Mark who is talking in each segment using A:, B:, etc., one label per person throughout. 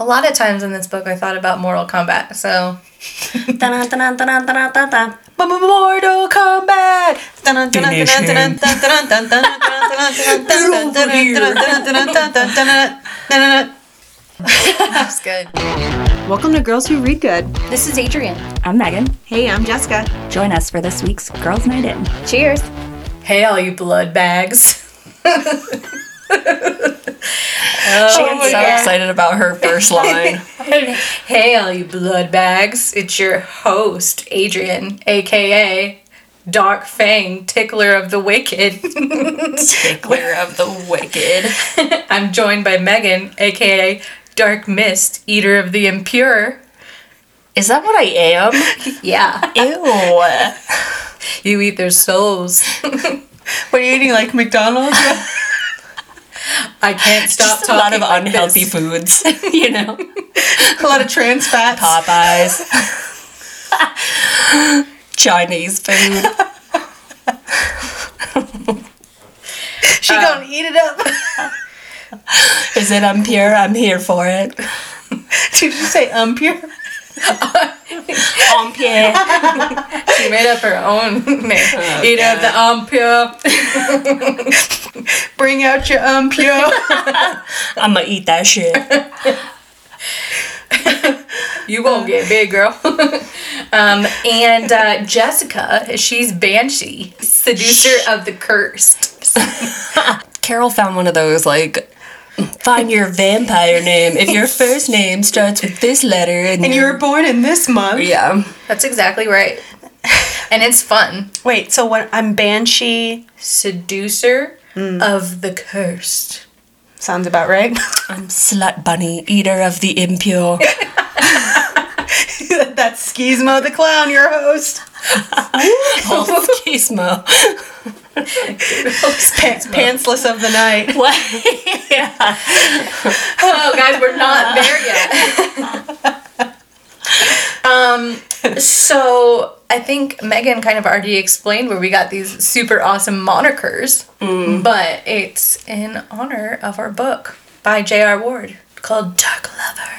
A: A lot of times in this book, I thought about Mortal Kombat. So.
B: Mortal Kombat.
A: that's good.
B: Welcome to Girls Who Read Good.
A: This is Adrian.
C: I'm Megan.
B: Hey, I'm Jessica.
C: Join us for this week's Girls Night In.
A: Cheers. Hey, all you blood bags.
C: She oh, gets so excited about her first line.
A: hey, all you blood bags. It's your host, Adrian, aka Dark Fang, Tickler of the Wicked.
C: Tickler of the wicked.
A: I'm joined by Megan, aka Dark Mist, Eater of the Impure.
C: Is that what I am?
A: Yeah,
C: Ew.
A: you eat their souls.
B: What are you eating, like McDonald's?
A: I can't stop
C: Just a lot of
A: like
C: unhealthy
A: this.
C: foods, you know?
B: a lot of trans fats.
C: Popeyes. Chinese food.
B: She uh, gonna eat it up.
C: Is it impure? I'm here for it.
B: Did you say impure?
C: Impure.
A: She made up her own name. Eater of the Impure.
B: Bring out your impure.
C: I'm gonna eat that shit.
A: You won't get big, girl. um, and uh, Jessica, she's Banshee, seducer of the cursed.
C: Carol found one of those like find your vampire name. If your first name starts with this letter and,
B: and you were born in this month.
C: yeah.
A: That's exactly right. And it's fun.
B: Wait, so what? I'm Banshee.
A: Seducer hmm. of the cursed.
B: Sounds about right.
C: I'm slut bunny, eater of the impure.
B: That's Skizmo the clown, your host.
C: Oh, Gizmo.
B: Pa- pantsless of the night.
C: What? yeah.
A: Oh, guys, we're not there yet. um, so I think Megan kind of already explained where we got these super awesome monikers, but it's in honor of our book by J.R. Ward called Dark Lover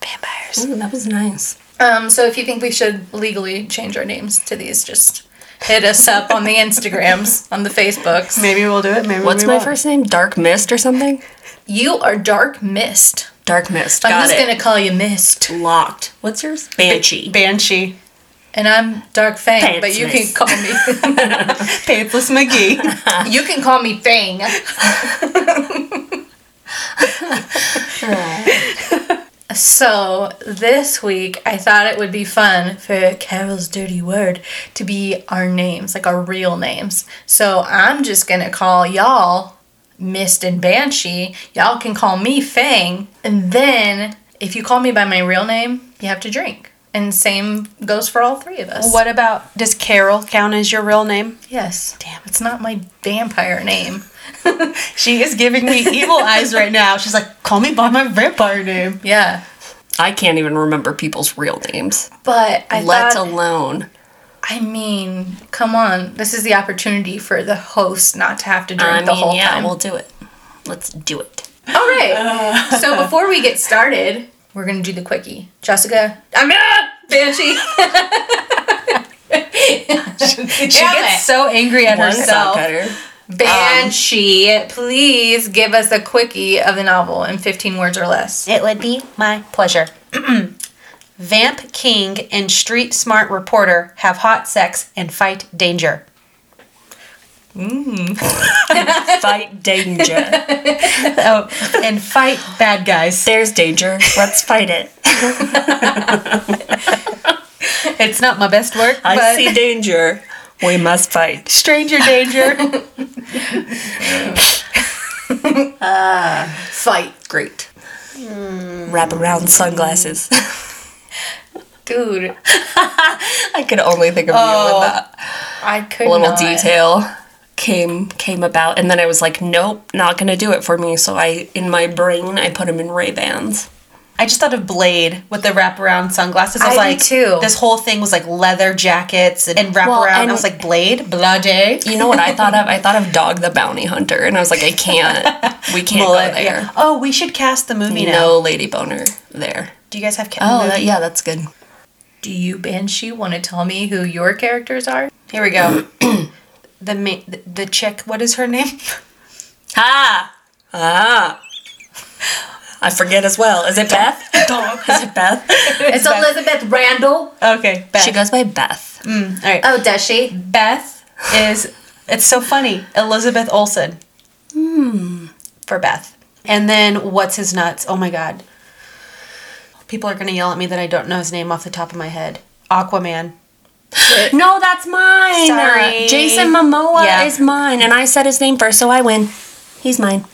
A: Vampires.
C: Ooh, that was nice.
A: Um, so if you think we should legally change our names to these, just hit us up on the Instagrams, on the Facebooks.
B: Maybe we'll do it. Maybe
C: What's
B: we
C: my
B: won't.
C: first name? Dark Mist or something?
A: You are Dark Mist.
C: Dark Mist.
A: I'm
C: Got
A: just
C: it.
A: gonna call you Mist.
C: Locked. What's yours? Banshee.
B: Banshee.
A: And I'm Dark Fang, but you can call me
B: Pantsless McGee.
A: you can call me Fang. so this week I thought it would be fun for Carol's dirty word to be our names, like our real names. So I'm just gonna call y'all Mist and Banshee. Y'all can call me Fang. And then if you call me by my real name, you have to drink. And same goes for all three of us.
B: what about, does Carol count as your real name?
A: Yes. Damn, it's not my vampire name.
B: She is giving me evil eyes right now. She's like, call me by my vampire name.
A: Yeah.
C: I can't even remember people's real names.
A: But I
C: Let
A: thought,
C: alone.
A: I mean, come on. This is the opportunity for the host not to have to drink
C: I
A: the whole
C: yeah,
A: time.
C: we'll do it. Let's do it.
A: All right. so before we get started, we're going to do the quickie. Jessica, I'm ah, Banshee.
B: She gets so angry at
C: One
B: herself.
C: cutter.
A: Banshee, please give us a quickie of the novel in 15 words or less.
B: It would be my pleasure. Vamp King and Street Smart Reporter have hot sex and fight danger. Mm.
C: Fight danger.
B: Oh, and fight bad guys.
C: There's danger. Let's fight it.
B: It's not my best work,
C: I
B: but
C: see danger. We must fight.
B: stranger danger.
A: Ah, fight.
C: Great. Hmm. Wrap around sunglasses.
A: Dude,
C: I could only think of you
B: Oh.
C: with that
A: I could
C: little
A: not.
C: detail came came about, and then I was like, nope, not gonna do it for me. So I, in my brain, I put him in Ray Bans.
B: I just thought of Blade with the wraparound sunglasses. I was
A: I did
B: like,
A: too.
B: This whole thing was like leather jackets and, and wraparound.
C: Well,
B: I was like, Blade, Blade.
C: You know what I thought of? I thought of Dog the Bounty Hunter, and I was like, I can't. We can't
B: Mullet,
C: go there.
B: yeah. Oh, we should cast the movie now.
C: No Lady Boner there.
B: Do you guys have? Ca-
C: Oh,
B: movie?
C: that, yeah, that's good.
A: Do you, Banshee, want to tell me who your characters are?
B: Here we go. the, ma- the the chick. What is her name?
C: Ah! Ah! I forget as well. Is it Beth? Dog. Is it Beth?
A: It's Elizabeth Randall.
B: Okay, Beth.
C: She goes by Beth.
B: All right.
A: Oh, does she?
B: Beth is. It's so funny. Elizabeth Olsen. Hmm. For Beth. And then what's his nuts? Oh my god. People are gonna yell at me that I don't know his name off the top of my head. Aquaman.
C: No, that's mine.
B: Sorry.
C: Jason Momoa
B: Yeah.
C: is mine, and I said his name first, so I win. He's mine.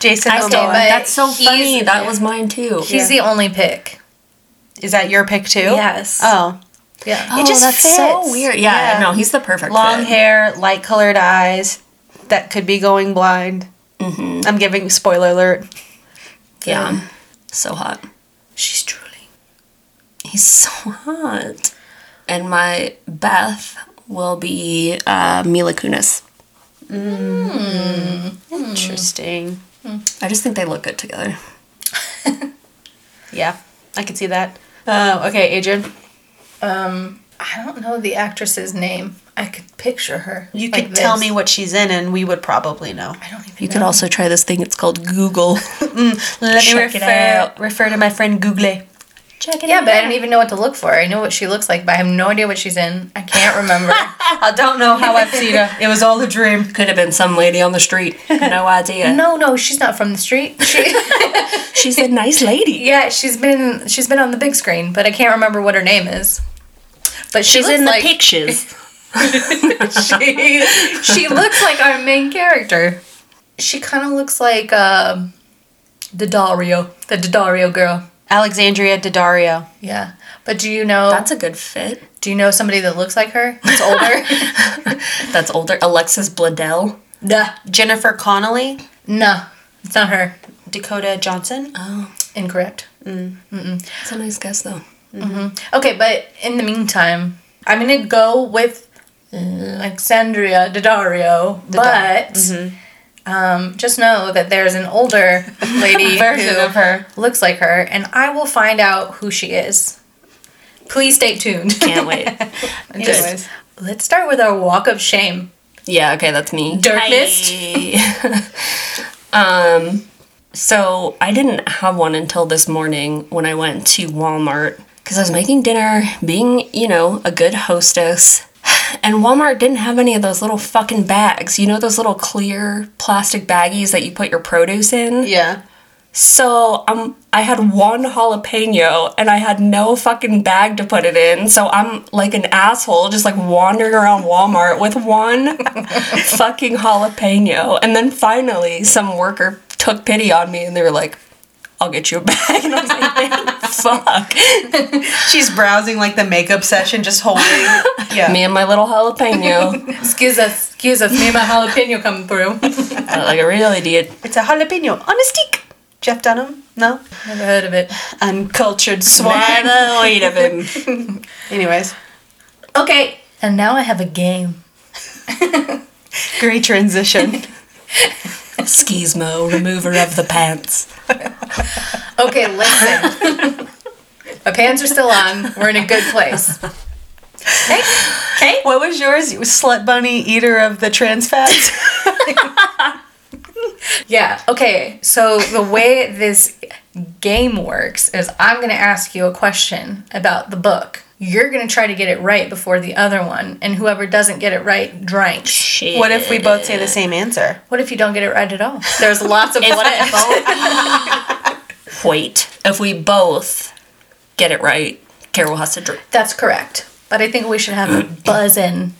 B: Jason
C: I
B: Momoa.
C: That's so funny. That was mine too.
A: He's the only pick.
B: Is that your pick too?
A: Yes.
B: Oh.
A: Yeah.
C: Oh,
B: just
C: that's so weird. Yeah,
B: Yeah.
C: no, he's the perfect
B: Long
C: fit.
B: hair, light colored eyes. That could be going blind. Mm-hmm. I'm giving spoiler alert.
C: Yeah, so hot.
A: She's truly.
C: He's so hot. And my Beth will be uh, Mila Kunis.
B: Interesting.
C: I just think they look good together.
B: Yeah, I can see that. Uh, okay, Adrian.
A: Um, I don't know the actress's name. I could picture her.
B: You
A: like
B: could tell me what she's in, and we would probably know.
A: I don't even.
C: You
A: know.
C: could also try this thing. It's called Google.
B: Let
C: Check
B: me
C: it
B: refer
C: out.
B: refer to my friend Google.
C: Check it
A: Yeah, but I don't even know what to look for. I know what she looks like, but I have no idea what she's in. I can't remember.
B: I don't know how I've seen her. It was all a dream.
C: Could have been some lady on the street. No idea.
A: no, no, she's not from the street. She,
C: She's a nice lady.
A: yeah, she's been she's been on the big screen, but I can't remember what her name is. But she
C: She's
A: looks
C: in the
A: like
C: pictures.
A: she, she looks like our main character. She kind of looks like um, the Dario, the Dario girl.
B: Alexandria Daddario.
A: Yeah, but do you know?
C: That's a good fit.
A: do you know somebody that looks like her? That's older.
C: That's older. Alexis Bledel.
A: nah,
B: Jennifer Connelly.
A: no, it's not her.
B: Dakota Johnson.
C: Oh,
A: Incorrect.
C: that's a nice guess though. Mm-hmm.
A: Okay, but in the meantime, I'm gonna go with Alexandria Daddario, but um, just know that there's an older lady
B: Version
A: who
B: of her.
A: looks like her, and I will find out who she is. Please stay tuned.
C: Can't wait.
B: Anyways.
A: Let's start with our walk of shame.
C: Yeah, okay, that's me.
A: Dirt
C: um, so I didn't have one until this morning when I went to Walmart because I was making dinner, being, you know, a good hostess. And Walmart didn't have any of those little fucking bags. You know, those little clear plastic baggies that you put your produce in?
B: Yeah.
C: So um, I had one jalapeno and I had no fucking bag to put it in. So I'm like an asshole, just like wandering around Walmart with one fucking jalapeno. And then finally, some worker took pity on me and they were like, I'll get you a bag. And I was like, "Thank fuck.
B: She's browsing like the makeup session, just holding. Yeah.
C: Me and my little jalapeno.
A: Excuse us, excuse us. Me and my jalapeno coming through.
C: like a real idiot.
B: It's a jalapeno on a stick. Jeff Dunham? No.
A: Never heard of it.
B: Uncultured swine.
C: Never heard of him.
B: Anyways,
A: Okay, and now I have a game.
B: great transition.
C: Skismo, remover of the pants.
A: Okay, listen. My pants are still on. We're in a good place. Okay? Okay?
B: what was yours? You Slut Bunny, eater of the trans fats?
A: Yeah, okay. So the way this game works is I'm going to ask you a question about the book. You're going to try to get it right before the other one, and whoever doesn't get it right drinks.
C: Shit.
B: what if we both say the same answer?
A: What if you don't get it right at all? There's lots of what ifs.
C: Wait, if we both get it right, Carol has to drink.
A: That's correct. But I think we should have a buzzing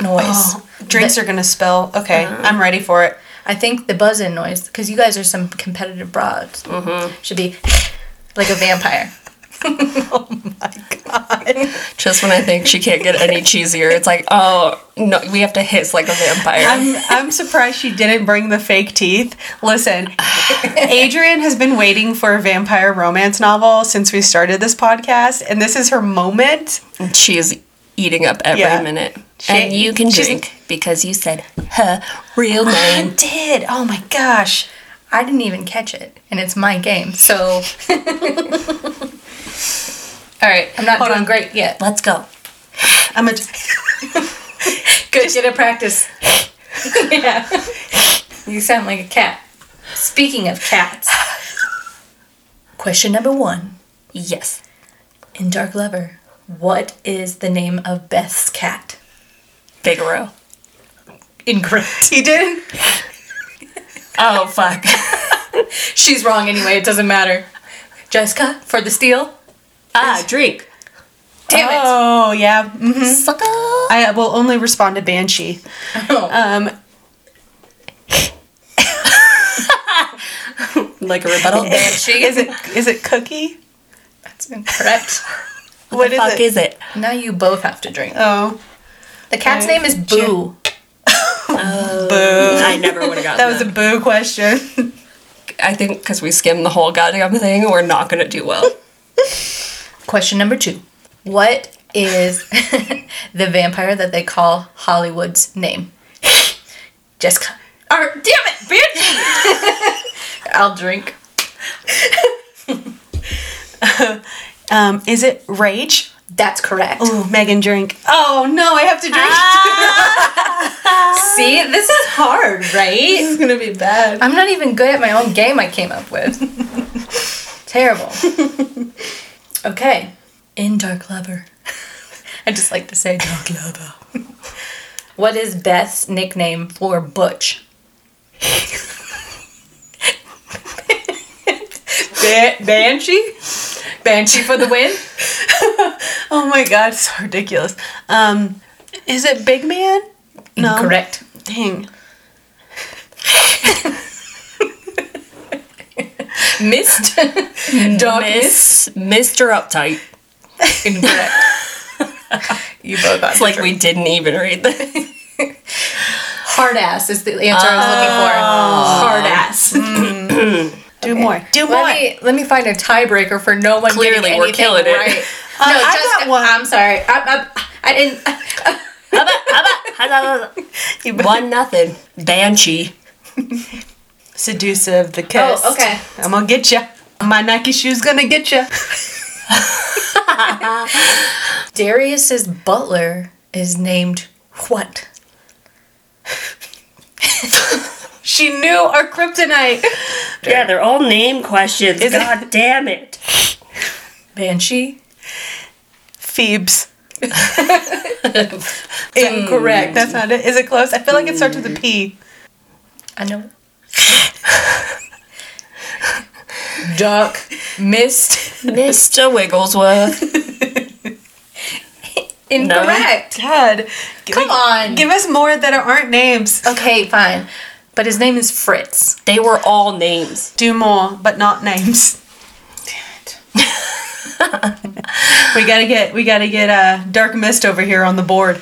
A: noise.
B: Oh, drinks are gonna spill. Okay, uh-huh. I'm ready for it.
A: I think the buzz-in noise, because you guys are some competitive broads, mm-hmm. should be like a vampire.
C: Oh Just when I think she can't get any cheesier, it's like, oh no, we have to hiss like a vampire.
B: I'm, I'm surprised she didn't bring the fake teeth. Listen, Adrian has been waiting for a vampire romance novel since we started this podcast, and this is her moment.
C: she is eating up every
B: Yeah.
C: minute.
B: She-
C: and you can drink because you said her real
B: I
C: name.
B: did. Oh my gosh.
A: I didn't even catch it, and it's my game, so. All right, I'm not
B: Hold
A: doing
B: on.
A: great yet.
C: Let's go.
B: I'm a.
A: Good, get a practice. yeah. You sound like a cat. Speaking of cats. Question number one.
C: Yes.
A: In Dark Lover, what is the name of Beth's cat?
C: Figaro.
A: Incorrect.
B: He did.
C: Oh fuck.
A: She's wrong anyway, it doesn't matter. Jessica, for the steal?
C: Ah, drink.
A: Damn it.
B: Oh yeah. hmm
C: Sucker.
B: I will only respond to Banshee.
A: Oh.
B: Um,
C: Like a rebuttal.
A: Banshee.
B: is it is it Cookie?
A: That's incorrect.
B: What, what is
C: fuck
B: it?
C: is it?
A: Now you both have to drink.
B: Oh,
A: The cat's
B: Okay.
A: name is Boo.
B: boo!
C: I never would have gotten
B: that. That was a boo question.
C: I think because we skimmed the whole goddamn thing, we're not gonna do well.
A: Question number two. What is the vampire that they call Hollywood's name? Jessica. Or, damn it, Banshee! I'll drink.
B: Um, is it Rhage?
A: That's correct.
B: Oh, Megan, drink. Oh no, I have to drink.
A: See, this is hard, right?
B: this is gonna be bad.
A: I'm not even good at my own game I came up with. Terrible. Okay. In Dark Lover. I just like to say Dark Lover. What is Beth's nickname for Butch? Ba- Banshee? Banshee for the win?
B: Oh my god, it's so ridiculous. Um, is it Big Man? No.
A: Incorrect.
B: Dang.
A: Missed? Dog missed?
C: Miss Mr. Uptight.
A: Incorrect. you both got
C: It's like we didn't even read this.
A: Hard ass is the answer I was looking for. Hard ass.
B: Do more. Do more.
A: Let me let me find a tiebreaker for no one
C: Clearly,
A: getting
C: we're
A: anything
C: killing it.
A: right.
B: Uh,
A: no,
B: I
A: Jessica,
B: got one.
A: I'm sorry. I, I, I didn't.
C: One nothing. Banshee.
B: Seducive, the kiss.
A: Oh, okay.
B: I'm gonna get you. My Nike shoes gonna get you.
A: Darius's butler is named what?
B: She knew our kryptonite.
C: Yeah, they're all name questions.
B: Is it-
C: God damn it.
A: Banshee.
B: Phoebes. Incorrect. Hmm. That's not it. Is it close? I feel like it starts with a P.
A: I know. Duck. Missed.
C: Mr. Wigglesworth.
A: Incorrect.
B: God. Give
A: Come
B: me-
A: on.
B: Give us more that aren't names.
A: Okay, fine. But his name is Fritz.
C: They were all names.
B: Do more, but not names. Damn it. we gotta get we gotta get uh, Dark Mist over here on the board.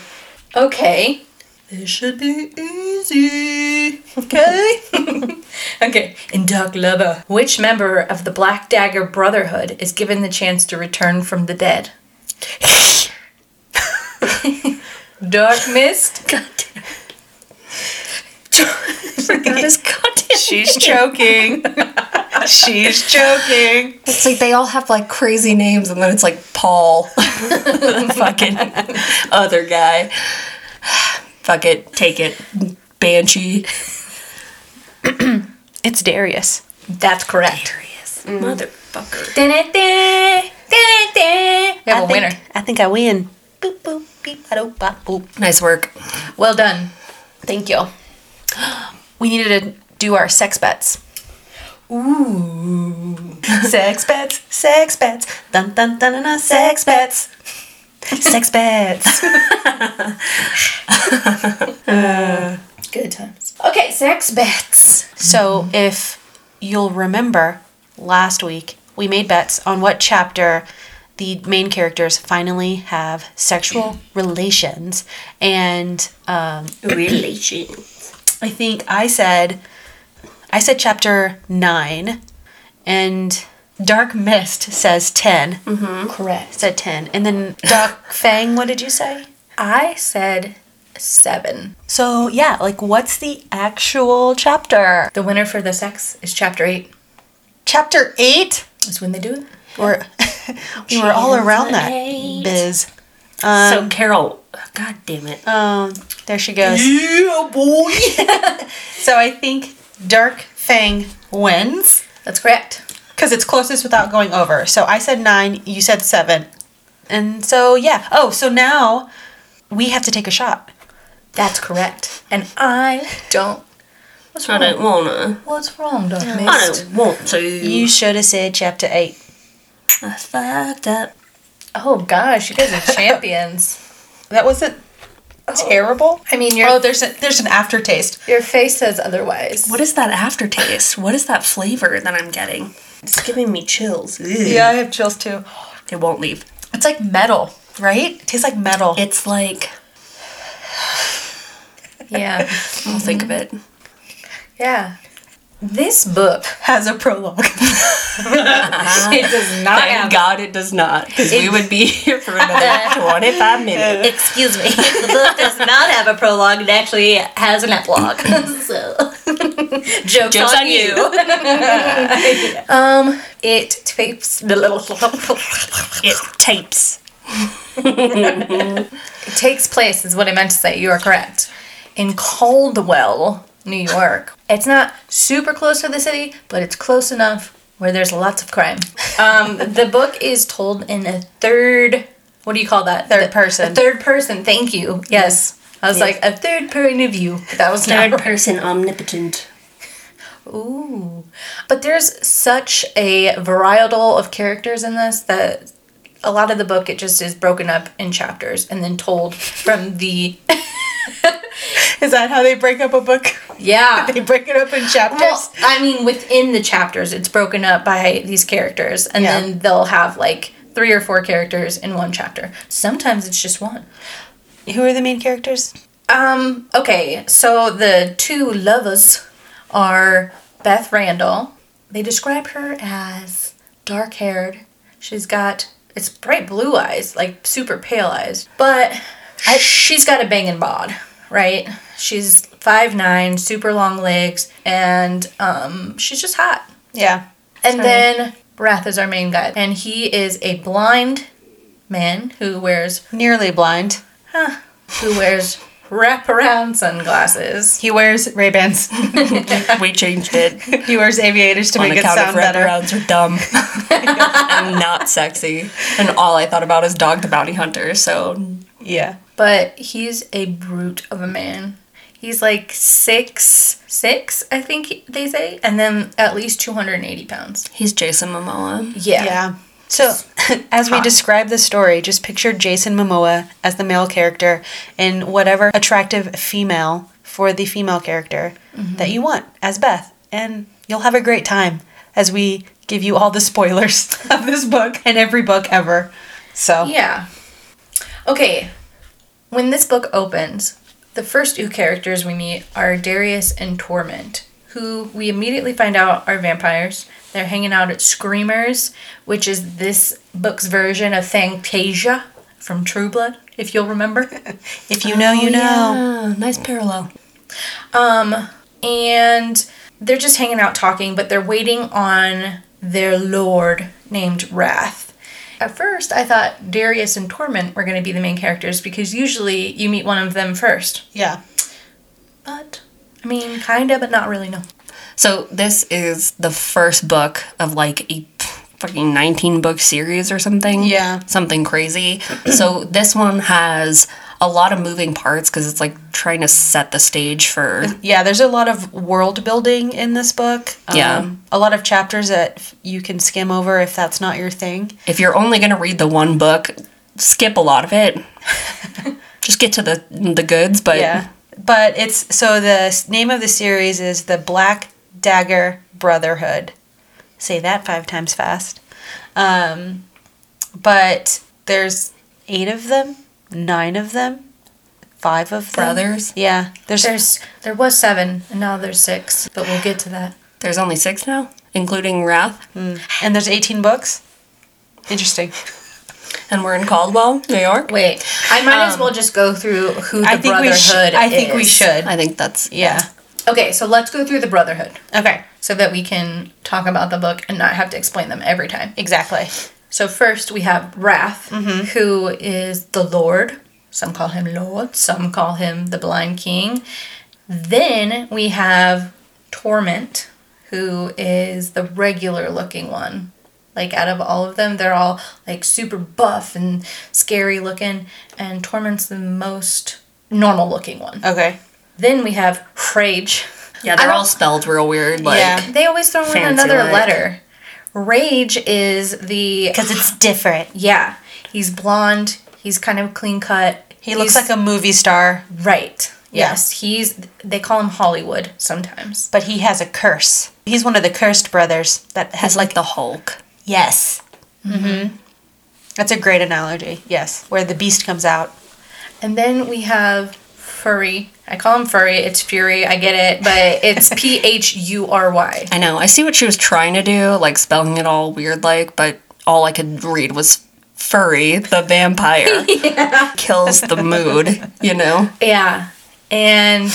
A: Okay. This should be easy. Okay. okay. In Dark Lover, which member of the Black Dagger Brotherhood is given the chance to return from the dead? Dark Mist.
C: Forgot his goddamn.
B: She's choking. She's choking.
C: It's like they all have like crazy names, and then it's like Paul, fucking other guy. Fuck it, take it, Banshee.
B: It's Darius.
A: That's correct. Darius. Mm.
C: Motherfucker.
A: We have a
B: I think,
A: winner.
B: I think I win. Boop boop beep ba bop boop.
C: Nice work.
A: Well done.
B: Thank you. We needed to do our sex bets.
A: Ooh.
B: sex bets, sex bets, dun dun dun dun, dun sex bets, sex bets.
A: Good times. Okay, sex bets.
B: So, if you'll remember, last week we made bets on what chapter the main characters finally have sexual relations. And um,
C: Relations.
B: I think I said, I said chapter nine, and Dark Mist says 10
A: Correct.
B: Said ten, and then Dark Fang. What did you say?
A: I said seven.
B: So yeah, like what's the actual chapter?
A: The winner for the sex is chapter eight.
B: Chapter eight.
A: Is when they do it.
B: We're we were all around that
C: eight.
B: biz.
C: so Carol, God damn it.
B: Um, there she goes.
C: Yeah, boy.
B: So I think Dark Fang wins
A: That's correct.
B: Because it's closest without going over. So I said nine, you said seven, and so yeah. Oh, so now we have to take a shot.
A: That's correct. And I don't. What's wrong?
C: I
A: wrong?
C: don't wanna.
A: What's wrong, Dark
C: I don't want to.
B: You should have said chapter eight.
C: I fucked up.
A: Oh gosh, you guys are champions.
B: That wasn't oh. terrible.
A: I mean, your
B: Oh, there's a, there's an aftertaste.
A: your face says otherwise.
C: What is that aftertaste? What is that flavor that I'm getting? It's giving me chills. Yeah,
B: I have chills too.
C: It won't leave.
B: It's like metal, right? It tastes like metal.
C: It's like,
A: Yeah,
C: I'll think of it.
A: yeah. This book
B: has a prologue.
A: it does not
C: Thank God it does not, because we would be here for another 25 minutes.
A: Excuse me. The book does not have a prologue. It actually has an epilogue. so, jokes,
C: Joke's
A: on,
C: on
A: you.
C: you.
A: um, it tapes the little.
C: It tapes.
A: It takes place, is what I meant to say. You are correct. In Caldwell, New York. It's not super close to the city, but it's close enough where there's lots of crime. Um, the book is told in a third. What do you call that?
B: Third
A: The-
B: person.
A: A third person. Thank you. Yes. I was like a third point of view. That was not
C: Third person omnipotent.
A: Ooh. But there's such a varietal of characters in this that a lot of the book it just is broken up in chapters and then told from the
B: Is that how they break up a book?
A: yeah.
B: They break it up in chapters.
A: Well, I mean, within the chapters, it's broken up by these characters, and
B: Yeah.
A: then they'll have like three or four characters in one chapter. Sometimes it's just one.
B: Who are the main characters?
A: Um, okay, so the two lovers are Beth Randall. They describe her as dark haired. She's got it's bright blue eyes, like super pale eyes. But she's got a banging bod, right? She's five nine, super long legs, and um, she's just hot.
B: Yeah.
A: And then Wrath is our main guy, and he is a blind man who wears
B: Nearly blind.
A: Huh, who wears wraparound sunglasses.
B: He wears Ray Bans.
C: We changed it
B: he wears aviators to
C: on
B: make it
C: account of
B: sound better.
C: wraparounds are dumb and not sexy. And all I thought about is Dog the Bounty Hunter. So
B: Yeah.
A: But he's a brute of a man. He's like six six, I think they say, and then at least two hundred and eighty pounds.
C: he's Jason Momoa.
A: Yeah.
B: Yeah. So, as we describe the story, just picture Jason Momoa as the male character and whatever attractive female for the female character mm-hmm. that you want as Beth. And you'll have a great time as we give you all the spoilers of this book and every book ever. So,
A: Yeah. Okay. When this book opens, the first two characters we meet are Darius and Tohrment, who we immediately find out are vampires. They're hanging out at Screamers, which is this book's version of Fangtasia from True Blood, if you'll remember.
B: if you know, you know.
C: Yeah, nice parallel.
A: Um, and they're just hanging out talking, but they're waiting on their lord named Wrath. At first, I thought Darius and Tohrment were going to be the main characters because usually you meet one of them first.
B: Yeah.
A: But, I mean, kinda, but not really, no.
C: So this is the first book of like a fucking 19 book series or something.
B: Yeah.
C: Something crazy. so this one has a lot of moving parts because it's like trying to set the stage for
B: Yeah, there's a lot of world building in this book.
C: Yeah.
B: a lot of chapters that you can skim over if that's not your thing.
C: if you're only going to read the one book, skip a lot of it. Just get to the the goods, but
B: Yeah. But it's so the name of the series is the Black Dagger Brotherhood. Say that five times fast. Um, but there's eight of them, nine of them, five of them.
C: Brothers?
B: Yeah. There's,
A: There's there was seven and now there's six, but we'll get to that.
C: There's only six now, including Wrath. Hmm.
B: and there's 18 books. Interesting.
C: And we're in Caldwell, New York.
A: Wait, I might as um, well just go through who the
B: I think we
A: Brotherhood
B: should. I think we
A: is.
B: should.
C: I think that's
B: Yeah.
A: Okay, so let's go through the Brotherhood
B: Okay.
A: so that we can talk about the book and not have to explain them every time.
B: Exactly.
A: So first we have Wrath, mm-hmm. who is the Lord. Some call him Lord, some call him the Blind King. Then we have Tohrment, who is the regular looking one. Like out of all of them, they're all like super buff and scary looking, and Tohrment's the most normal looking one.
B: Okay.
A: Then we have Rhage.
C: yeah. They're all spelled real weird. Like
B: Yeah.
A: They always throw in another
C: like.
A: letter. Rhage is the
B: Because it's different.
A: yeah. He's blonde. He's kind of clean cut.
B: He looks like a movie star,
A: right.
B: Yeah.
A: Yes, he's. They call him Hollywood sometimes.
B: but he has a curse. He's one of the cursed brothers that has
C: he's like the Hulk.
B: Yes. Mm-hmm. That's a great analogy. Yes. Where the beast comes out.
A: And then we have Furry. I call him Furry. It's Phury. I get it, but it's P H U R Y.
C: I know. I see what she was trying to do, like spelling it all weird, like, but all I could read was furry, the vampire, kills the mood. You know.
A: Yeah, and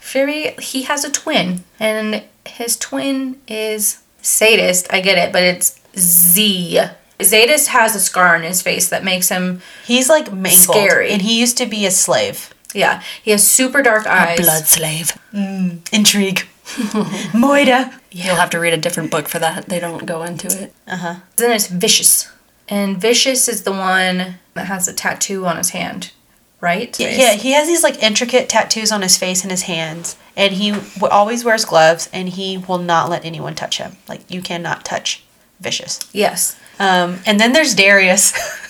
A: Phury he has a twin, and his twin is sadist. I get it, but it's Z. Zsadist has a scar on his face that makes him
B: He's like mangled.
A: Scary.
B: And he used to be a slave.
A: Yeah. He has super dark eyes.
C: A Blood slave.
B: Intrigue. Moida.
C: You'll have to read a different book for that. They don't go into it. Uh huh.
A: Then it's Vishous, and Vishous is the one that has a tattoo on his hand, right?
B: Yeah, yeah, he has these like intricate tattoos on his face and his hands, and he w- always wears gloves, and he will not let anyone touch him. Like you cannot touch Vishous.
A: Yes.
B: Um, and then there's Darius.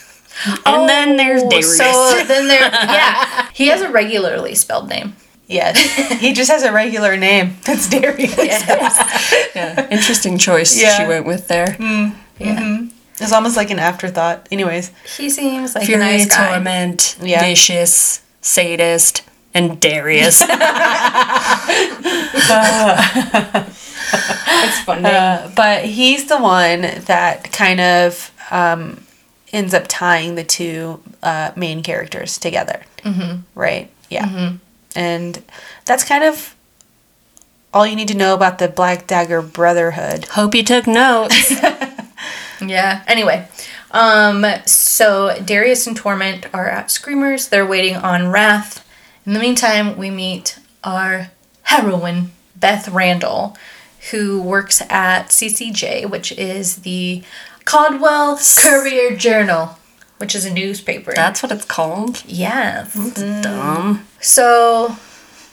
C: And then there's
A: Oh,
C: Darius.
A: So then there, yeah, he has a regularly spelled name.
B: yeah, he just has a regular name. That's Darius.
C: yeah. Interesting choice
B: Yeah.
C: she went with there.
A: Yeah.
B: It's almost like an afterthought. Anyways,
A: He seems like a nice guy.
C: Tohrment,
B: Yeah.
C: Vishous, Zsadist, and Darius.
A: It's funny.
B: uh, but he's the one that kind of um, ends up tying the two uh, main characters together. Mm-hmm. Right? Yeah. And that's kind of all you need to know about the Black Dagger Brotherhood.
C: Hope you took notes.
A: Yeah. Anyway, um, so Darius and Tohrment are at Screamers. They're waiting on Wrath. In the meantime, we meet our heroine, Beth Randall, who works at CCJ, which is the Caldwell Courier Journal, which is a newspaper.
C: That's what it's called.
A: yes.
C: Dumb.
A: So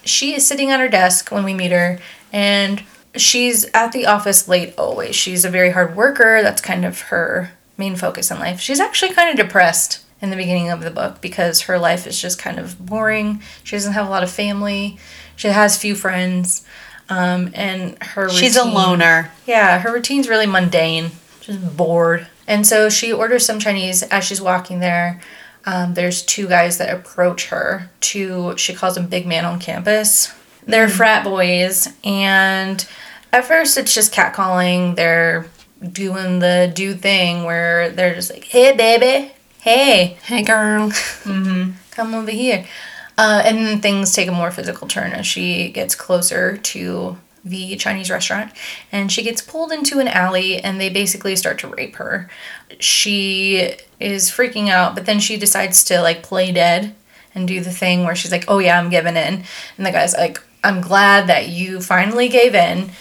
A: she is sitting at her desk when we meet her, and she's at the office late always. She's a very hard worker. That's kind of her main focus in life. She's actually kind of depressed in the beginning of the book because her life is just kind of boring. She doesn't have a lot of family. She has few friends. Um, and her
B: She's a loner.
A: yeah, her routine's really mundane, just bored. And so she orders some Chinese as she's walking there. Um, there's two guys that approach her. Two, she calls them big man on campus. They're frat boys, and at first it's just catcalling. They're doing the do thing where they're just like, "Hey, baby, hey,
C: Hey, girl.
A: come over here. Uh, and then things take a more physical turn as she gets closer to the Chinese restaurant and she gets pulled into an alley and they basically start to rape her. She is freaking out, but then she decides to like play dead and do the thing where she's like, oh yeah, I'm giving in. And the guy's like, I'm glad that you finally gave in.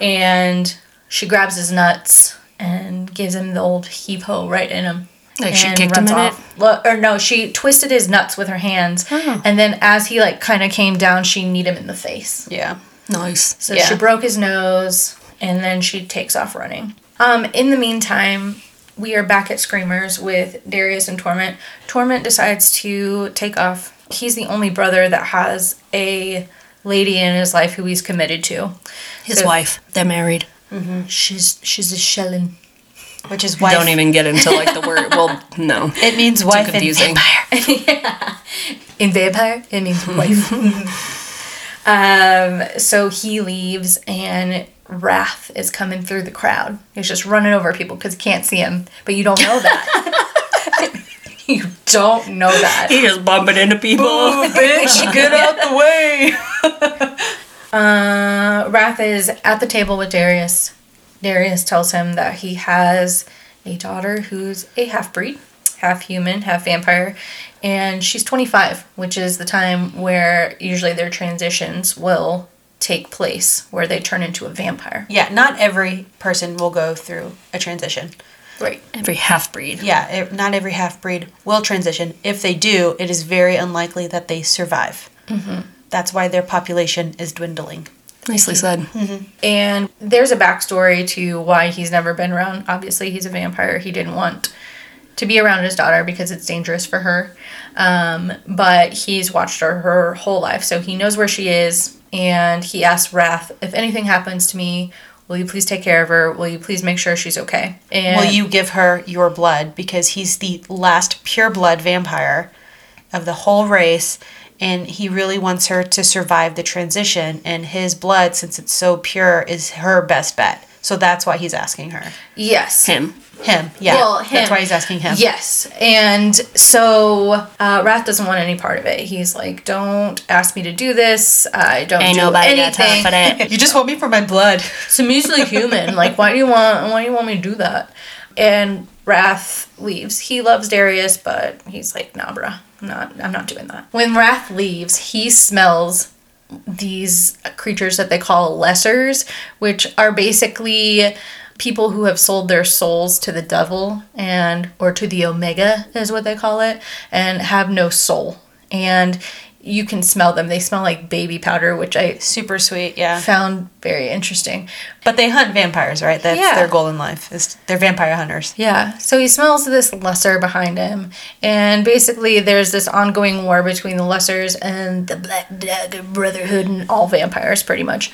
A: And she grabs his nuts and gives him the old heave ho right in him.
C: Like she kicked him
A: off. Lo- or no, she twisted his nuts with her hands,
C: Oh.
A: and then as he like kind of came down, she kneed him in the face.
B: Yeah.
C: Nice.
A: So
B: Yeah.
A: she broke his nose, and then she takes off running. Um, in the meantime, we are back at Screamers with Darius and Tohrment. Tohrment decides to take off. He's the only brother that has a lady in his life who he's committed to.
C: His
A: So-
C: wife. They're married. Mm-hmm.
A: She's she's a shellan.
B: which is wife.
C: Don't even get into like the word. Well, no.
B: It means wife
C: confusing.
B: vampire.
A: In vampire, it means wife. um, so he leaves, and Wrath is coming through the crowd. He's just running over people because he can't see him, but you don't know that. you don't know that.
C: He just bumping into people.
B: Bitch, get out the way.
A: Uh, Wrath is at the table with Darius. Darius tells him that he has a daughter who's a half breed, half human, half vampire, and she's 25, which is the time where usually their transitions will take place, where they turn into a vampire.
B: Yeah, not every person will go through a transition.
A: Right.
C: Every half breed.
B: Yeah, it, not every half breed will transition. If they do, it is very unlikely that they survive. Mm-hmm. That's why their population is dwindling.
C: Nicely said. Mm-hmm.
A: And there's a backstory to why he's never been around. Obviously, he's a vampire. He didn't want to be around his daughter because it's dangerous for her. Um, but he's watched her her whole life, so he knows where she is. And he asks Wrath, if anything happens to me, will you please take care of her? Will you please make sure she's okay? And
B: Will you give her your blood? Because he's the last pure blood vampire of the whole race, and he really wants her to survive the transition. And his blood, since it's so pure, is her best bet. So that's why he's asking her.
A: Yes.
C: Him.
B: Him, yeah.
A: Well, him.
B: That's why he's asking him.
A: Yes. And so uh, Wrath doesn't want any part of it. He's like, don't ask me to do this. I don't
C: Ain't
A: do
C: nobody got
A: anything.
C: time for that.
B: You just want me for my blood.
A: So I'm usually human. Like, why do you want? Why do you want me to do that? And Wrath leaves. He loves Darius, but he's like, nah, bruh, I'm not. I'm not doing that. When Wrath leaves, he smells these creatures that they call lessers, which are basically people who have sold their souls to the devil and or to the omega is what they call it and have no soul and you can smell them they smell like baby powder which i
B: Super sweet, yeah.
A: found very interesting
B: But they hunt vampires, right? That's
A: Yeah.
B: their goal in life. Is they're vampire hunters.
A: Yeah, so he smells this lesser behind him, and basically there's this ongoing war between the lessers and the Black Dagger Brotherhood and all vampires, pretty much.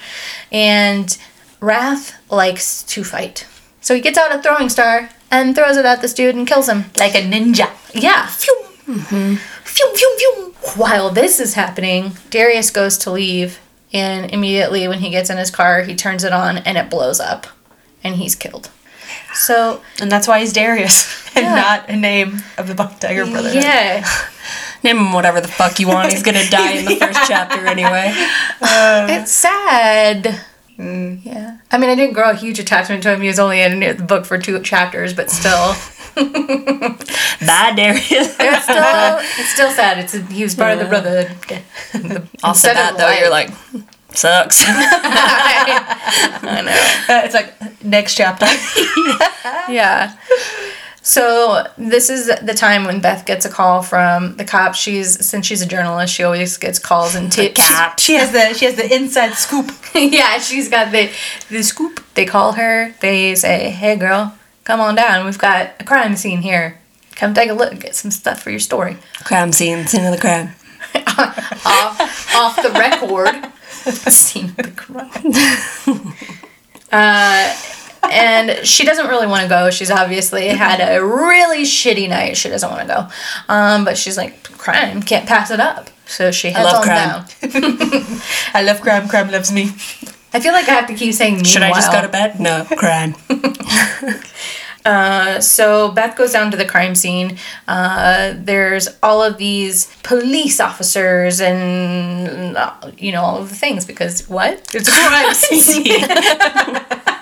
A: And Wrath likes to fight. So he gets out a throwing star and throws it at this dude and kills him.
B: Like a ninja.
A: Yeah. Mm-hmm. Phew, phew, phew. While this is happening, Darius goes to leave, and immediately when he gets in his car, he turns it on and it blows up, and he's killed. So,
B: And that's why he's Darius. And
A: Yeah.
B: not a name of the Black Tiger Brotherhood.
A: yeah.
C: Name him whatever the fuck you want. He's gonna die in the first chapter anyway.
A: It's sad. Yeah. I mean, I didn't grow a huge attachment to him. He was only in the book for two chapters, but still,
C: Bye, Darius.
A: it's still, it's still sad. It's he was part of the brotherhood. The-
C: Also, that though, you're like, sucks.
A: I know.
B: Uh, it's like next chapter.
A: Yeah. So this is the time when Beth gets a call from the cops. She's since she's a journalist, she always gets calls and tips.
B: she has the she has the inside scoop.
A: yeah, she's got the the scoop. They call her. They say, "Hey, girl, come on down. We've got a crime scene here. Come take a look. Get some stuff for your story."
C: crime scene, scene of the crime.
A: off off the record. Scene of the crime. Uh, and she doesn't really want to go. She's obviously had a really shitty night. She doesn't want to go. Um, but she's like, crime, can't pass it up. So she heads
C: love
A: on
C: crime.
A: down.
B: I love crime. Crime loves me.
A: I feel like I have to keep saying
C: Should I just go to bed? No, crime.
A: Uh, so Beth goes down to the crime scene. Uh, there's all of these police officers and you know all of the things because what? It's a crime scene.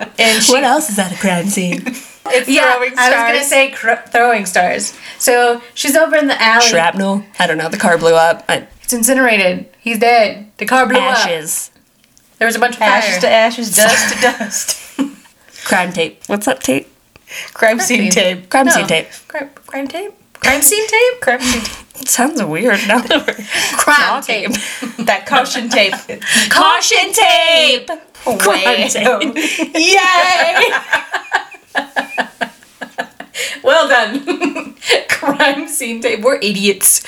A: and she,
C: what else is at a crime scene?
B: It's
A: yeah,
B: throwing
A: I was gonna
B: stars.
A: say cr- throwing stars. So she's over in the alley.
C: Shrapnel? I don't know. The car blew up. I,
A: It's incinerated. He's dead. The car blew up.
C: ashes.
A: There was a bunch of
B: ashes
A: fire.
B: to ashes, dust to dust.
C: Crime tape. What's that tape?
B: crime scene
A: scene.
B: tape.
C: Crime
A: No.
C: scene tape.
A: Crime, crime tape. Crime scene tape.
B: Crime scene tape.
C: It sounds weird now that we're
A: Crime
C: talking.
A: tape.
B: That caution tape.
C: Caution tape!
B: Way.
C: tape.
B: Yay!
A: Well done. crime scene tape. We're idiots.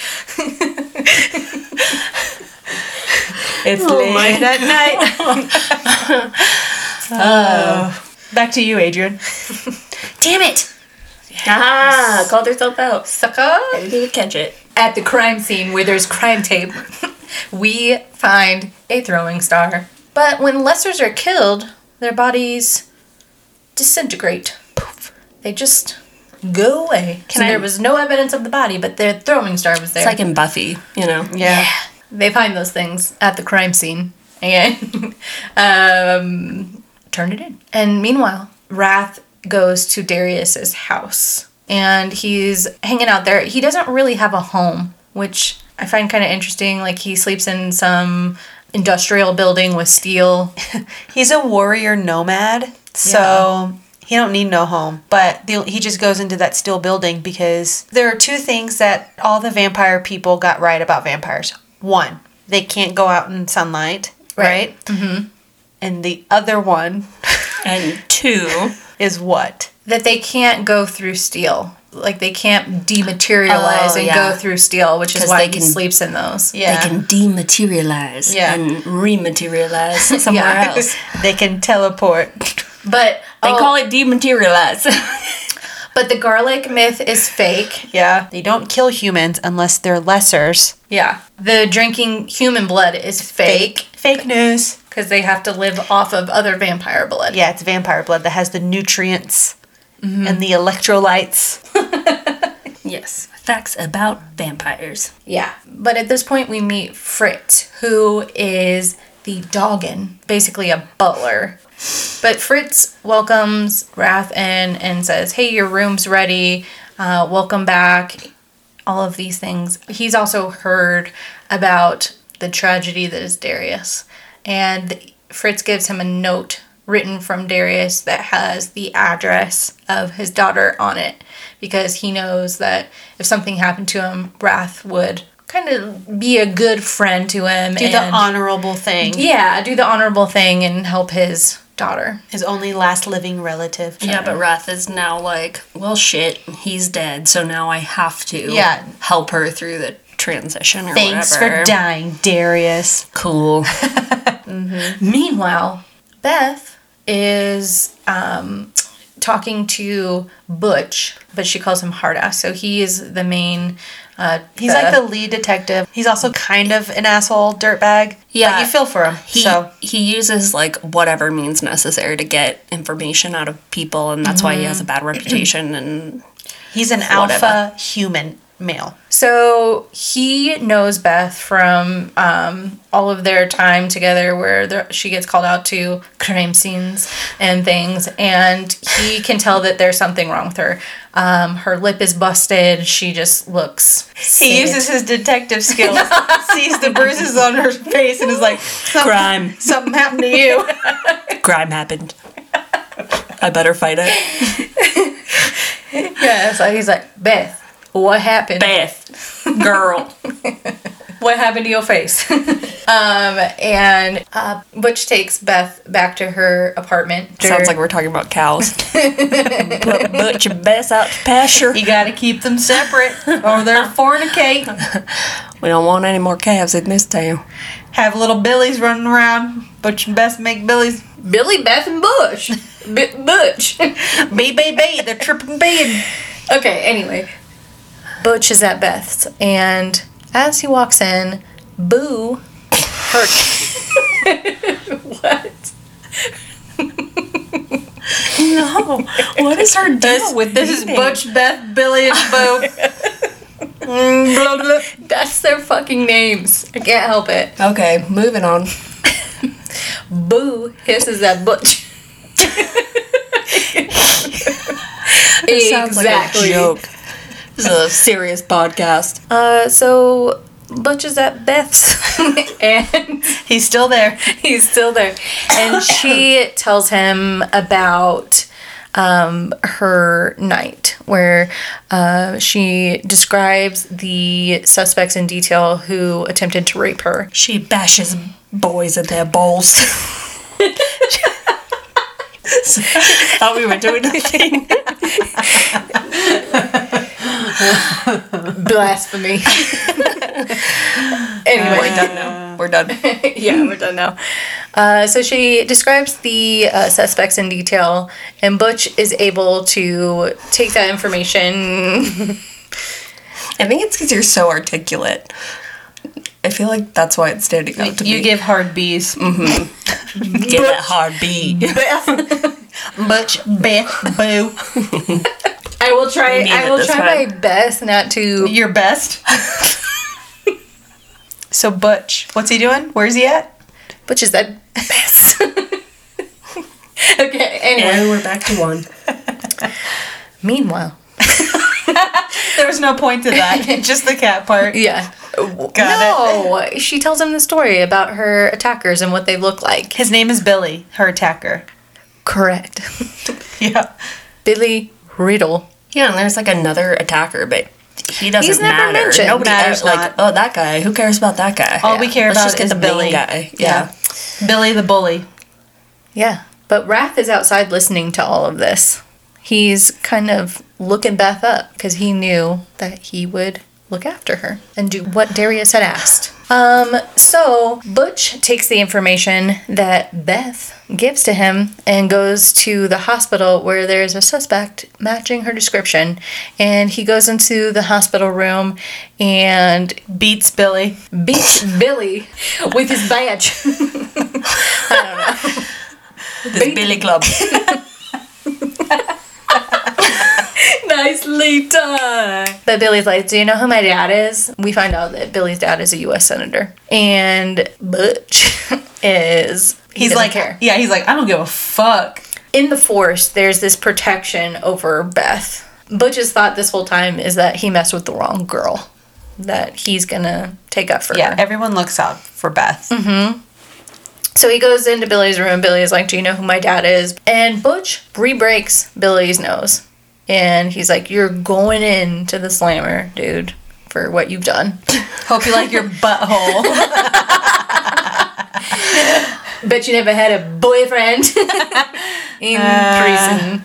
B: It's
C: Oh
B: late at night. oh. Back to you, Adrian.
A: Damn it.
C: Ah, called herself out.
A: Sucker!
C: I didn't catch it.
A: At the crime scene where there's crime tape, we find a throwing star. But when Lessers are killed, their bodies disintegrate. Poof. They just go away. so
C: I-
A: there was no evidence of the body, but their throwing star was there.
C: It's like in Buffy, you know.
B: Yeah.
A: they find those things at the crime scene and um, turn it in. And meanwhile, Wrath goes to Darius's house and he's hanging out there. He doesn't really have a home, which I find kind of interesting. Like he sleeps in some industrial building with steel.
B: He's a warrior nomad, so he don't need no home. But the, he just goes into that steel building because there are two things that all the vampire people got right about vampires. One, they can't go out in sunlight, right? Mm-hmm. And the other one
C: And two,
B: is what?
A: that they can't go through steel. Like they can't dematerialize
C: Oh,
A: and
C: yeah.
A: go through steel, which is why
C: they
A: he sleeps in those.
B: Yeah.
C: they can dematerialize
B: Yeah.
C: and rematerialize somewhere
A: Yeah.
C: else.
B: They can teleport.
A: But
C: They
A: oh,
C: call it dematerialize.
A: but the garlic myth is fake.
B: Yeah. They don't kill humans unless they're lessers.
A: Yeah. The drinking human blood is fake
B: Fake news.
A: because they have to live off of other vampire blood.
B: Yeah, it's vampire blood that has the nutrients and the electrolytes.
C: yes. Facts about vampires.
A: Yeah. But at this point, we meet Fritz, who is the doggen, basically a butler. But Fritz welcomes Wrath in and says, Hey, your room's ready. Uh, welcome back. All of these things. He's also heard about the tragedy that is Darius. And Fritz gives him a note written from Darius that has the address of his daughter on it because he knows that if something happened to him, Wrath would kind of be a good friend to him.
B: Do the honorable thing.
A: Yeah, do the honorable thing and help his daughter.
B: His only last living relative.
C: Yeah, but Wrath is now like, well, shit, he's dead, so now I have to
B: Yeah.
C: help her through the transition or
B: Thanks
C: whatever.
B: for dying, Darius.
C: Cool. Mm-hmm.
A: Meanwhile, Beth is um, talking to Butch, but she calls him Hardass. So he is the main. Uh,
B: He's like the lead detective. He's also kind of an asshole dirtbag.
C: Yeah.
B: But you feel for him.
C: He
B: so
C: he uses like whatever means necessary to get information out of people, and that's why he has a bad reputation. And
B: he's an
C: Whatever.
B: alpha human male.
A: So he knows Beth from um, all of their time together, where she gets called out to crime scenes and things, and he can tell that there's something wrong with her. Um, her lip is busted. She just looks.
B: He
A: sad.
B: uses his detective skills, sees the bruises on her face, and is like, "Something-
C: crime,
B: Something happened to you.
C: crime happened. I better fight it.
A: Yeah, so he's like, Beth, what happened?
C: Beth, girl.
A: What happened to your face? um, and uh, Butch takes Beth back to her apartment.
C: Sounds like we're talking about cows. Put Butch and Bess out to pasture.
B: You gotta keep them separate, or they're fornicate.
C: We don't want any more calves in this town.
B: Have little Billies running around. Butch and Bess make Billies.
A: Billy, Beth, and Bush. B- Butch.
B: B, B, B. They're tripping B.
A: okay, anyway. Butch is at Beth's, and as he walks in, Boo, her. what?
C: No. What is her deal
B: This,
C: with
B: this is? Butch, Beth, Billy, and Boo. Blah, blah.
A: That's their fucking names. I can't help it.
C: Okay, moving on.
A: Boo hisses at Butch.
C: This sounds like a joke. This is a serious podcast.
A: Uh, so Butch is at Beth's, and
B: He's still there.
A: he's still there, and she tells him about um, her night, where uh, she describes the suspects in detail who attempted to rape her.
C: She bashes boys in their balls. Thought we were doing a thing.
A: Blasphemy. anyway,
C: We're done now. We're done.
A: yeah, we're done now. Uh, so she describes the uh, suspects in detail, and Butch is able to take that information.
C: I think it's because you're so articulate. I feel like that's why it's standing out to be.
B: You
C: me.
B: give hard B's.
C: Get that hard B.
B: Butch, Beth, Boo.
A: I will try. I will try
C: time.
A: my best not to.
B: Your best. so Butch, what's he doing? Where's he at?
A: Butch is that best. okay. Anyway.
C: And we're back to one.
A: Meanwhile.
B: There was no point to that. Just the cat part.
A: Yeah.
B: Got
A: no, she tells him the story about her attackers and what they look like.
B: His name is Billy, her attacker.
A: Correct.
B: Yeah.
A: Billy Riddle.
C: Yeah, and there's like another attacker, but he doesn't
A: He's never
C: matter.
A: mentioned.
C: Nobody
B: Matters
C: like,
B: not.
C: oh, that guy. Who cares about that guy?
B: All we care
C: Let's
B: about
C: just get
B: is
C: the
B: Billy.
C: main guy. Yeah.
B: Billy the bully.
A: Yeah. But Wrath is outside listening to all of this. He's kind of looking Beth up because he knew that he would look after her and do what Darius had asked. Um, so Butch takes the information that Beth gives to him and goes to the hospital where there's a suspect matching her description. And he goes into the hospital room and
B: Beats Billy.
A: beats Billy with his badge.
C: This Billy Club.
A: Nicely done. But Billy's like, Do you know who my dad is? We find out that Billy's dad is a U.S. Senator. And Butch is. he
B: He's like,
A: care.
B: yeah, he's like, I don't give a fuck.
A: In the Force, there's this protection over Beth. Butch has thought this whole time is that he messed with the wrong girl. That he's gonna take up for
B: Yeah,
A: her.
B: everyone looks out for Beth. Mm-hmm.
A: So he goes into Billy's room. Billy is like, Do you know who my dad is? And Butch re breaks Billy's nose. And he's like, You're going into the slammer, dude, for what you've done.
B: Hope you like your butthole.
A: Bet you never had a boyfriend in uh, prison.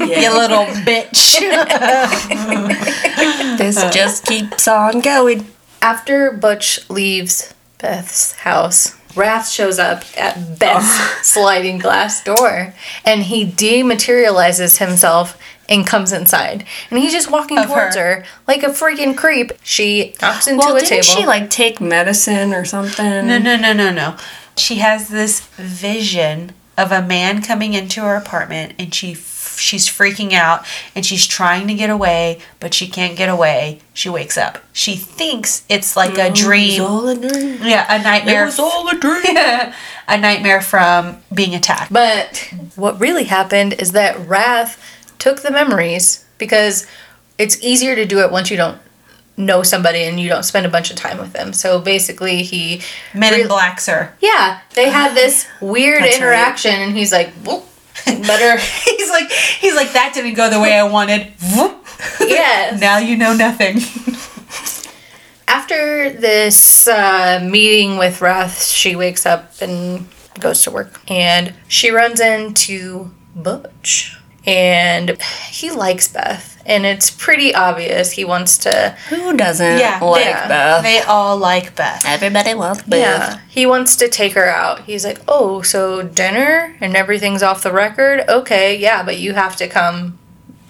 B: you little bitch.
C: This uh. just keeps on going.
A: After Butch leaves Beth's house, Wrath shows up at Beth's sliding glass door and he dematerializes himself and comes inside. And he's just walking
B: Of
A: towards
B: her.
A: her. like a freaking creep. She knocks into
C: Well,
A: a
C: didn't
A: table.
C: she like take medicine or something?
B: No, no, no, no, no. She has this vision of a man coming into her apartment and she f- she's freaking out and she's trying to get away, but she can't get away. She wakes up. She thinks it's like a
C: It was
B: dream.
C: all a dream.
B: Yeah, a
C: It
B: nightmare.
C: was all a dream.
B: a nightmare from being attacked.
A: But what really happened is that Wrath took the memories because it's easier to do it once you don't know somebody and you don't spend a bunch of time with them. So basically, he.
B: Men in Black, sir.
A: Yeah, they had this weird
C: That's
A: interaction, and he's like, "Whoop, better.
B: He's like, he's like, that didn't go the way I wanted. Whoop.
A: yes.
B: Now you know nothing.
A: After this uh, meeting with Wrath, she wakes up and goes to work. And she runs into Butch. And he likes Beth. And it's pretty obvious he wants to.
C: Who doesn't
B: Yeah,
C: like
A: yeah.
C: Beth?
B: They all like Beth.
C: Everybody loves Beth.
A: Yeah. He wants to take her out. He's like, oh, so dinner and everything's off the record? Okay, yeah, but you have to come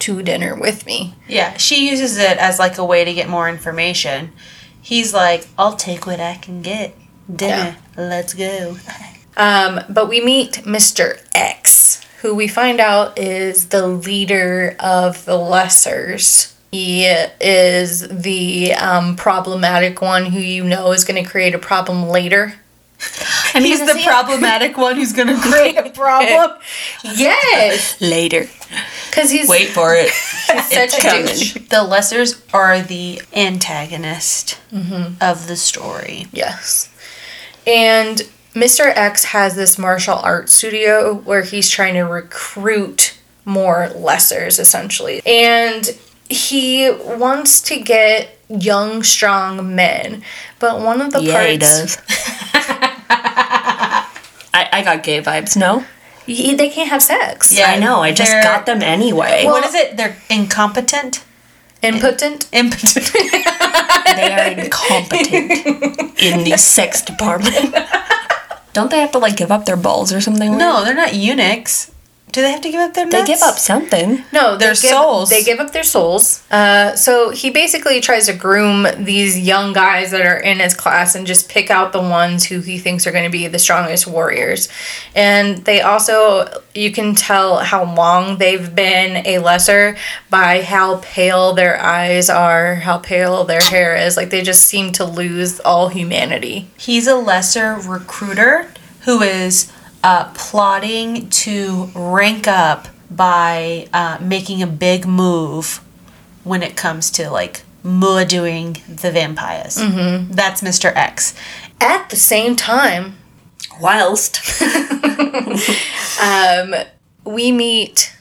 A: to dinner with me.
B: Yeah, she uses it as like a way to get more information. He's like, I'll take what I can get. Dinner. Let's go.
A: Um, but we meet Mr. X, who we find out is the leader of the Lessers. He is the um, problematic one who you know is going to create a problem later.
C: And
B: He's the problematic one who's gonna create a problem.
A: Yes,
C: later.
A: because he's
C: Wait for it.
A: such a
C: coming.
A: douche.
B: the Lessers are the antagonist of the story.
A: Yes. And Mr. X has this martial arts studio where he's trying to recruit more lessers, essentially. And he wants to get young, strong men. But one of the
C: Yeah,
A: parts.
C: he does. I, I got gay vibes, no?
A: he- they can't have sex.
B: Yeah.
C: I know, I just
B: they're-
C: got them anyway.
B: what is it? They're incompetent.
A: Impotent.
B: Impotent.
C: they are incompetent in the sex department. Don't they have to like give up their balls or something?
B: No, they're not eunuchs. Do they have to give up their
C: They give up something.
A: No, they
B: Their
A: give,
B: souls.
A: They give up their souls. Uh, so he basically tries to groom these young guys that are in his class and just pick out the ones who he thinks are going to be the strongest warriors. And they also, you can tell how long they've been a lesser by how pale their eyes are, how pale their hair is. Like they just seem to lose all humanity.
B: He's a lesser recruiter who is uh, plotting to rank up by uh, making a big move when it comes to like doing the vampires. Mm-hmm. That's Mr. X.
A: At the same time,
C: Whilst
A: um, we meet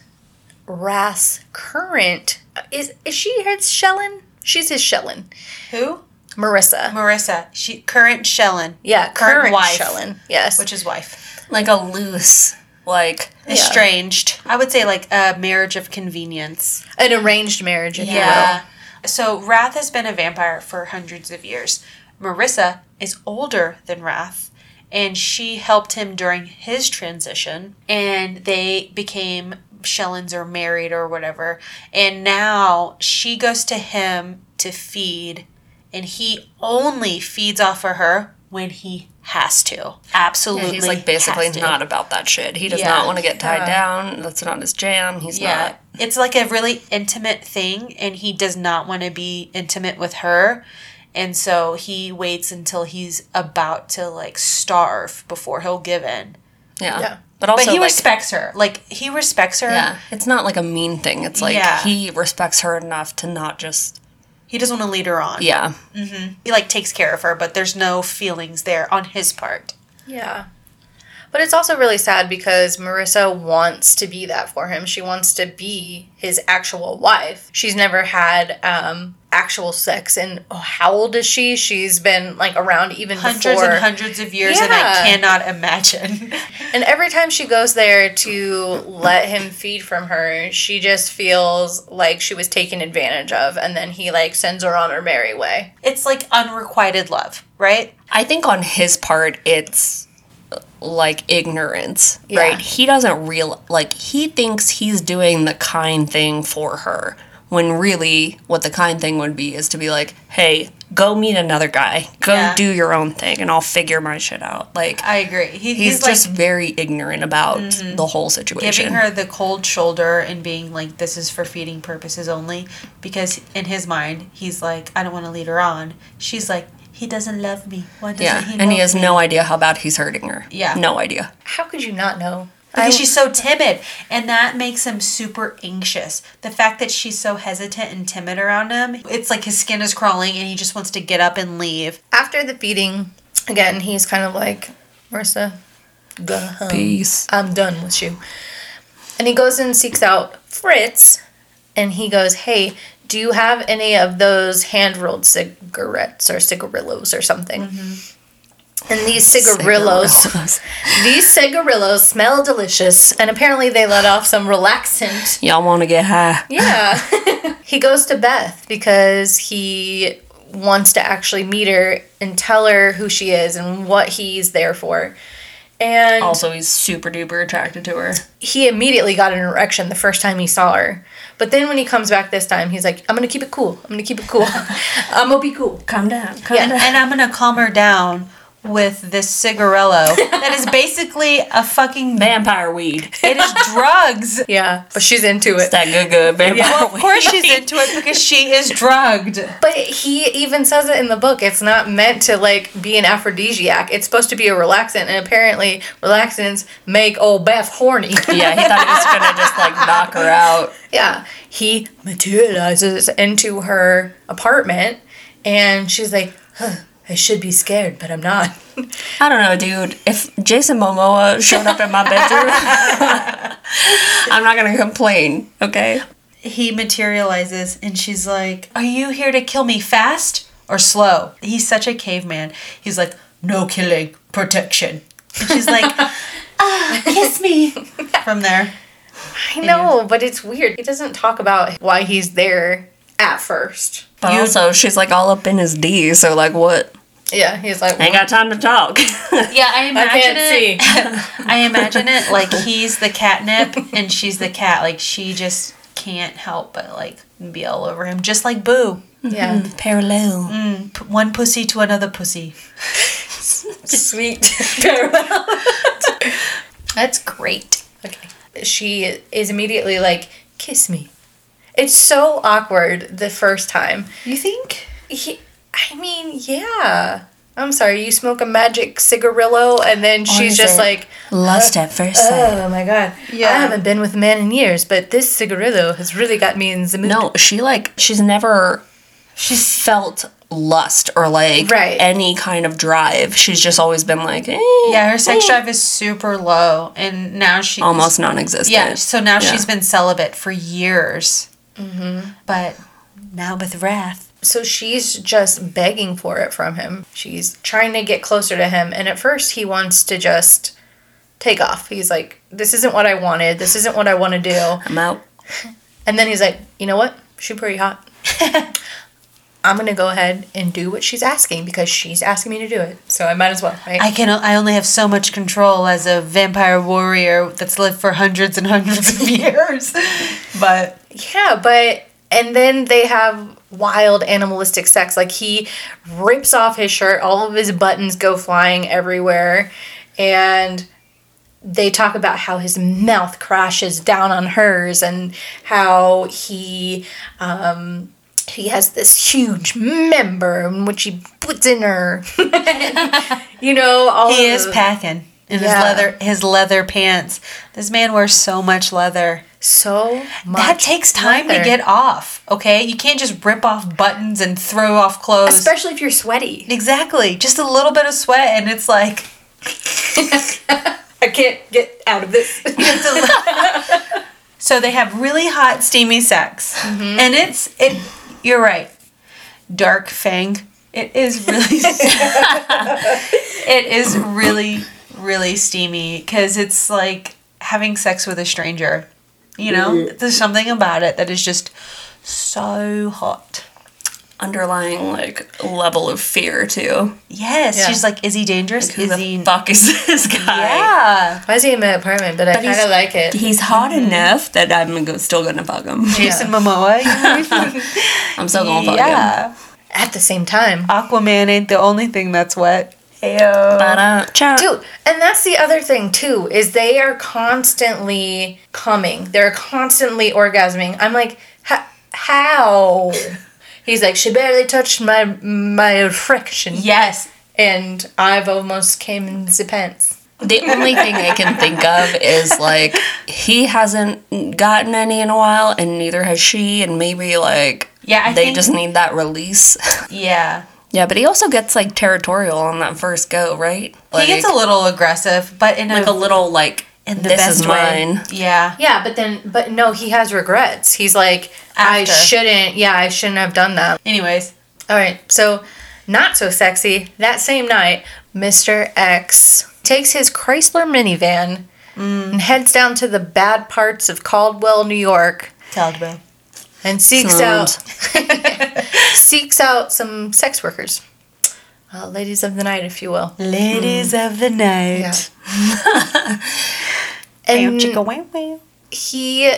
A: Wrath's current. Is is she his Shellan? She's his Shellan.
B: Who?
A: Marissa.
B: Marissa. She current Shellan.
A: Yeah,
B: current
A: current,
B: wife.
A: Shellan. Yes.
B: Which is wife.
C: Like a loose, like
B: Estranged. I would say like a marriage of convenience.
A: an arranged marriage. If
B: Yeah. So Wrath has been a vampire for hundreds of years. Marissa is older than Wrath, and she helped him during his transition, and they became Shellans or married or whatever. And now she goes to him to feed, and he only feeds off of her when he has to. Absolutely.
C: he's like basically
B: has to.
C: not about that shit. He does
B: Yeah.
C: not want to get tied
A: Uh,
C: down. That's not his jam. He's
B: Yeah.
C: not.
B: It's like a really intimate thing, and he does not want to be intimate with her. And so he waits until he's about to like starve before he'll give in.
C: Yeah.
A: Yeah.
C: But also,
B: But he
C: like,
B: respects her. Like, he respects her.
C: yeah, it's not like a mean thing. It's like
B: Yeah.
C: he respects her enough to not just.
B: He doesn't want to lead her on.
C: Yeah. Mm-hmm.
B: He like takes care of her, but there's no feelings there on his part.
A: Yeah. But it's also really sad because Marissa wants to be that for him. She wants to be his actual wife. She's never had um, actual sex. And oh, how old is she? She's been like around even
B: Hundreds
A: before.
B: and hundreds of years, and I cannot imagine.
A: And every time she goes there to let him feed from her, she just feels like she was taken advantage of. And then he like sends her on her merry way.
B: it's like unrequited love, right?
C: I think on his part, it's like ignorance,
A: Yeah.
C: right? He doesn't real like he thinks he's doing the kind thing for her when really what the kind thing would be is to be like, "Hey, go meet another guy. Go
B: Yeah.
C: do your own thing and I'll figure my shit out." Like
B: I agree. He,
C: he's,
B: he's, like
C: just very ignorant about mm-hmm. the whole situation.
B: giving her the cold shoulder and being like this is for feeding purposes only because in his mind he's like i don't want to lead her on she's like he doesn't love me why doesn't
C: yeah,
B: he
C: and he has
B: me?"
C: no idea how bad he's hurting her.
B: Yeah.
C: No idea.
A: How could you not know?
B: because
A: I-
B: she's so timid and that makes him super anxious the fact that she's so hesitant and timid around him it's like his skin is crawling and he just wants to get up and leave
A: after the feeding, again, he's kind of like, Marissa, go home.
C: Peace.
A: I'm done with you. And he goes and seeks out Fritz, and he goes, Hey, do you have any of those hand rolled cigarettes or cigarillos or something? Mm-hmm. And these cigarillos, these cigarillos smell delicious, and apparently they let off some relaxant.
C: Y'all want to get high?
A: Yeah. he goes to Beth because he wants to actually meet her and tell her who she is and what he's there for. And
C: Also, he's super duper attracted to her.
A: he immediately got an erection the first time he saw her. But then when he comes back this time, he's like, I'm gonna keep it cool. I'm gonna keep it cool. I'm gonna be cool.
C: Calm down. Calm
A: Yeah.
C: down.
B: and i'm gonna calm her down with this cigarillo that is basically a fucking
C: Vampire weed.
B: it is drugs
A: Yeah. But she's into
C: It's
A: it.
C: that good, good vampire
B: Well, of course she's into it because she is drugged.
A: But he even says it in the book. It's not meant to like be an aphrodisiac. It's supposed to be a relaxant, and apparently relaxants make old Beth horny.
C: Yeah, he thought he was gonna just like knock her out.
A: Yeah, he materializes into her apartment, and she's like, huh, I should be scared, but I'm not.
C: I don't know, dude. If Jason Momoa showed up in my bedroom, I'm not gonna complain. Okay.
B: He materializes and she's like, Are you here to kill me fast or slow? He's such a caveman. He's like, No killing, protection. And she's like, Ah, kiss me. From there.
A: I know, but it's weird. He doesn't talk about why he's there at first.
C: But
B: You-
C: also, she's like all up in his D. So like, what?
A: Yeah, he's like,
C: Ain't got time to talk.
B: Yeah, I
A: I
B: imagine
A: can't
B: it.
A: see.
B: I imagine it like he's the catnip and she's the cat. Like she just can't help but like be all over him, just like Boo.
A: Yeah, mm-hmm.
C: Parallel.
B: Mm, p- one pussy to another pussy.
A: sweet parallel. That's great. Okay. She is immediately like, kiss me. It's so awkward the first time.
B: You think?
A: He, I mean, yeah. I'm sorry, you smoke a magic cigarillo and then she's just
C: it
A: like,
C: Lust at first sight.
A: oh my god.
B: Yeah.
A: I haven't been with a man in years, but this cigarillo has really got me in the mood.
C: No, she like she's never she's felt lust or like
A: Right.
C: any kind of drive. She's just always been like eh,
B: Yeah, her sex
C: eh,
B: drive is super low, and now she
C: almost non-existent.
B: Yeah, so now
C: Yeah.
B: she's been celibate for years. Mm-hmm. But now with wrath.
A: So she's just begging for it from him. She's trying to get closer to him, and at first he wants to just take off. He's like, "This isn't what I wanted. This isn't what I want to do."
C: I'm out.
A: And then he's like, "You know what? She's pretty hot. I'm gonna go ahead and do what she's asking because she's asking me to do it. So I might as well, right?"
B: I can I only have so much control as a vampire warrior that's lived for hundreds and hundreds of years. But
A: Yeah, but and then they have wild animalistic sex. Like he rips off his shirt, all of his buttons go flying everywhere, and they talk about how his mouth crashes down on hers and how he um he has this huge member in which he puts in her. you know, all
B: he is
A: the-
B: packing in his leather his leather pants. This man wears so much leather.
A: so much.
B: that takes time
A: leather.
B: to get off, okay? You can't just rip off buttons and throw off clothes.
A: especially if you're sweaty.
B: exactly. Just a little bit of sweat and it's like
A: I can't get out of this.
B: So they have really hot, steamy sex,
A: Mm-hmm.
B: and it's it. You're right, dark fang. It is really. it is really, really steamy because it's like having sex with a stranger. You know, there's something about it that is just so hot.
C: Underlying like level of fear too.
B: Yes,
A: Yeah.
B: she's like, is he dangerous?
C: Who
B: is
C: the
B: he?
C: fuck is this guy?
B: Yeah,
A: Why is he in my apartment? But I kind of like it.
C: He's hot mm-hmm. enough that I'm go- still gonna fuck him.
B: Jason Momoa.
C: I'm still gonna fuck him.
A: At the same time.
B: Aquaman ain't the only thing that's wet.
C: Ba-da.
A: Dude, and that's the other thing too, is they are constantly coming. They're constantly orgasming. I'm like, how? He's like, she barely touched my my friction.
B: Yes,
A: And I've almost came in the pants.
C: The only thing I can think of is like he hasn't gotten any in a while, and neither has she, and maybe like
B: Yeah, I
C: they
B: think-
C: just need that release.
B: yeah.
C: yeah, but he also gets like territorial on that first go, right? Like,
B: he gets a little aggressive, but in
C: like
B: a,
C: a little like
B: in the
C: this
B: best
C: is
B: way. Yeah.
A: Yeah, but then, but no, he has regrets. He's like, I shouldn't, yeah, I shouldn't have done that.
B: Anyways,
A: All right, so not so sexy. That same night, Mr. X takes his Chrysler minivan and heads down to the bad parts of Caldwell, New York,
B: Caldwell.
A: and seeks
C: Sounds-
A: out seeks out some sex workers, uh, ladies of the night, if you will.
B: Ladies of the night.
A: Yeah. And
B: chicka, wow, wow.
A: he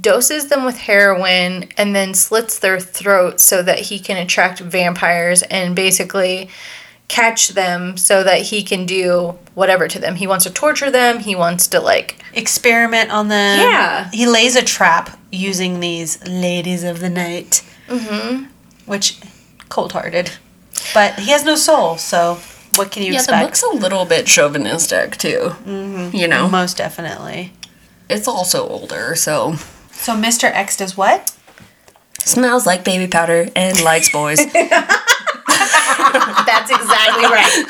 A: doses them with heroin and then slits their throats so that he can attract vampires and basically catch them so that he can do whatever to them. He wants to torture them. He wants to like
B: Experiment on them.
A: Yeah.
B: He lays a trap using these ladies of the night. Mm-hmm. Which, cold hearted. But he has no soul, so what can you
C: Yeah, the
B: expect?
C: book's a little bit chauvinistic too.
B: Mm-hmm.
C: You know,
B: Most definitely.
C: it's also older, so
B: So Mr. X does what?
C: smells like baby powder and likes boys.
A: that's exactly right.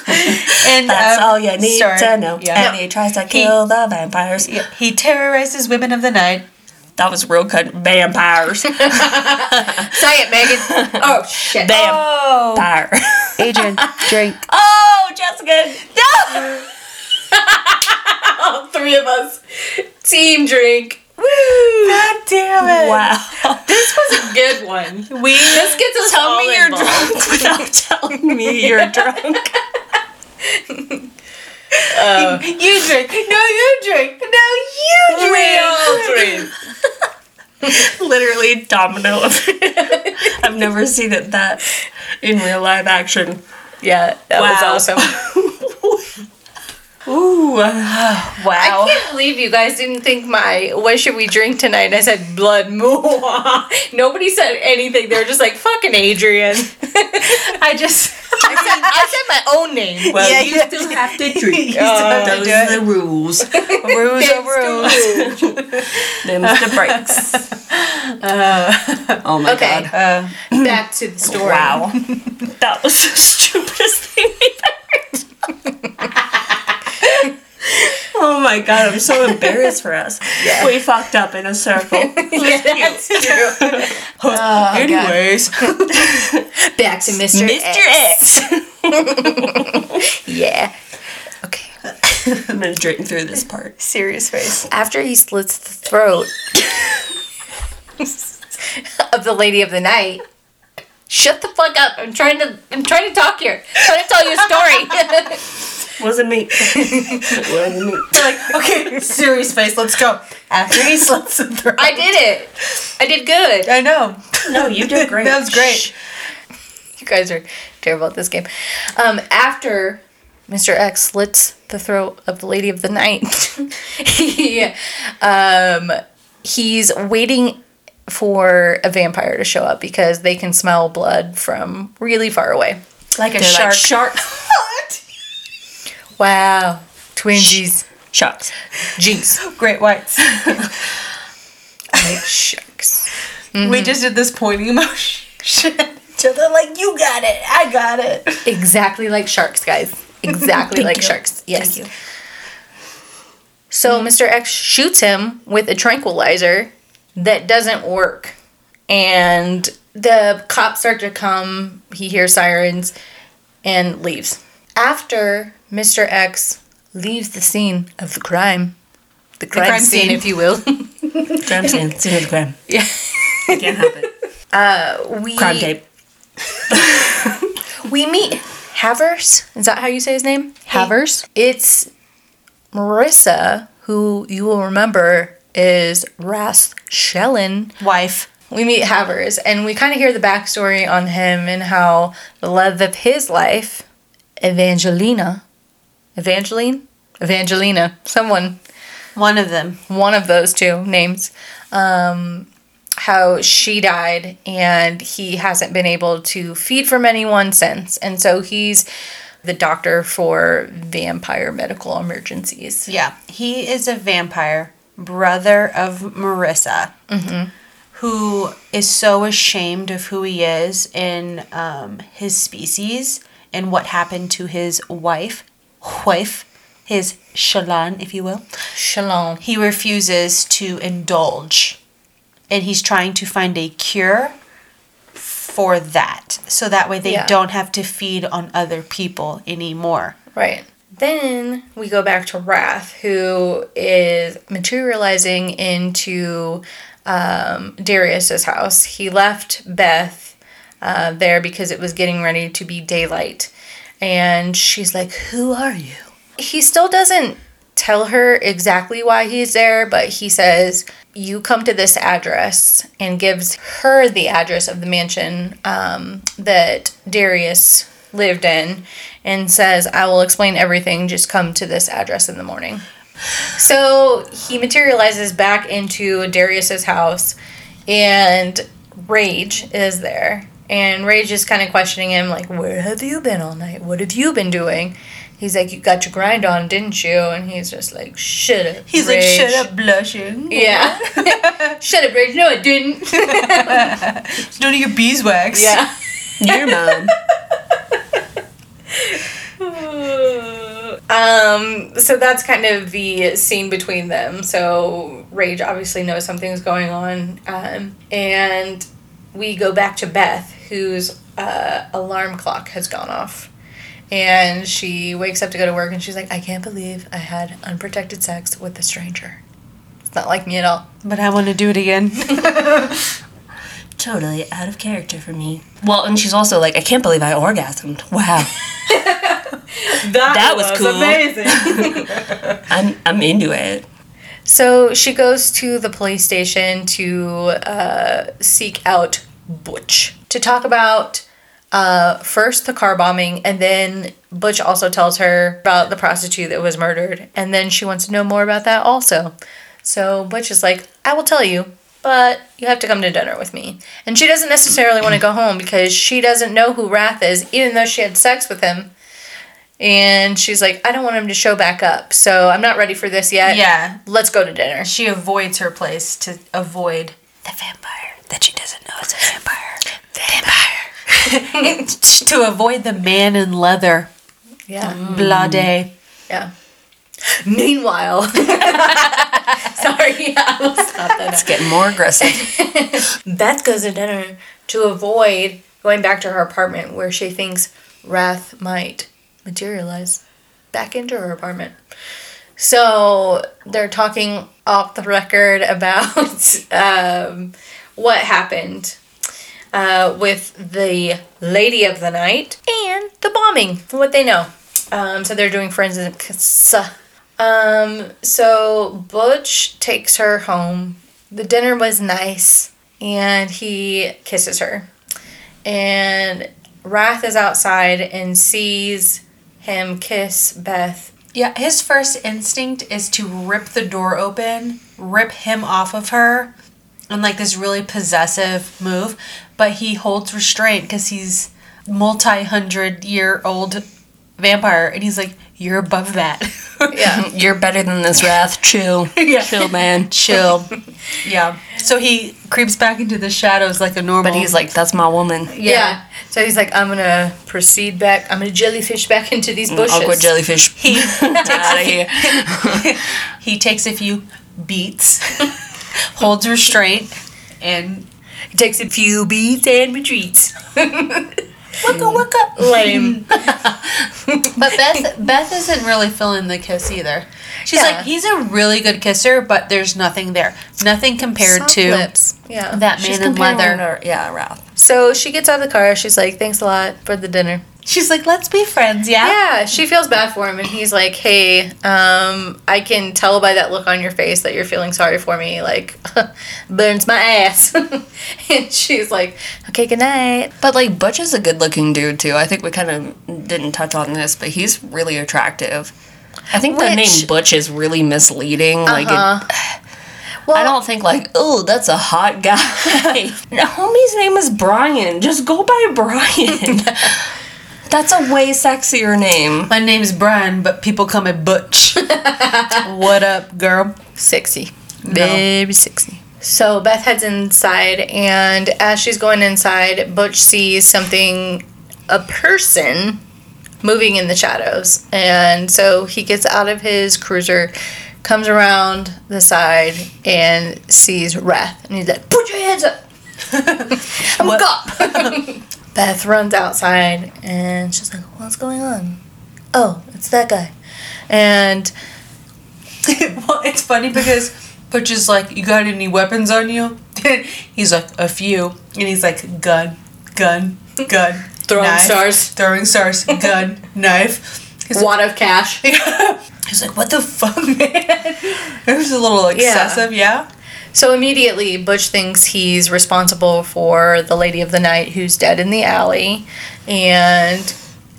B: And
C: That's
B: um,
C: all you need
B: sorry.
C: to know.
B: Yeah.
C: And he tries to kill the vampires.
B: He terrorizes women of the night.
C: That was real cut. Vampires.
A: Say it, Megan. Oh shit.
C: Vampire.
B: Oh, Adrian, drink.
C: oh, Jessica. No!
A: All three of us. Team drink. Woo!
B: God damn it.
C: Wow.
A: This was a good one.
B: We
A: This gets us
C: Tell
A: all
C: me you're drunk without telling me you're drunk.
B: Uh, you drink. No, you drink. No, you drink.
C: Literally domino. I've never seen it that in real live action.
A: Yeah, that
C: Wow.
A: was awesome.
C: Ooh.
B: Wow.
A: I can't believe you guys didn't think my what should we drink tonight? I said blood moo. Nobody said anything. They were just like fucking Adrian.
B: I just.
A: I said I said my own name.
C: Well,
B: Yeah,
C: you
B: yeah.
C: still have to drink.
B: You still have to
C: Those
B: do
C: are the rules.
B: Rules are rules.
C: Them's the breaks. oh my
A: Okay.
C: god.
B: Uh,
A: Back to the story.
C: Wow. that was the stupidest thing we've ever done. oh my god, I'm so embarrassed for us.
A: Yeah.
C: We fucked up in a circle.
A: Yeah, that's true.
B: Oh, anyways.
A: Back to Mr.
C: Mr.
A: X.
C: X.
A: Yeah. Okay.
C: I'm gonna drink through this part.
B: Serious face.
A: After he slits the throat of the lady of the night. Shut the fuck up. I'm trying to I'm trying to talk here. I'm trying to tell you a story.
C: Wasn't me. Wasn't me.
B: They're like, okay, serious face, let's go. After he slits the throat.
A: I did it. I did good.
B: I know.
C: No, you did great.
B: That was great.
A: You guys are terrible at this game. Um, after Mr. X slits the throat of the Lady of the Night, he, um, he's waiting for a vampire to show up because they can smell blood from really far away.
B: Like a
C: They're
B: shark.
C: like shark.
A: Wow. Twinsies.
C: Sharks.
A: Jinx.
B: Great whites.
A: Sharks.
B: We mm-hmm. just did this pointing motion. Each other like, you got it, I got it.
A: Exactly like sharks, guys. Exactly like
C: you.
A: sharks. Yes.
C: Thank you.
A: So Mr. X shoots him with a tranquilizer that doesn't work. And the cops start to come, he hears sirens and leaves. After Mr. X leaves the scene of the crime, the crime,
B: crime
A: scene,
B: scene.
A: if you will,
C: Crime scene. Scene of the crime.
A: yeah,
C: I can't have it.
A: Uh, we
C: Crime tape.
A: we meet Havers. Is that how you say his name? Havers. It's Marissa, who you will remember is Wrath's Shellan.
B: Wife.
A: We meet Havers, and we kind of hear the backstory on him and how the love of his life, Evangelina, Evangeline, Evangelina, someone,
B: One of them.
A: one of those two names, um, how she died, and he hasn't been able to feed from anyone since, and so he's the doctor for vampire medical emergencies.
B: Yeah. He is a vampire, brother of Marissa, who is so ashamed of who he is in um, his species and what happened to his wife, wife, his Shellan, if you will.
A: Shalom.
B: He refuses to indulge. And he's trying to find a cure for that. So that way they
A: Yeah.
B: don't have to feed on other people anymore.
A: Right. Then we go back to Wrath, who is materializing into um, Darius's house. He left Beth uh, there because it was getting ready to be daylight. And she's like, Who are you? He still doesn't tell her exactly why he's there, but he says, You come to this address and gives her the address of the mansion um, that Darius lived in and says, I will explain everything, just come to this address in the morning. So he materializes back into Darius's house, and Rhage is there. And Rhage is kind of questioning him, like, Where have you been all night? What have you been doing? He's like, You got your grind on, didn't you? And he's just like, Shut up.
B: He's
A: Rhage."
B: like, shut up, blushing.
A: Yeah. Shut up, Rhage. No, I didn't.
B: It's none of your beeswax.
A: yeah.
C: Your mom.
A: Um, so that's kind of the scene between them. So Rhage obviously knows something's going on. Um, and we go back to Beth, whose uh, alarm clock has gone off. And she wakes up to go to work and she's like, I can't believe I had unprotected sex with a stranger. It's Not like me at all.
B: But I want to do it again.
C: Totally out of character for me. Well, and she's also like, I can't believe I orgasmed. Wow.
B: that,
C: was cool.
B: amazing.
C: I'm I'm into it.
A: So she goes to the police station to uh, seek out Butch to talk about uh, first the car bombing, and then Butch also tells her about the prostitute that was murdered, and then she wants to know more about that also. So Butch is like, I will tell you, but you have to come to dinner with me. And she doesn't necessarily want to go home because she doesn't know who Wrath is, even though she had sex with him. And she's like, I don't want him to show back up, so I'm not ready for this yet.
B: Yeah.
A: Let's go to dinner.
B: she avoids her place to avoid
C: The vampire that she doesn't know it's a vampire.
A: Vampire.
B: to avoid the man in leather.
A: Yeah.
B: Blade.
A: Yeah. Meanwhile, sorry, I will stop that.
C: It's getting more aggressive.
A: Beth goes to dinner to avoid going back to her apartment where she thinks Wrath might materialize back into her apartment. So they're talking off the record about um, what happened uh, with the Lady of the Night and the bombing, what they know. Um, so they're doing forensics. Um, so Butch takes her home. The dinner was nice, and he kisses her. And Wrath is outside and sees him kiss Beth.
B: Yeah, his first instinct is to rip the door open, rip him off of her, and like this really possessive move. But he holds restraint because he's multi hundred year old vampire, and he's like, "You're above that."
A: Yeah.
C: You're better than this wrath. Chill.
B: Yeah.
C: Chill, man.
B: Chill. yeah. So he creeps back into the shadows like a normal.
C: But he's like, that's my woman.
A: Yeah. So he's like, I'm gonna proceed back. I'm gonna jellyfish back into these mm, bushes.
C: Awkward jellyfish.
B: he
C: Get out of here.
B: he takes a few beats, holds her restraint, and
A: takes a few beats and retreats.
B: waka waka.
A: Lame.
B: But Beth Beth isn't really feeling the kiss either. She's
A: Yeah.
B: like, he's a really good kisser, but there's nothing there. Nothing compared
A: Soft
B: to
A: lips. Yeah.
B: that
C: She's
B: man in leather.
C: her- yeah, Ralph.
A: So she gets out of the car. She's like, "Thanks a lot for the dinner."
B: She's like, let's be friends, yeah?
A: Yeah, she feels bad for him, and he's like, "Hey, um, I can tell by that look on your face that you're feeling sorry for me. Like, burns my ass." and she's like, "Okay, good night."
C: But like Butch is a good looking dude too. I think we kind of didn't touch on this, but he's really attractive. I think the name Butch is really misleading. Like it,
A: Uh-huh. Well,
C: I don't think like, oh, that's a hot guy. the homie's name is Brian. Just go by Brian. That's a way sexier name.
B: My name's Brian, but people call me Butch. what up, girl?
A: sexy, very sexy. So Beth heads inside, and as she's going inside, Butch sees something, a person, moving in the shadows, and so he gets out of his cruiser, comes around the side, and sees Wrath, and he's like, "Put your hands up!" I'm a cop. Beth runs outside, and she's like, "What's going on?" Oh, it's that guy, and
B: well, it's funny because Butch is like, you got any weapons on you? he's like, a few. And he's like, gun, gun, gun.
A: Throwing
B: knife,
A: stars.
B: Throwing stars, gun, knife. He's
A: wad of cash.
B: He's like, what the fuck, man? It was a little excessive, yeah?
A: So immediately, Butch thinks he's responsible for the Lady of the Night who's dead in the alley, and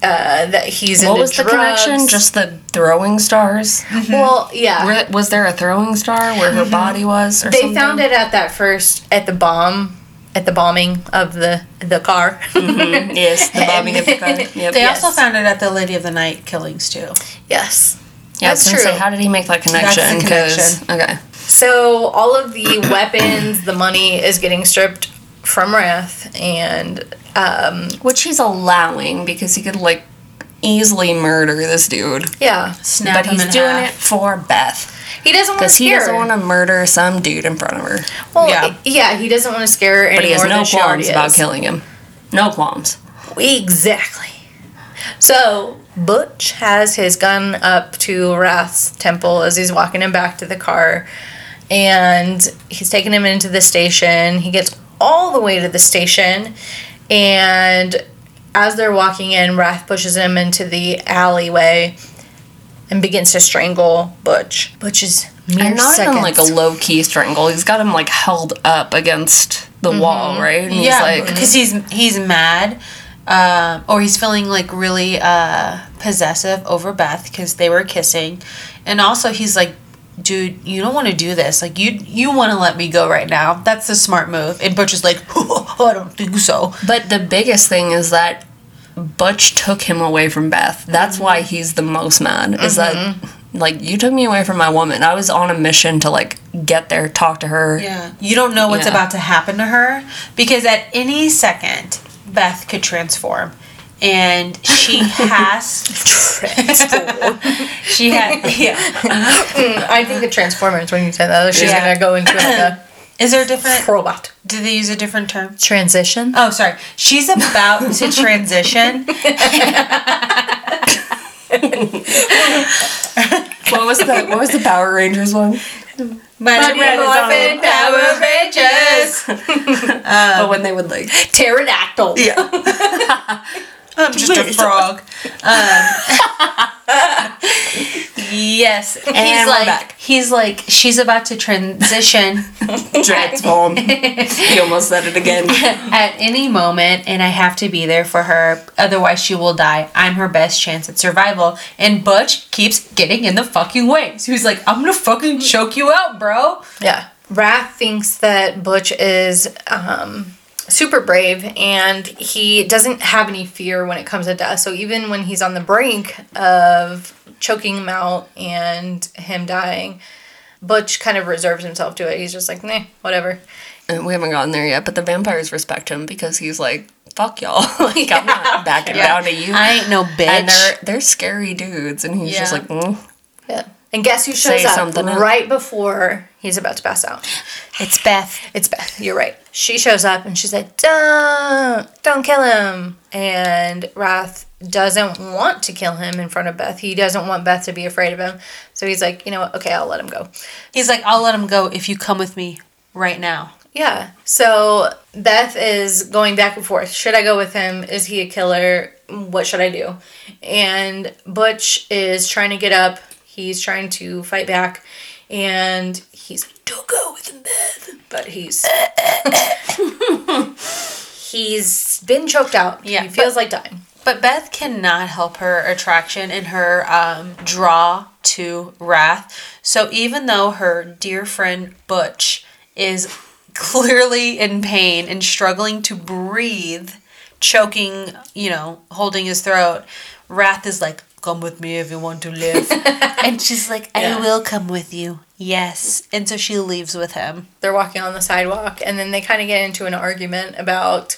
A: uh, that he's in the garage.
C: What
A: into
C: was the
A: drugs.
C: connection? Just the throwing stars?
A: well, yeah.
C: Were- Was there a throwing star where her body was? Or
A: They
C: something?
A: found it at that first at the bomb, at the bombing of the the car.
C: Mm, Yes, the bombing of the car. Yep.
B: They
A: Yes.
B: also found it at the Lady of the Night killings, too.
A: yes,
C: yeah, I
A: that's true.
C: say, how did he make that
B: That's the
C: connection? 'Cause- okay.
A: So all of the weapons, the money is getting stripped from Wrath, and um,
C: Which he's allowing because he could like easily murder this dude.
A: yeah,
B: Snap
C: but
B: him
C: he's
B: in
C: doing
B: half.
C: it for Beth.
A: he doesn't want to
C: Because he doesn't want to murder some dude in front of her.
A: Well,
B: Yeah.
A: yeah, he doesn't want to scare her
C: But he has no
A: than she already
C: qualms about killing him. No qualms.
A: Exactly. So Butch has his gun up to Wrath's temple as he's walking him back to the car, and he's taking him into the station. He gets all the way to the station, and as they're walking in, Wrath pushes him into the alleyway and begins to strangle Butch. Butch is mere
C: And not
A: seconds.
C: even like a low key strangle. He's got him like held up against the wall, right? And
B: yeah, because he's he's mad, um, or he's feeling like really uh, possessive over Beth because they were kissing, and also he's like, dude, you don't want to do this. Like you you want to let me go right now. That's the smart move. And Butch is like, I don't think so.
C: But the biggest thing is that Butch took him away from Beth. That's
B: Mm-hmm.
C: why he's the most mad. Is that like you took me away from my woman? I was on a mission to like get there, talk to her.
B: Yeah, you don't know what's
C: Yeah.
B: about to happen to her because at any second Beth could transform. And she has she had yeah.
A: Mm, I think the Transformers when you said that she's
B: Yeah.
A: gonna go into like a
B: Is there a different
A: robot
B: Do they use a different term?
A: transition.
B: Oh, sorry. She's about to transition.
C: What was the What was the Power Rangers one?
B: Mighty Morphin Power Rangers.
C: Um, but when they would like
A: Pterodactyl.
B: Yeah. I'm just a frog. Um, yes, he's
C: And we're
B: like
C: back.
B: he's like she's about to transition
C: transform. he almost said it again.
B: at any moment, and I have to be there for her. Otherwise, she will die. I'm her best chance at survival. And Butch keeps getting in the fucking way. So he's like, "I'm gonna fucking choke you out, bro."
A: Yeah. Wrath thinks that Butch is um, super brave and he doesn't have any fear when it comes to death. So even when he's on the brink of choking him out and him dying, Butch kind of reserves himself to it. He's just like, nah, whatever.
C: And we haven't gotten there yet, but the vampires respect him because he's like, "Fuck y'all! like I'm not backing down to you."
B: I ain't no bitch.
C: and they're they're scary dudes, and he's just like, mm.
A: Yeah. And guess who shows
C: Say
A: up
C: something else.
A: right before he's about to pass out?
B: it's Beth.
A: It's Beth. You're right. She shows up and she's like, "Don't, don't kill him." And Wrath doesn't want to kill him in front of Beth. He doesn't want Beth to be afraid of him. So he's like, "You know what? Okay, I'll let him go."
B: He's like, I'll let him go if you come with me right now.
A: Yeah. So Beth is going back and forth. Should I go with him? Is he a killer? What should I do? And Butch is trying to get up. He's trying to fight back. And he's like, don't go with him, Beth. But he's. he's been choked out.
B: Yeah,
A: He feels like dying.
B: But Beth cannot help her attraction and her um, draw to Wrath. So even though her dear friend Butch is clearly in pain and struggling to breathe, choking, you know, holding his throat, Wrath is like, Come with me if you want to live. and she's like, I
A: Yeah.
B: will come with you. Yes. And so she leaves with him.
A: they're walking on the sidewalk and then they kind of get into an argument about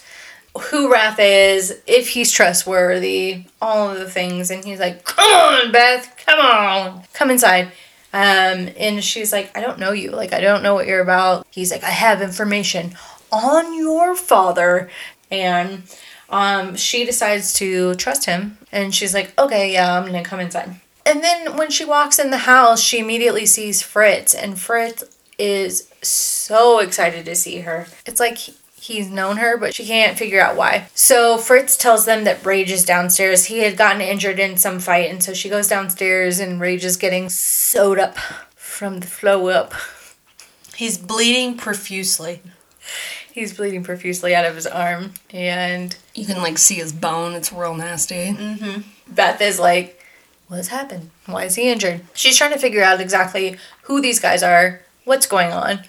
A: who Wrath is, if he's trustworthy, all of the things. And he's like, Come on, Beth, come on, come inside. Um, and she's like, I don't know you. Like, I don't know what you're about. He's like, I have information on your father. And um, she decides to trust him. And she's like, okay, yeah, I'm to come inside. And then when she walks in the house, she immediately sees Fritz. And Fritz is so excited to see her. It's like he's known her, but she can't figure out why. So Fritz tells them that Rhage is downstairs. He had gotten injured in some fight, and so she goes downstairs, and Rhage is getting sewed up from the flow up.
B: He's bleeding profusely.
A: He's bleeding profusely out of his arm, and
C: you can like see his bone. It's real nasty. Mm-hmm.
A: Beth is like, What's happened? Why is he injured? She's trying to figure out exactly who these guys are, what's going on.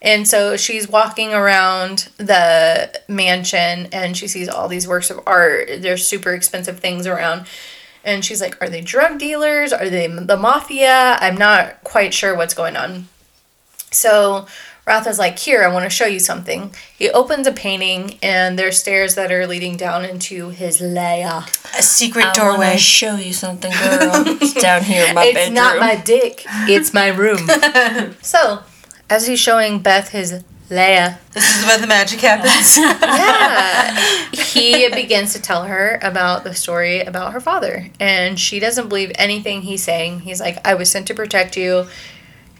A: And so she's walking around the mansion and she sees all these works of art. There's super expensive things around. And she's like, Are they drug dealers? Are they the mafia? I'm not quite sure what's going on. So Ratha's like, Here, I want to show you something. He opens a painting and there's stairs that are leading down into his lair.
B: A secret
C: I
B: doorway.
C: wanna show you something, girl. it's down here in my
A: it's
C: bedroom.
A: It's not my dick. It's my room. so, as he's showing Beth his lair,
B: This is where the magic happens.
A: yeah, he begins to tell her about the story about her father, and she doesn't believe anything he's saying. He's like, "I was sent to protect you.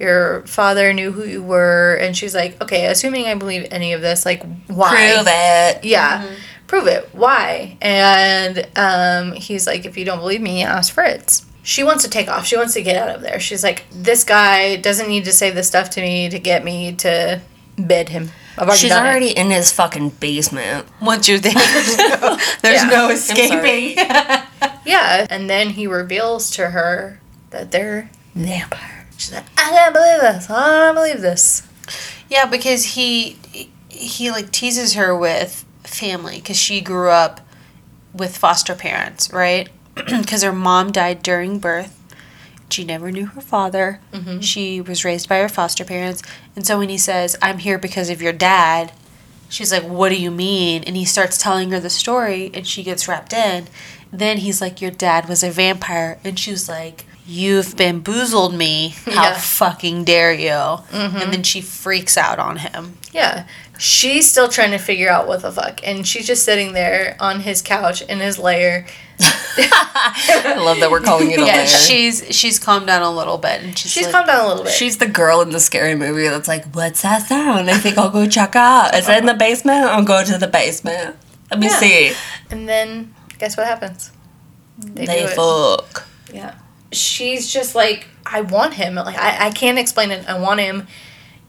A: Your father knew who you were. And she's like, okay, assuming I believe any of this, like, why?
C: Prove it.
A: Yeah. Prove it. Why? And um, he's like, if you don't believe me, ask Fritz. She wants to take off. She wants to get out of there. She's like, this guy doesn't need to say this stuff to me to get me to bed him. Already
C: She's
A: done it."
C: already in his fucking basement.
B: Once you're there, there's no, there's
A: Yeah.
B: no escaping.
A: Yeah. And then he reveals to her that they're vampire. She's like, I can't believe this. I don't believe this.
B: Yeah, because he he like teases her with family because she grew up with foster parents, right? Because her mom died during birth. She never knew her father. Mm-hmm. She was raised by her foster parents. And so when he says, I'm here because of your dad, she's like, What do you mean? And he starts telling her the story and she gets wrapped in. Then he's like, Your dad was a vampire. And she's like, You've bamboozled me. How
A: Yeah.
B: fucking dare you? Mm-hmm. And then she freaks out on him.
A: Yeah. She's still trying to figure out what the fuck. And she's just sitting there on his couch in his lair.
C: I love that we're calling it a
B: Yeah,
C: lair.
B: she's she's calmed down a little bit, and she's,
A: She's
B: like,
A: calmed down a little bit.
C: She's the girl in the scary movie that's like, "What's that sound?" I think I'll go check out. Is it in the basement? I'll go to the basement. Let me
A: Yeah.
C: see.
A: and then guess what happens? They,
C: They fuck.
A: Yeah. She's just like, I want him. Like I, I can't explain it. I want him.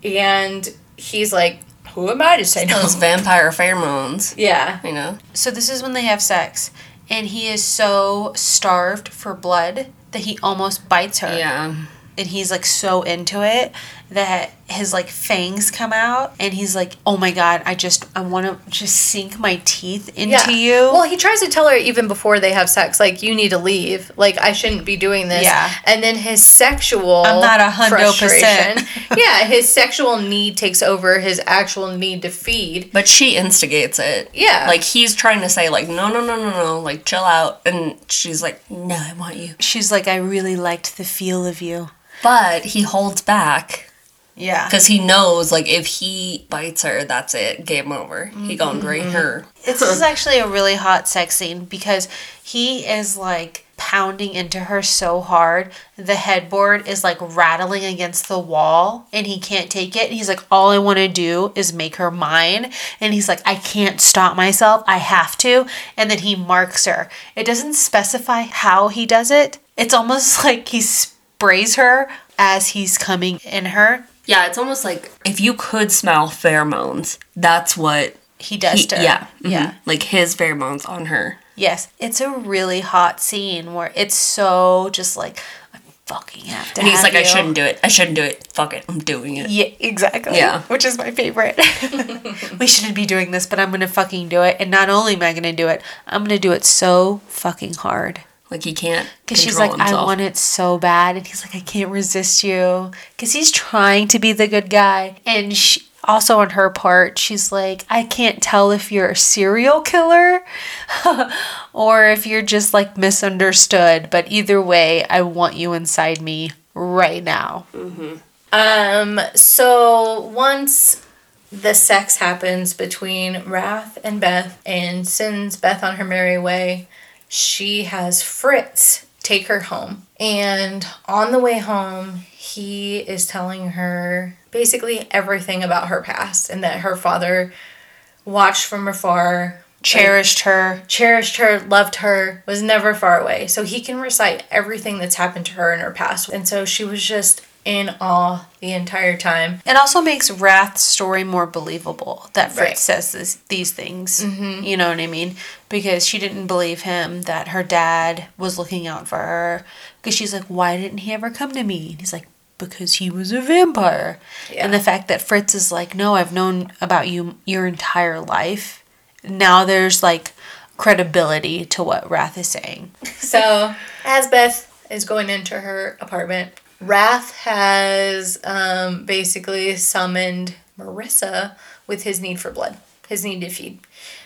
A: And he's like, Who am I to say no?
C: Those vampire pheromones.
A: Yeah.
C: You know.
B: So this is when they have sex, and he is so starved for blood that he almost bites her.
C: Yeah.
B: and he's like so into it that his like fangs come out, and he's like, "Oh my god, I just I want to just sink my teeth into
A: Yeah.
B: you."
A: Well, he tries to tell her even before they have sex, like, you need to leave. Like, I shouldn't be doing this.
B: Yeah.
A: And then his sexual
B: I'm not a
A: frustration-
B: percent.
A: yeah, his sexual need takes over his actual need to feed.
C: But she instigates it.
A: Yeah.
C: Like he's trying to say like, no, no, no, no, no, like chill out, and she's like, no, I want you.
B: She's like, "I really liked the feel of you."
C: But he holds back
B: Yeah.
C: because he knows like if he bites her, that's it, game over. He gonna mm-hmm. drain her.
B: This is actually a really hot sex scene because he is like pounding into her so hard. The headboard is like rattling against the wall and he can't take it. And he's like, All I want to do is make her mine. And he's like, I can't stop myself. I have to. And then he marks her. It doesn't specify how he does it. It's almost like he sprays her as he's coming in her.
C: Yeah, it's almost like if you could smell pheromones, that's what
B: He does
C: he,
B: to her.
C: yeah, mhm.
B: Yeah.
C: like his pheromones on her.
B: Yes, it's a really hot scene where it's so just like I fucking have to.
C: And he's like, I shouldn't do it. I shouldn't do it. Fuck it. I'm doing it.
B: Yeah, exactly.
C: Yeah.
B: which is my favorite. we shouldn't be doing this, but I'm gonna fucking do it. And not only am I gonna do it, I'm gonna do it so fucking hard.
C: Like he can't.
B: Because she's
C: control
B: like, I want it so bad, and he's like, I can't resist you. Because he's trying to be the good guy, and she, also on her part, she's like, I can't tell if you're a serial killer or if you're just like misunderstood. But either way, I want you inside me right now. Mhm.
A: Um, so once the sex happens between Wrath and Beth and sends Beth on her merry way, she has Fritz take her home. And on the way home, he is telling her basically everything about her past and that her father watched from afar,
B: Cherished her.
A: cherished her, loved her, was never far away. So he can recite everything that's happened to her in her past. And so she was just in awe the entire time.
B: It also makes Wrath's story more believable that Fritz
A: Right.
B: says this, these things. Mm-hmm. You know what I mean? Because she didn't believe him that her dad was looking out for her. Because she's like, why didn't he ever come to me? And he's like, because he was a vampire.
A: Yeah.
B: And the fact that Fritz is like, no, I've known about you your entire life. Now there's like credibility to what Wrath is saying.
A: So, as Beth is going into her apartment, Wrath has um, basically summoned Marissa with his need for blood, his need to feed.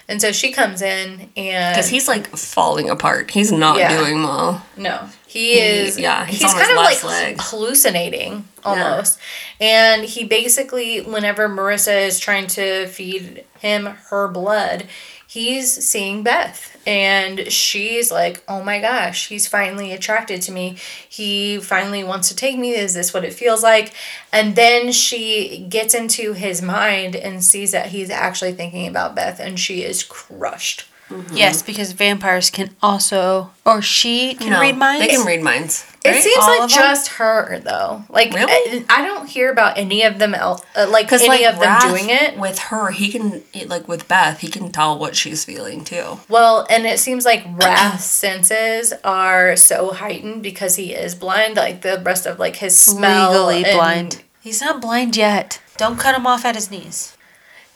A: And so she comes in and.
C: Because he's like falling apart. He's not
A: Yeah.
C: doing well.
A: No, he is.
C: yeah, he's
A: he's, kind of like
C: leg.
A: hallucinating almost, and he basically, whenever Marissa is trying to feed him her blood, he's seeing Beth and she's like, "Oh my gosh, he's finally attracted to me. He finally wants to take me. Is this what it feels like?" And then she gets into his mind and sees that he's actually thinking about Beth and she is crushed. Mm-hmm.
B: Yes, because vampires can also, or she can
C: No,
B: read minds.
C: They can read minds.
A: It seems
B: All
A: like just her though. Like
C: Really?
A: I, I don't hear about any of them else uh, like any
C: like
A: of them doing it.
C: with her, he can like with Beth, he can tell what she's feeling too.
A: Well, and it seems like Wrath's senses are so heightened because he is blind. Like the rest of like his smell,
B: legally
A: and
B: blind. He's not blind yet. Don't cut him off at his knees.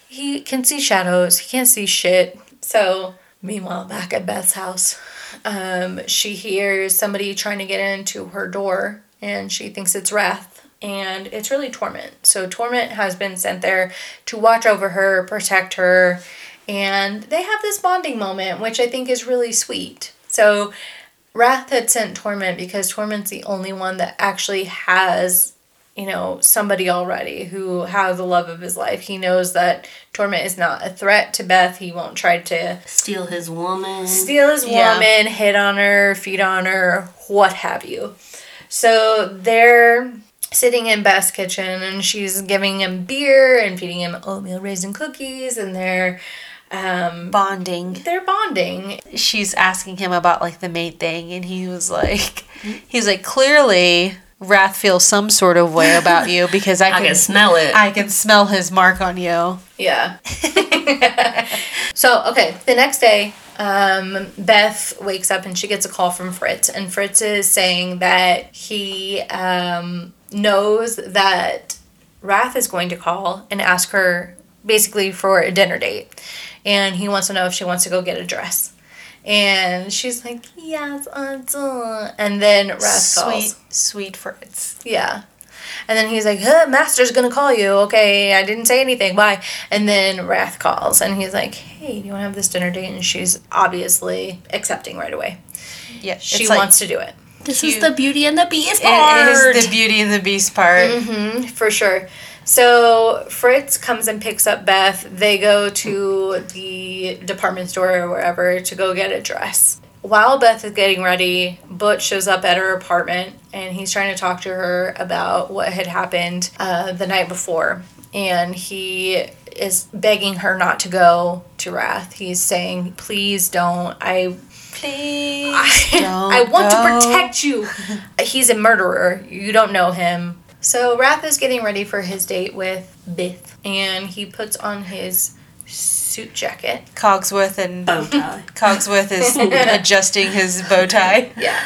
A: He can see shadows. He can't see shit. So meanwhile, back at Beth's house, um, she hears somebody trying to get into her door, and she thinks it's Wrath. And it's really Tohrment. So Tohrment has been sent there to watch over her, protect her, and they have this bonding moment, which I think is really sweet. So Wrath had sent Tohrment because Tohrment's the only one that actually has, you know, somebody already who has the love of his life. He knows that Tohrment is not a threat to Beth. He won't try to
C: Steal his woman.
A: steal his
B: Yeah.
A: woman, hit on her, feed on her, what have you. So they're sitting in Beth's kitchen and she's giving him beer and feeding him oatmeal raisin cookies and they're um
B: Bonding.
A: they're bonding.
B: She's asking him about like the mate thing, and he was like, he's like, clearly, Wrath feels some sort of way about you because I
C: I
B: can,
C: can smell it.
B: I can smell his mark on you.
A: Yeah. so, okay, the next day, um, Beth wakes up and she gets a call from Fritz, and Fritz is saying that he um, knows that Wrath is going to call and ask her basically for a dinner date, and he wants to know if she wants to go get a dress. And she's like, yes, I do. And then Wrath calls.
B: Sweet, sweet Fritz.
A: Yeah. And then he's like, huh, Master's gonna call you. Okay, I didn't say anything. Bye. And then Wrath calls and he's like, hey, do you wanna have this dinner date? And she's obviously accepting right away.
B: Yeah,
A: She
B: it's like-
A: wants to do it.
C: this
B: cute.
C: is the Beauty and the Beast part.
B: is the Beauty and the Beast part.
A: Mm-hmm, for sure. So Fritz comes and picks up Beth. They go to the department store or wherever to go get a dress. While Beth is getting ready, Butch shows up at her apartment and he's trying to talk to her about what had happened uh, the night before. And he is begging her not to go to Wrath. He's saying, please don't. I
B: Please
A: I, I want
B: go.
A: to protect you. He's a murderer. You don't know him. So Wrath is getting ready for his date with Beth, and he puts on his suit jacket.
B: Cogsworth and
C: Bow tie.
B: Cogsworth is adjusting his bow tie.
A: Yeah,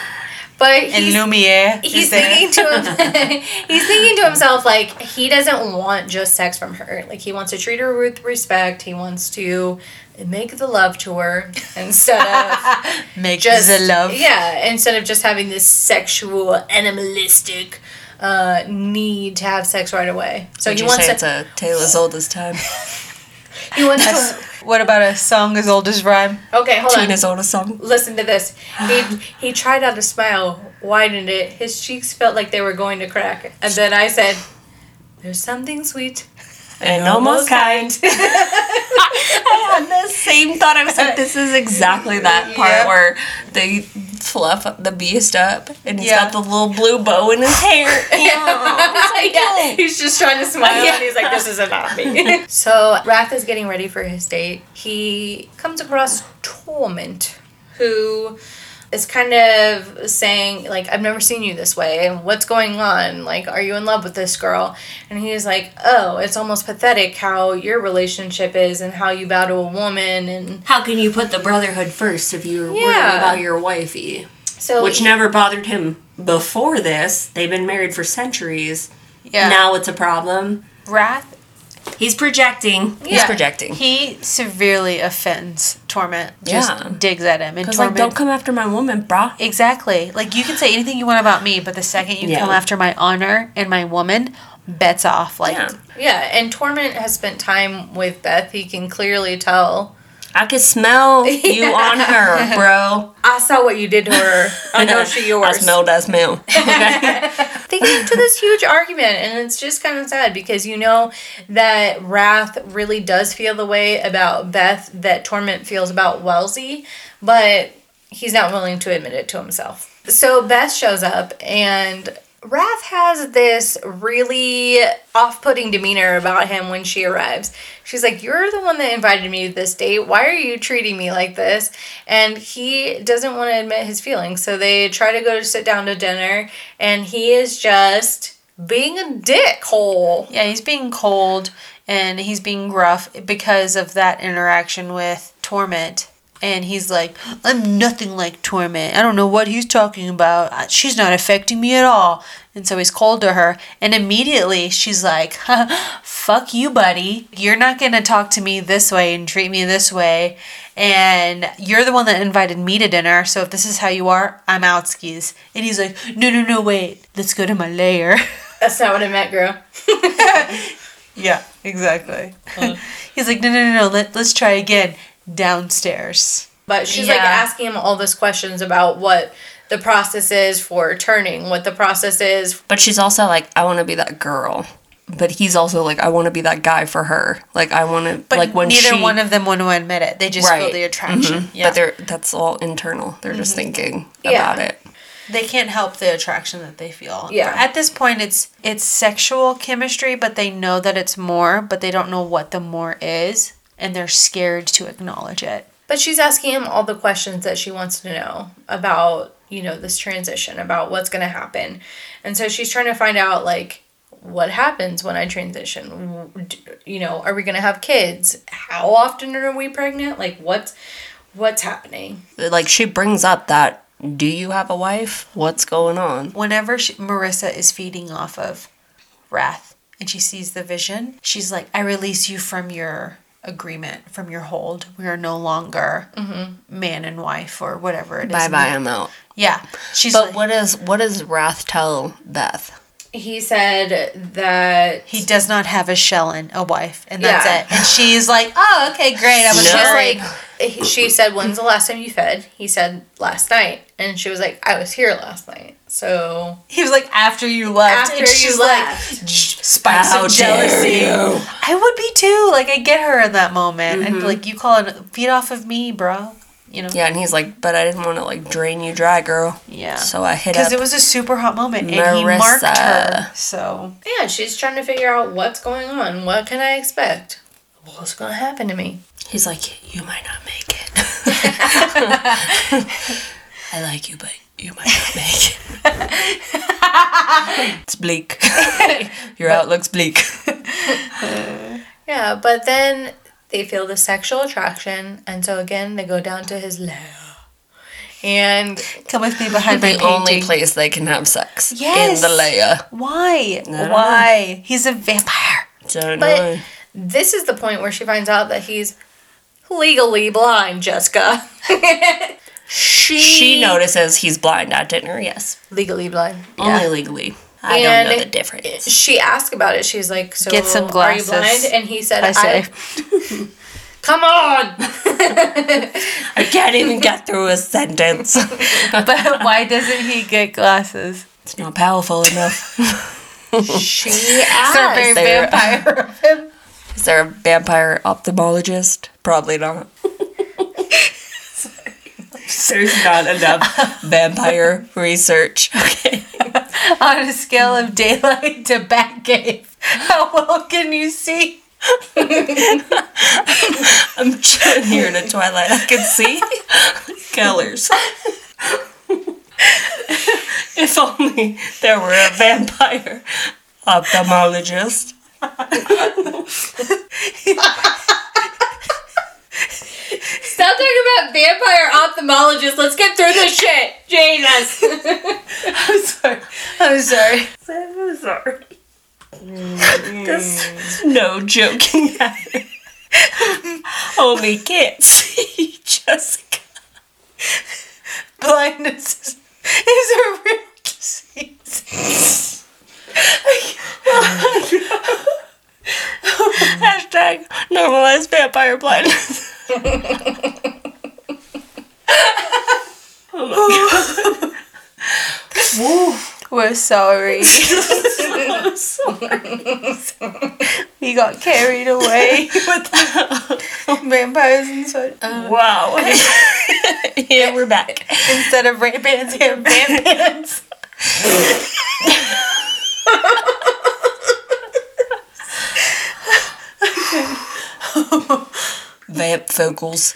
A: but
B: And
A: he's,
B: Lumiere
A: he's thinking to him, he's thinking to himself like he doesn't want just sex from her. Like he wants to treat her with respect. He wants to make the love to her instead of
B: Make
A: just
B: the love.
A: Yeah, instead of just having this sexual animalistic uh, need to have sex right away. So
C: Would
A: he
C: you
A: wants
C: say
A: to.
C: it's a tale as old as time?
A: he wants to.
B: What about a song as old as rhyme?
A: Okay, hold on.
C: Tina's old as song.
A: Listen to this. He he tried out a smile, widened it. His cheeks felt like they were going to crack, and then I said, "There's something sweet."
C: And almost kind. I had the same thought. I was like, this is exactly that part
B: Yeah.
C: where they fluff the beast up and he's
B: Yeah.
C: got the little blue bow in his hair.
A: yeah, he's just trying to smile,
C: Yeah.
A: and he's like, "This is not me." so Wrath is getting ready for his date. He comes across Tohrment, who is kind of saying like, "I've never seen you this way, and what's going on? Like, are you in love with this girl?" And he's like, "Oh, it's almost pathetic how your relationship is, and how you bow to a woman, and
C: How can you put the brotherhood first if you're worried about your wifey?
A: so
C: Which never bothered him before this. They've been married for centuries.
B: Yeah.
C: Now it's a problem.
B: Wrath.
C: He's projecting. He's projecting.
B: He severely offends Tohrment. Just
C: Yeah.
B: digs at him. And
C: Because, like, don't come after my woman, brah.
B: exactly. Like, you can say anything you want about me, but the second you
C: Yeah.
B: come after my honor and my woman, bets off. Like,
C: Yeah.
A: Yeah, and Tohrment has spent time with Beth. He can clearly tell
C: I could smell you on her, bro.
A: I saw what you did to her. I know she yours.
C: I smell that smell.
A: they get into this huge argument and it's just kind of sad because you know that wrath really does feel the way about beth that Tohrment feels about Wellsie but he's not willing to admit it to himself so beth shows up and wrath has this really off-putting demeanor about him when she arrives. She's like you're the one that invited me to this date. Why are you treating me like this? And he doesn't want to admit his feelings. So they try to go to sit down to dinner and he is just being a dickhole.
B: Yeah, he's being cold and he's being gruff because of that interaction with Tohrment. And he's like, I'm nothing like Tohrment. I don't know what he's talking about. Uh, She's not affecting me at all. And so he's cold to her. And immediately she's like, Fuck you, buddy. You're not going to talk to me this way and treat me this way. And you're the one that invited me to dinner. So if this is how you are, I'm out skis. And he's like, No, no, no, wait. Let's go to my lair.
A: that's not what i meant girl
B: Yeah, exactly. He's like, no, no, no, no. Let, let's try again. Downstairs.
A: But she's like asking him all these questions about what the process is for turning, what the process is.
C: But she's also like, I want to be that girl. But he's also like, I want to be that guy for her. Like, I want to,
B: But
C: like, when
B: neither
C: she,
B: one of them want to admit it. They just feel the mm-hmm. attraction. Yeah.
C: But they're that's all internal. They're just mm-hmm. thinking
A: Yeah.
C: about it.
B: they can't help the attraction that they feel.
A: Yeah.
B: At this point, it's it's sexual chemistry, but they know that it's more, but they don't know what the more is, and they're scared to acknowledge it.
A: But she's asking him all the questions that she wants to know about, you know, this transition, about what's going to happen. And so she's trying to find out, like, what happens when I transition? You know, are we going to have kids? How often are we pregnant? Like, what's, what's happening?
C: Like she brings up that, do you have a wife? What's going on?
B: Whenever she, Marissa is feeding off of wrath and she sees the vision, she's like, I release you from your agreement, from your hold. We are no longer mm-hmm. man and wife or whatever it is.
C: Bye bye, I'm out.
B: Yeah. She's
C: But
B: like,
C: what is what does Wrath tell Beth?
A: He said that
B: he does not have a Shellan, a wife, and that's
A: Yeah.
B: it. And she's like, oh, okay, great. I was
C: No.
A: She's
B: like,
A: like, she said, "When's the last time you fed?" He said, "Last night," and she was like, "I was here last night." So
B: he was like, after you left.
A: After
B: and she's
A: you
B: like,
A: left.
B: spikes
C: How
B: of jealousy.
C: you.
B: I would be too. Like, I get her in that moment. And mm-hmm. like, you call it, feed off of me, bro. You know?
C: Yeah, and he's like, but I didn't want to like drain you dry, girl.
B: Yeah.
C: So I hit
B: Because it was a super hot moment, and he marked her. So
A: yeah, she's trying to figure out what's going on. What can I expect? What's gonna happen to me?
C: he's like, you might not make it. I like you, but you might not make it. it's bleak. Your outlook's bleak.
A: Yeah, but then they feel the sexual attraction, and so again they go down to his lair, and
B: come with me behind
C: the only place they can have sex
B: Yes.
C: in the lair.
B: Why? Why? He's a vampire.
C: Don't
A: But-
C: know.
A: this is the point where she finds out that he's legally blind. Jessica, she
C: She notices he's blind at dinner. Yes,
A: legally blind.
C: only legally. I
A: And
C: don't know the difference.
A: She asked about it. She's like, "So
B: Get some
A: are you
B: glasses,
A: blind?" And he said,
B: I say.
A: Come on!"
C: I can't even get through a sentence.
B: but why doesn't he get glasses?
C: It's not powerful enough.
A: she asked.
B: very
C: They're-
B: vampire.
C: Is there a vampire ophthalmologist? Probably not. There's not enough vampire research. Okay.
B: On a scale of daylight to Batcave, how well can you see?
C: I'm chilling here in a twilight. I can see colors. if only there were a vampire ophthalmologist.
A: Stop talking about vampire ophthalmologists. Let's get through this shit. Jesus.
B: I'm sorry. I'm sorry.
C: I'm sorry. There's no joking at it. Only can't see Jessica.
B: Blindness is, is a real disease.
C: Hashtag normalize vampire blindness.
B: We're sorry. we got carried away with vampires and so. such.
C: Wow. yeah, we're back.
B: Instead of rape bands, hair bands.
C: Vamp vocals.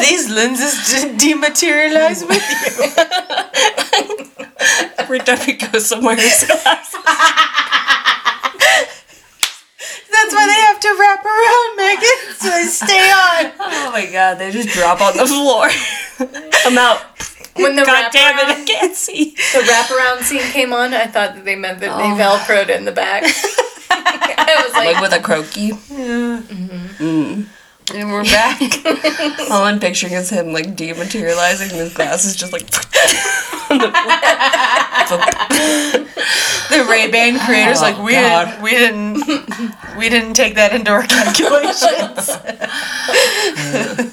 B: These lenses de- dematerialize with you.
C: Every time we go somewhere, it's glass.
B: That's why they have to wrap around, Megan, so they stay on.
C: Oh my god, they just drop on the floor. I'm out.
A: When the
C: God damn it, I can't see.
A: The wraparound scene came on, I thought that they meant that they velcroed in the back. I was like,
C: Like with a croaky.
B: And we're back.
C: All I'm picturing is him like dematerializing and his glasses just like
B: The Ray Ban creators
C: Oh,
B: like we
C: God.
B: didn't we didn't we didn't take that into our calculations.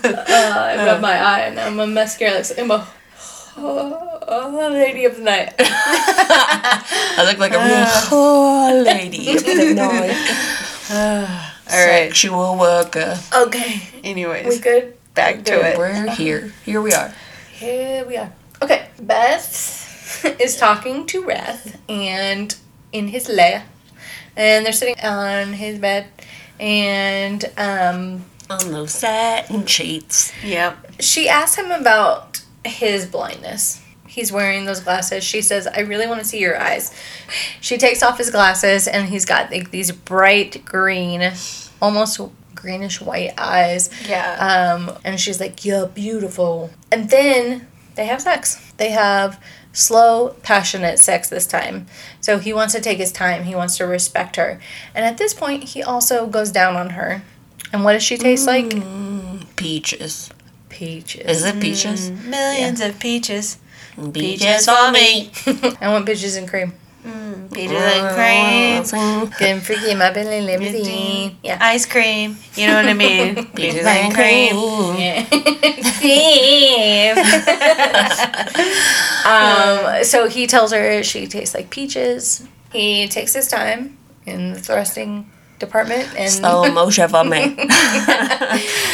A: uh, I rubbed my eye and I'm a mascara. Like, I'm a oh, oh, lady of the night.
C: I look like a real oh, lady of the night.
B: All right.
C: Sexual worker.
A: Okay,
B: Anyways.
A: we good?
B: back to it.
C: We're here. Here we are.
A: Here we are. Okay, Beth is talking to Wrath and in his lair, and they're sitting on his bed, and um,
C: On those satin sheets.
B: Yep.
A: she asks him about his blindness. He's wearing those glasses. She says, I really want to see your eyes. She takes off his glasses and he's got like these bright green, almost greenish white eyes.
B: Yeah.
A: Um, and she's like, You're beautiful. And then they have sex. They have slow, passionate sex this time. So he wants to take his time. He wants to respect her. And at this point, he also goes down on her. And what does she taste like?
C: Peaches.
A: Peaches.
C: Is it peaches?
B: Mm, millions of peaches.
C: Peaches for me.
A: I want peaches and cream.
B: Mm, peaches and mm, cream.
A: Getting freaky in my Bentley limousine. Yeah.
B: Ice cream. You know what I mean?
C: Peaches and cream.
A: Yeah. Cream. um, so he tells her she tastes like peaches. He takes his time in the thrusting department and
C: Slow motion for me.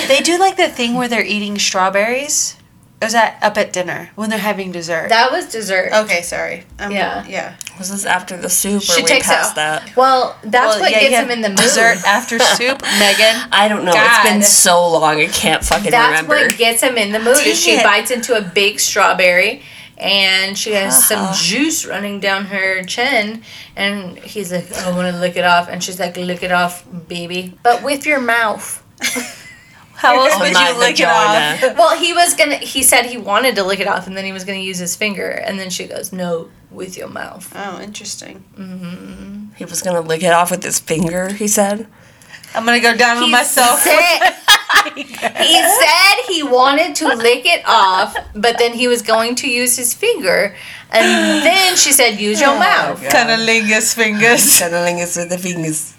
B: They do like the thing where they're eating strawberries. Or is that up at dinner when they're having dessert?
A: that was dessert.
B: okay, sorry. Um,
A: Yeah.
B: Yeah.
C: Was this after the soup or
A: She
C: we
A: takes
C: passed
A: it.
C: that?
A: Well, that's
B: Well,
A: what
B: yeah,
A: gets
B: you
A: him in the mood.
B: Dessert after soup, Megan.
C: I don't know. It's been so long. I can't fucking
A: That's
C: remember.
A: what gets him in the mood.
B: Dang
A: Is she
B: it.
A: bites into a big strawberry, and she has some juice running down her chin, and he's like, "I want to lick it off," and she's like, "Lick it off, baby, but with your mouth."
B: How else would you lick it off?
A: Well, he was gonna. He said he wanted to lick it off, and then he was gonna use his finger, and then she goes, "No, with your mouth."
B: Oh, interesting. mm-hmm.
C: He was gonna lick it off with his finger. He said.
B: I'm gonna go down on
A: He
B: myself.
A: Said, he said he wanted to lick it off, but then he was going to use his finger, and then she said, "Use your mouth."
B: Cunnilingus fingers.
C: Cunnilingus with the fingers.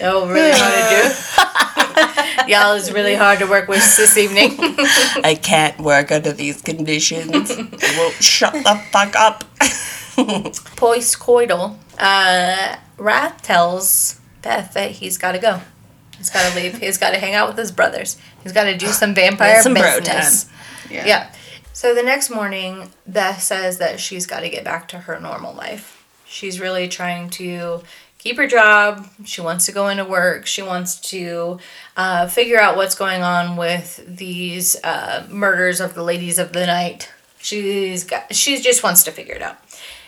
A: Oh, really hard to do. Y'all is really hard to work with this evening.
C: I can't work under these conditions. I won't shut the fuck up.
A: Postcoital. Uh, Wrath tells Beth that he's got to go. He's got to leave. He's got to hang out with his brothers. He's got to do some vampire
C: Some bro
A: business.
B: Yeah.
A: Yeah. So the next morning, Beth says that she's got to get back to her normal life. She's really trying to keep her job. She wants to go into work. She wants to uh, figure out what's going on with these uh, murders of the ladies of the night. She's got. She just wants to figure it out.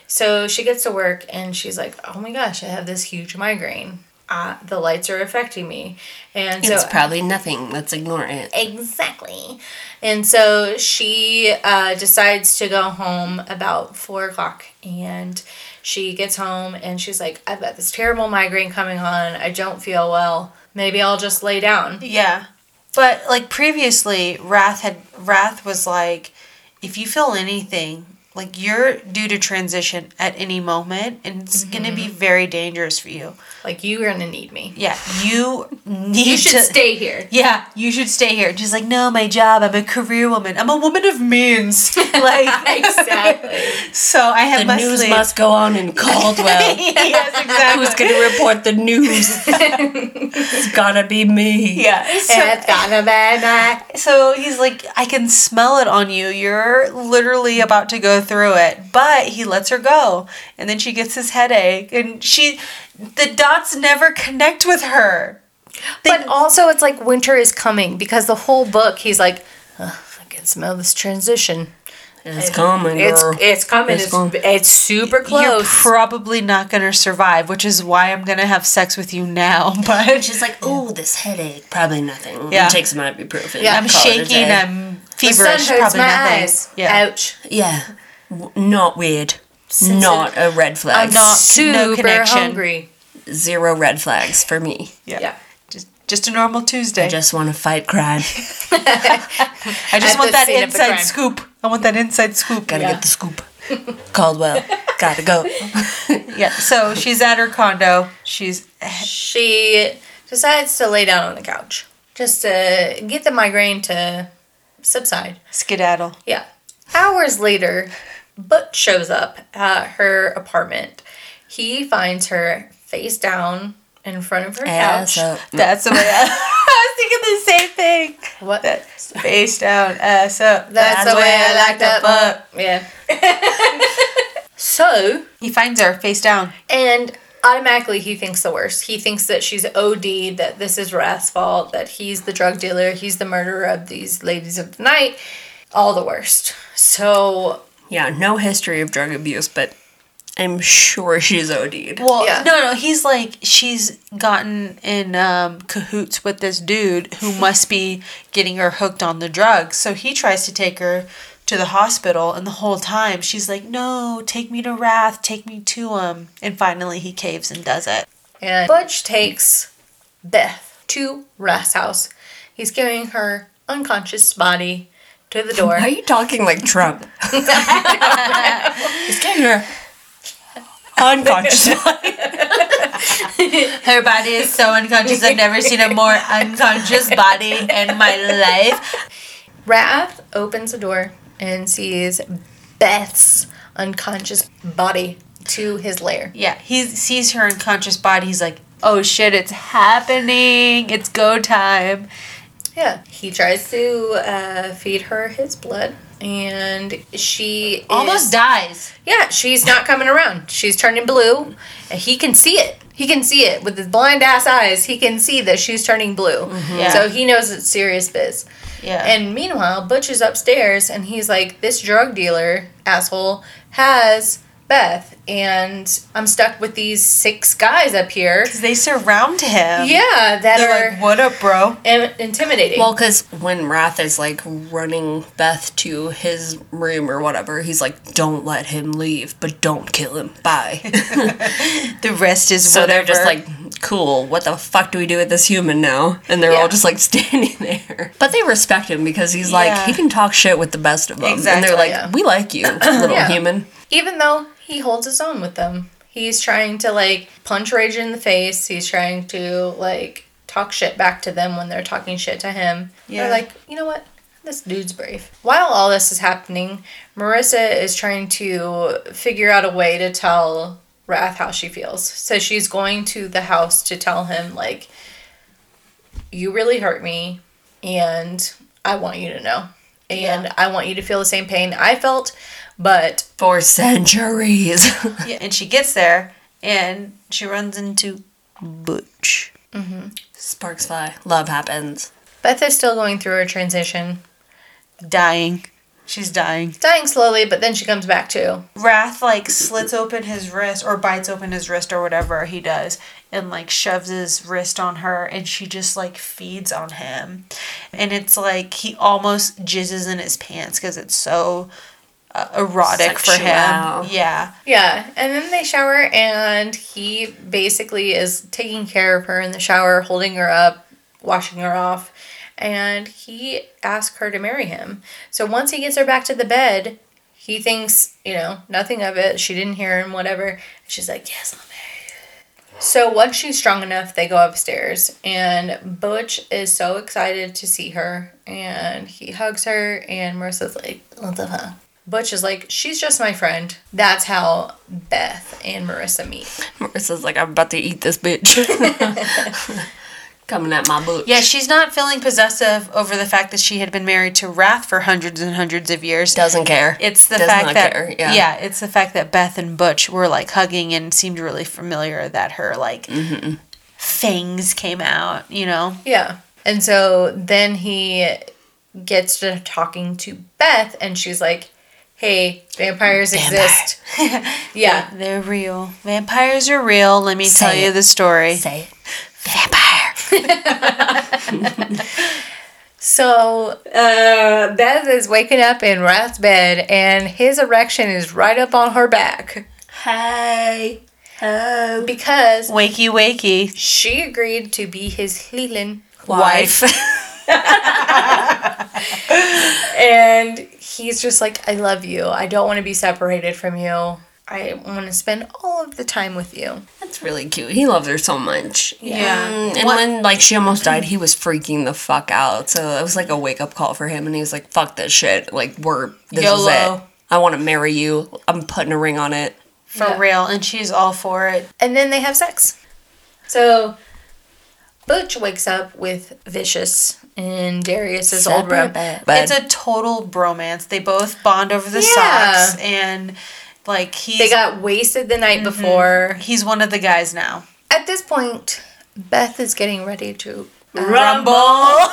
A: So she gets to work and she's like, "Oh my gosh, I have this huge migraine. Uh, the lights are affecting me." And so
C: It's probably nothing. Let's ignore it.
A: Exactly. And so she uh, decides to go home about four o'clock. And she gets home and she's like, I've got this terrible migraine coming on. I don't feel well. Maybe I'll just lay down.
B: Yeah. But like previously, Wrath had Wrath was like, if you feel anything, like you're due to transition at any moment and it's gonna be mm-hmm. very dangerous for you.
A: Like you're gonna need me.
B: Yeah, you need
A: You should
B: to
A: stay here.
B: Yeah, you should stay here. Just like, no, my job, I'm a career woman. I'm a woman of means. like
A: exactly.
B: so I have
C: The
B: my
C: news must go on in Caldwell.
B: yes, exactly.
C: Who's gonna report the news? it's gotta be me.
B: yeah. So,
A: it's gonna be nice.
B: so he's like, I can smell it on you. You're literally about to go through it. But he lets her go. And then she gets his headache. And she, the dots never connect with her. They-
A: But also, it's like winter is coming because the whole book, he's like, "Ugh, I can smell this transition.
C: It's coming,
A: It's
C: girl.
A: it's coming.
C: It's
A: It's,
C: com-
A: it's super
B: You're
A: close.
B: probably not going to survive, which is why I'm going to have sex with you now. But
C: She's like, oh, this headache. Probably nothing.
B: Yeah.
C: Take some ibuprofen.
A: Yeah.
B: I'm
C: it a
B: shaking.
C: day.
B: I'm
A: the sun
B: feverish.
A: hurts
B: Probably
A: my
B: nothing.
A: eyes.
B: Yeah.
A: Ouch.
C: Yeah. W- Not weird.
A: Sensitive.
C: Not a red flag.
B: I'm not-
A: super
B: connection.
A: hungry.
C: Zero red flags for me.
B: Yeah.
A: Yeah.
B: Just just a normal Tuesday.
C: I just want to fight crime.
B: I just
A: At
B: want that
A: scene of the
B: inside scoop. I want that inside scoop.
C: Gotta
B: yeah.
C: get the scoop. Caldwell. Gotta go.
B: yeah. So she's at her condo. She's
A: She decides to lay down on the couch just to get the migraine to subside.
B: skedaddle.
A: Yeah. Hours later, Butch shows up at her apartment. He finds her face down in front of her
C: Ass
A: couch.
C: up.
B: That's the way I, I was thinking the same thing.
A: What?
B: That face down, ass up.
A: That's, the way I like to
B: fuck.
A: Yeah. so,
B: He finds her face down.
A: and automatically he thinks the worst. He thinks that she's OD, that this is Wrath's fault, that he's the drug dealer, he's the murderer of these ladies of the night. All the worst. So,
C: Yeah, no history of drug abuse, but I'm sure she's OD'd.
B: Well,
A: Yeah.
B: no, no, he's like she's gotten in um, cahoots with this dude who must be getting her hooked on the drugs. So he tries to take her to the hospital, and the whole time she's like, "No, take me to Wrath, take me to him." And finally, he caves and does it.
A: And Butch takes Beth to Wrath's house. He's carrying her unconscious body to the door.
C: Why are you talking like Trump? He's getting her unconscious.
B: Her body is so unconscious. I've never seen a more unconscious body in my life.
A: Wrath opens the door and sees Beth's unconscious body to his lair.
B: Yeah, he sees her unconscious body. He's like, "Oh shit, it's happening! It's go time!"
A: Yeah. He tries to uh, feed her his blood, and she
B: Almost
A: is,
B: dies.
A: Yeah, she's not coming around. She's turning blue, and he can see it. He can see it with his blind ass eyes. He can see that she's turning blue.
B: Yeah.
A: So he knows it's serious biz.
B: Yeah.
A: And meanwhile, Butch is upstairs and he's like, This drug dealer asshole has Beth, and I'm stuck with these six guys up here.
B: Because they surround him.
A: Yeah, that
B: They're
A: are
B: like, "What up, bro?"
A: im- intimidating.
C: Well, because when Wrath is like running Beth to his room or whatever, he's like, "Don't let him leave, but don't kill him." Bye.
B: The rest is
C: so they're just like, "Cool. What the fuck do we do with this human now?" And they're
A: Yeah.
C: all just like standing there. But they respect him because he's like he can talk shit with the best of them, and they're like,
A: yeah.
C: "We like you, little
A: Yeah.
C: human."
A: Even though he holds his own with them, he's trying to like punch Rhage in the face. He's trying to like talk shit back to them when they're talking shit to him.
B: Yeah.
A: They're like, you know what? This dude's brave. While all this is happening, Marissa is trying to figure out a way to tell Wrath how she feels. So she's going to the house to tell him, like, you really hurt me, and I want you to know. And
B: Yeah.
A: I want you to feel the same pain I felt, but
C: For centuries.
B: yeah. And she gets there, and she runs into Butch. Mm-hmm.
C: Sparks fly. Love happens.
A: Beth is still going through her transition.
B: dying. She's dying.
A: Dying slowly, but then she comes back too.
B: Wrath like slits open his wrist or bites open his wrist or whatever he does and like shoves his wrist on her and she just like feeds on him. And it's like he almost jizzes in his pants because it's so uh, erotic for him. Yeah.
A: Yeah, and then they shower, and he basically is taking care of her in the shower, holding her up, washing her off, and he asks her to marry him. So once he gets her back to the bed, he thinks, you know, nothing of it. She didn't hear him, whatever. She's like, yes, I'll marry you. So once she's strong enough, they go upstairs, and Butch is so excited to see her, and he hugs her, and Marissa's like, what the fuck? Butch is like, she's just my friend. That's how Beth and Marissa meet.
C: Marissa's like, I'm about to eat this bitch. Coming at my butt.
B: Yeah, she's not feeling possessive over the fact that she had been married to Wrath for hundreds and hundreds of years.
C: Doesn't care.
B: It's the
C: Does
B: fact
C: not
B: that
C: care,
B: yeah.
C: yeah.
B: it's the fact that Beth and Butch were like hugging and seemed really familiar. That her like
C: Mm-hmm.
B: fangs came out. You know.
A: Yeah. And so then he gets to talking to Beth, and she's like, hey, vampires exist. yeah.
B: They're real. Vampires are real. Let me tell
C: Say
B: you
C: it.
B: the story.
C: Say it.
B: Vampire.
A: So uh, Beth is waking up in Wrath's bed, and his erection is right up on her back
C: Hey. Oh.
A: because
B: wakey wakey.
A: she agreed to be his shellan.
C: Wife.
A: And he's just like, I love you. I don't want to be separated from you. I want to spend all of the time with you.
C: That's really cute. He loves her so much.
B: Yeah.
C: And
B: What-
C: when like she almost died, he was freaking the fuck out. So it was like a wake up call for him, and he was like, "Fuck this shit. Like we're this is
A: YOLO.
C: it. I want to marry you. I'm putting a ring on it."
B: For
A: Yeah.
B: real, and she's all for it.
A: And then they have sex. So Butch wakes up with Vishous in Darius's old room.
C: But
B: It's a total bromance. They both bond over the
A: Yeah.
B: socks, and like he's
A: They got wasted the night mm-hmm. before.
B: he's one of the guys now.
A: At this point, Beth is getting ready to
B: Rumble.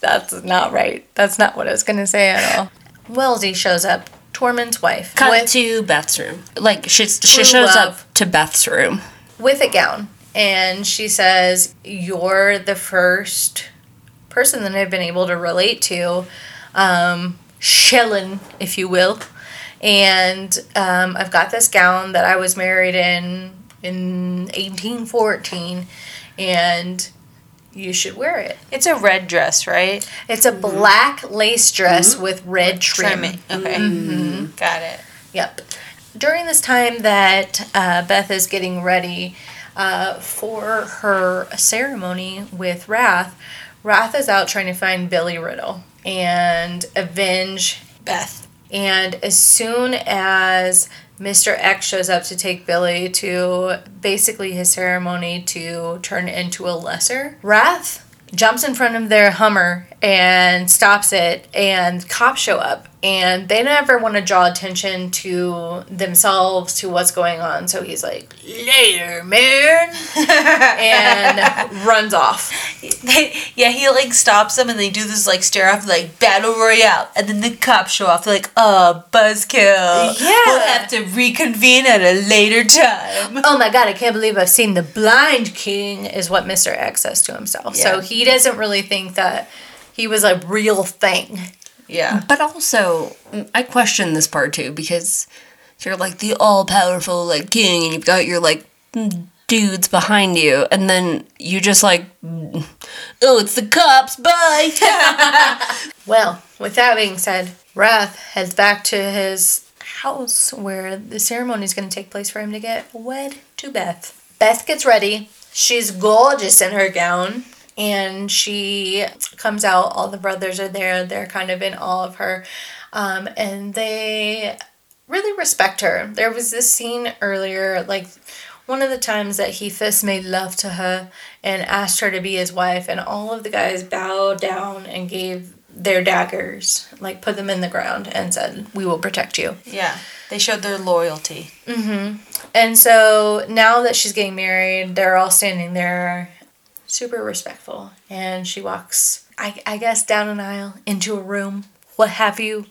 A: That's not right. That's not what I was gonna say at all. Wellsie shows up, Tohrment's wife,
C: cut
A: with,
C: to Beth's room. Like she she shows up to Beth's room.
A: with a gown, and she says, "You're the first person that I've been able to relate to, um, Shellan, if you will." And um, I've got this gown that I was married in in 1814, and you should wear it.
B: It's a red dress, right?
A: It's a black lace dress with red trim.
B: Trimming. Okay. Got it.
A: Yep. During this time that uh, Beth is getting ready uh, for her ceremony with Wrath, Wrath is out trying to find Billy Riddle and avenge Beth. And as soon as Mr. X shows up to take Billy to basically his ceremony to turn into a lesser, Wrath jumps in front of their Hummer and stops it, and cops show up. And they never want to draw attention to themselves, to what's going on. So he's like, later, man. and runs off.
B: They, yeah, he like stops them and they do this like stare off like battle royale, and then the cops show off. They're like, "Oh, buzzkill!
A: Yeah.
B: we'll have to reconvene at a later time."
A: Oh my god, I can't believe I've seen the Blind King, is what Mr. X says to himself. So he doesn't really think that he was a real thing.
B: Yeah,
C: But also, mm, I question this part too because you're like the all powerful like king, and you've got your like mm, dudes behind you, and then you just like, mm, oh, it's the cops. Bye.
A: Well, with that being said, Wrath heads back to his house where the ceremony is going to take place for him to get wed to Beth. Beth gets ready. She's gorgeous in her gown. And she comes out. All the brothers are there. They're kind of in awe of her. Um, and they really respect her. There was this scene earlier, like one of the times that he first made love to her and asked her to be his wife, and all of the guys bowed down and gave their daggers, like put them in the ground and said, We will protect you.
B: yeah. They showed their loyalty.
A: And so now that she's getting married, they're all standing there super respectful. And she walks, I, I guess, down an aisle into a room, what have you.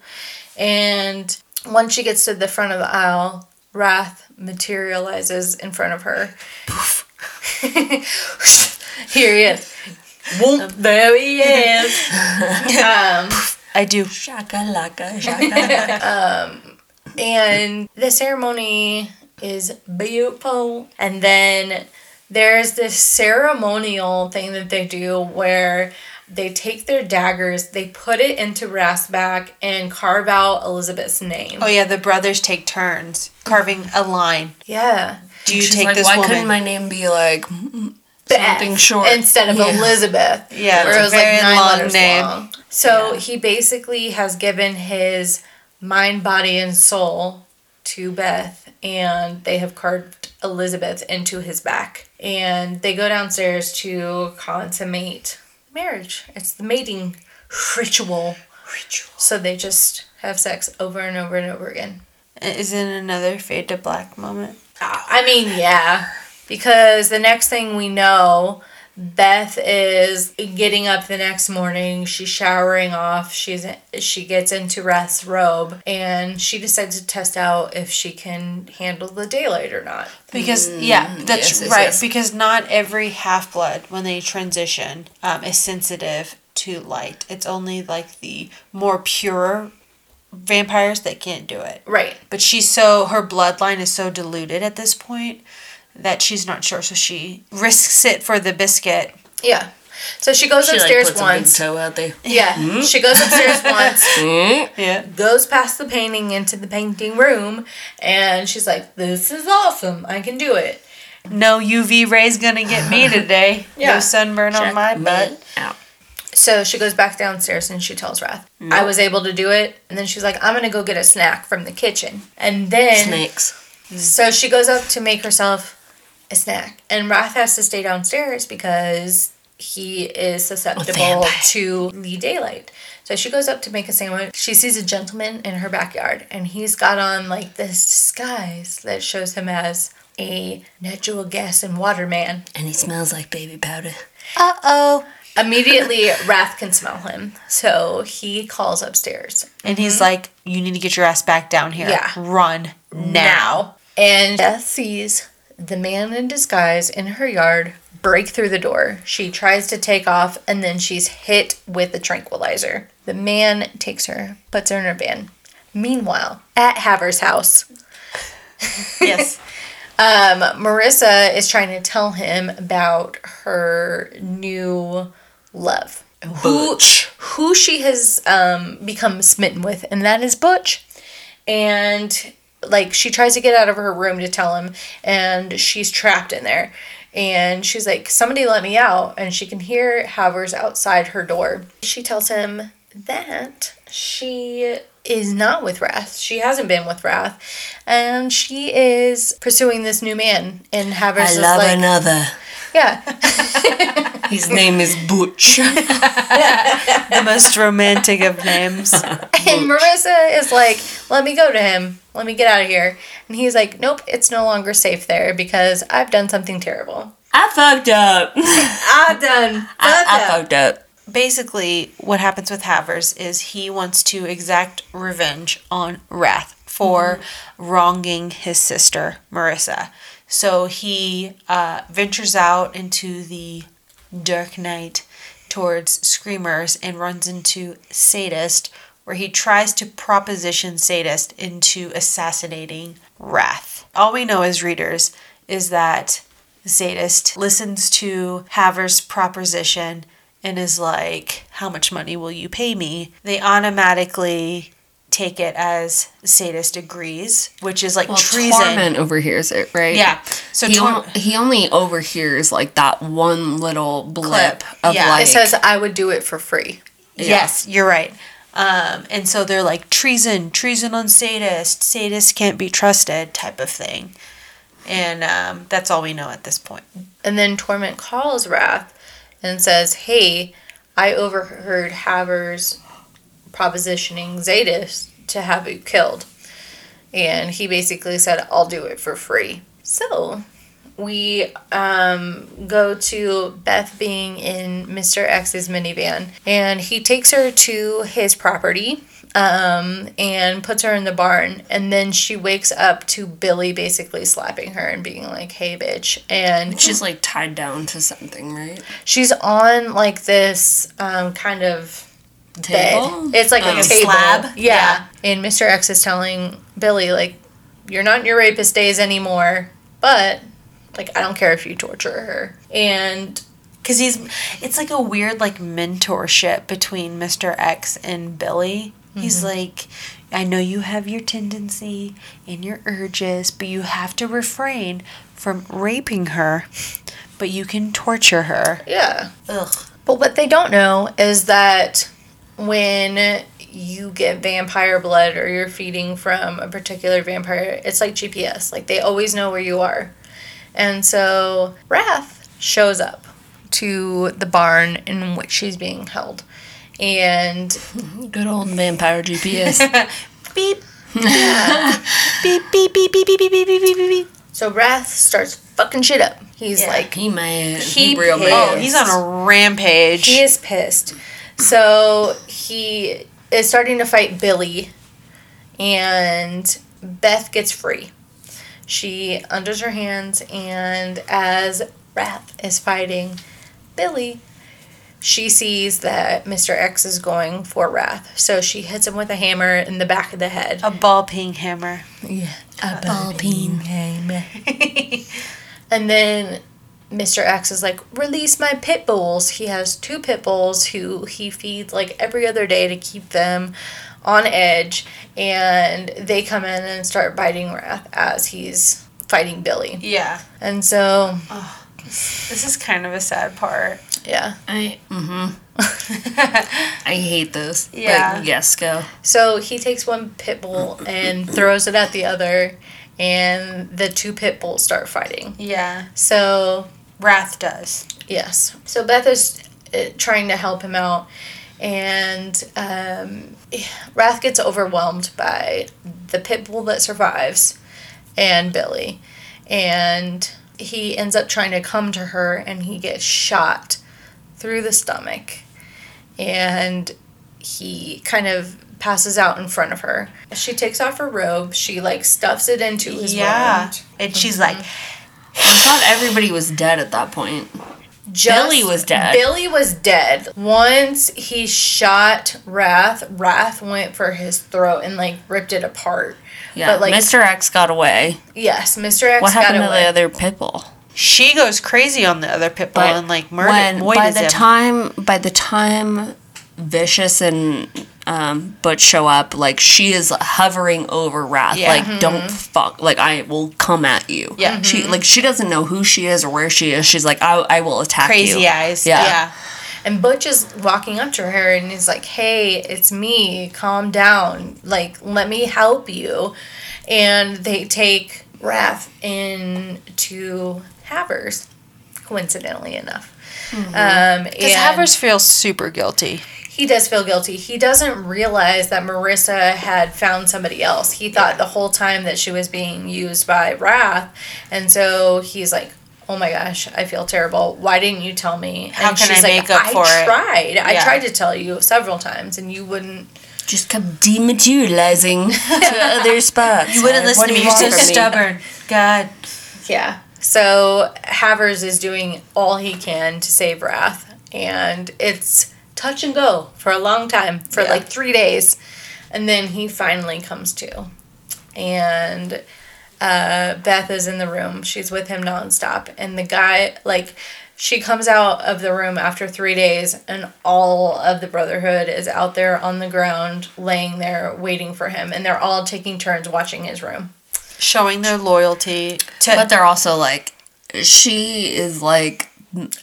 A: And once she gets to the front of the aisle, Wrath materializes in front of her. Here he is. Whoop, there he is. um,
B: I do.
C: Shakalaka, shakalaka.
A: and the ceremony is beautiful and then there's this ceremonial thing that they do where They take their daggers, they put it into Wrath's back, and carve out Elizabeth's name.
B: Oh yeah, the brothers take turns carving a line.
A: Yeah.
B: Do you
C: She's
B: take
C: like,
B: this
C: why
B: woman?
C: couldn't my name be like
A: Beth
C: something short
A: instead of
C: Yeah.
A: Elizabeth.
B: Yeah,
A: where
B: it's
A: it
B: a
A: was
B: very
A: like nine
B: long
A: letters
B: name.
A: long. So he basically has given his mind, body, and soul to Beth, and they have carved Elizabeth into his back. And they go downstairs to consummate marriage. It's the mating ritual.
B: Ritual.
A: So they just have sex over and over and over again.
B: Is it another fade to black moment?
A: I mean, yeah, because the next thing we know, Beth is getting up the next morning. She's showering off. She's she gets into Wrath's robe, and she decides to test out if she can handle the daylight or not.
B: Because yeah, that's
C: yes, yes,
B: right.
C: yes.
B: Because not every half blood when they transition um, is sensitive to light. It's only like the more pure vampires that can't do it.
A: Right.
B: But she's so her bloodline is so diluted at this point that she's not sure. So she risks it for the biscuit.
A: Yeah. So she goes
C: She like
A: upstairs
C: puts a big
A: once.
C: toe out there.
A: Yeah. Mm-hmm. She goes upstairs once. Mm-hmm.
B: Yeah.
A: goes past the painting into the painting room and she's like this is awesome i can do it
B: No UV rays gonna get me today.
A: Yeah.
B: No sunburn on my butt.
C: Out.
A: so she goes back downstairs and she tells wrath i mm-hmm. was able to do it and then she's like i'm gonna go get a snack from the kitchen and then
C: Snakes.
A: so she goes up to make herself a snack and wrath has to stay downstairs because he is susceptible
C: vampire.
A: to the daylight so she goes up to make a sandwich she sees a gentleman in her backyard and he's got on like this disguise that shows him as a natural gas and water man
C: And he smells like baby powder.
B: Uh oh.
A: immediately wrath can smell him so he calls upstairs
B: And he's like, "You need to get your ass back down here.
A: Yeah.
B: Run now."
A: And Beth sees the man in disguise in her yard break through the door. She tries to take off and then she's hit with the tranquilizer. The man takes her, puts her in her van. Meanwhile, at Haver's house,
B: Yes.
A: um, Marissa is trying to tell him about her new love.
C: Butch.
A: Who, who she has um, become smitten with, and that is Butch. And like she tries to get out of her room to tell him, and she's trapped in there. And she's like, Somebody let me out. And she can hear Havers outside her door. She tells him that she is not with Wrath. She hasn't been with Wrath. And she is pursuing this new man. And Havers
C: I
A: is
C: love
A: like,
C: another.
A: Yeah.
C: His name is Butch.
B: the most romantic of names.
A: And Marissa is like, let me go to him. Let me get out of here. And he's like, nope, it's no longer safe there because I've done something terrible.
C: I fucked up.
A: I've done.
C: I, I fucked up.
B: Basically, what happens with Havers is he wants to exact revenge on Wrath for wronging his sister, Marissa. So he uh, ventures out into the dark night towards Screamers and runs into Zsadist, where he tries to proposition Zsadist into assassinating Wrath. All we know as readers is that Zsadist listens to Haver's proposition and is like, How much money will you pay me? They automatically take it as Zsadist agrees, which is like
C: Well,
B: treason.
C: Tohrment overhears it, right?
B: Yeah. So
C: he,
B: Tor-
C: on- he only overhears like that one little blip of
B: Yeah. It
C: like
A: It says I would do it for free.
B: Yes, you're right. Um, and so they're like treason, treason on Zsadist, Zsadist can't be trusted type of thing. And um, that's all we know at this point.
A: And then Tohrment calls Wrath and says, hey, I overheard Havers propositioning Zsadist to have you killed. And he basically said, I'll do it for free. So we um, go to Beth being in Mr. X's minivan, and he takes her to his property um, and puts her in the barn. And then she wakes up to Billy basically slapping her and being like, hey, bitch. And
C: she's like tied down to something, right?
A: she's on like this um, kind of
C: Table?
A: bed. It's like,
C: Like
A: a
C: a
A: table.
B: slab?
A: Yeah. And Mr. X is telling Billy, like, you're not in your rapist days anymore, but like I don't care if you torture her. And
B: Because he's, it's like a weird like mentorship between Mr. X and Billy. He's mm-hmm. like, I know you have your tendency and your urges, but you have to refrain from raping her, but you can torture her.
A: Yeah.
B: Ugh.
A: But what they don't know is that when you get vampire blood or you're feeding from a particular vampire, it's like GPS. Like they always know where you are. And so Wrath shows up to the barn in which she's being held. And
C: Good old vampire GPS.
B: Beep. beep, beep, beep, beep, beep, beep, beep, beep, beep, beep.
A: so Wrath starts fucking shit up. He's
B: Yeah.
A: like,
C: he mad.
A: He
C: He, real
A: pissed.
B: Oh, he's on a rampage.
A: He is pissed. So he is starting to fight Billy, and Beth gets free. She undoes her hands, and as Wrath is fighting Billy, she sees that Mr. X is going for Wrath. So she hits him with a hammer in the back of the head.
B: a ball peen hammer.
A: Yeah, a ball peen hammer. and then Mr. X is like, release my pit bulls. He has two pit bulls who he feeds like every other day to keep them on edge. And they come in and start biting Wrath as he's fighting Billy.
B: Yeah.
A: And so,
B: This is kind of a sad part.
A: yeah.
C: I, mm-hmm. I hate this.
B: Yeah.
C: But yes, go.
A: So he takes one pit bull and throws it at the other. And the two pit bulls start fighting.
B: Yeah.
A: So
B: Wrath does.
A: Yes. So Beth is uh, trying to help him out, and um, Wrath gets overwhelmed by the pit bull that survives and Billy. And he ends up trying to come to her, and he gets shot through the stomach. And he kind of passes out in front of her. She takes off her robe, she like stuffs it into his
B: Yeah.
A: wound.
B: And she's like,
C: I thought everybody was dead at that point.
A: Just-
C: Billy was dead.
A: Billy was dead. Once he shot Wrath, Wrath went for his throat and like ripped it apart.
C: Yeah,
A: But, like-
C: Mr. X got away.
A: Yes, Mr. X
C: What
A: got
C: happened to
A: away.
C: the other pit bull?
B: she goes crazy on the other pitbull and like murder
C: when, by
B: moitas
C: the
B: him.
C: time by the time Vishous and um, Butch show up, like she is hovering over Wrath,
B: Yeah.
C: like don't fuck, like I will come at you.
B: Yeah.
C: she like she doesn't know who she is or where she is. She's like I, I will attack
B: Crazy
C: you.
B: eyes.
C: Yeah.
B: Yeah.
A: And Butch is walking up to her and he's like, "Hey, it's me. Calm down. Like, let me help you." And they take Wrath into Havers, coincidentally enough. Um,
B: Because
A: and-
B: Havers feels super guilty.
A: He does feel guilty. He doesn't realize that Marissa had found somebody else. He thought the whole time that she was being used by Wrath. And so he's like, Oh my gosh, I feel terrible. Why didn't you tell me?
B: How
A: and
B: can I
A: she's
B: make up
A: I
B: for it?"
A: tried. I tried to tell you several times and you wouldn't
C: Just kept dematerializing to other spots.
B: You wouldn't listen
C: what
B: to me.
C: you
B: You're so
C: me?
B: stubborn. God.
A: Yeah. So Havers is doing all he can to save Wrath, and it's touch and go for a long time, for
B: Yeah.
A: like three days, and then he finally comes to, and uh, Beth is in the room. She's with him nonstop, and the guy like. She comes out of the room after three days, and all of the Brotherhood is out there on the ground, laying there waiting for him, and they're all taking turns watching his room.
B: Showing their loyalty to.
C: But they're also like, she is like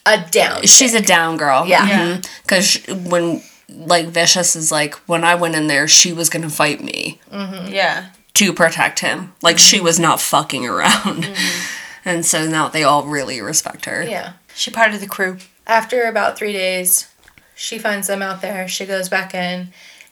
A: A down.
C: she's a down girl.
A: Yeah. Mm-hmm.
C: Because when, like, Vishous is like, when I went in there, she was going to fight me mm-hmm.
B: yeah.
C: to protect him. Like, she was not fucking around. Mm-hmm. And so now they all really respect her.
A: Yeah.
B: She part of the crew.
A: After about three days, she finds them out there. She goes back in,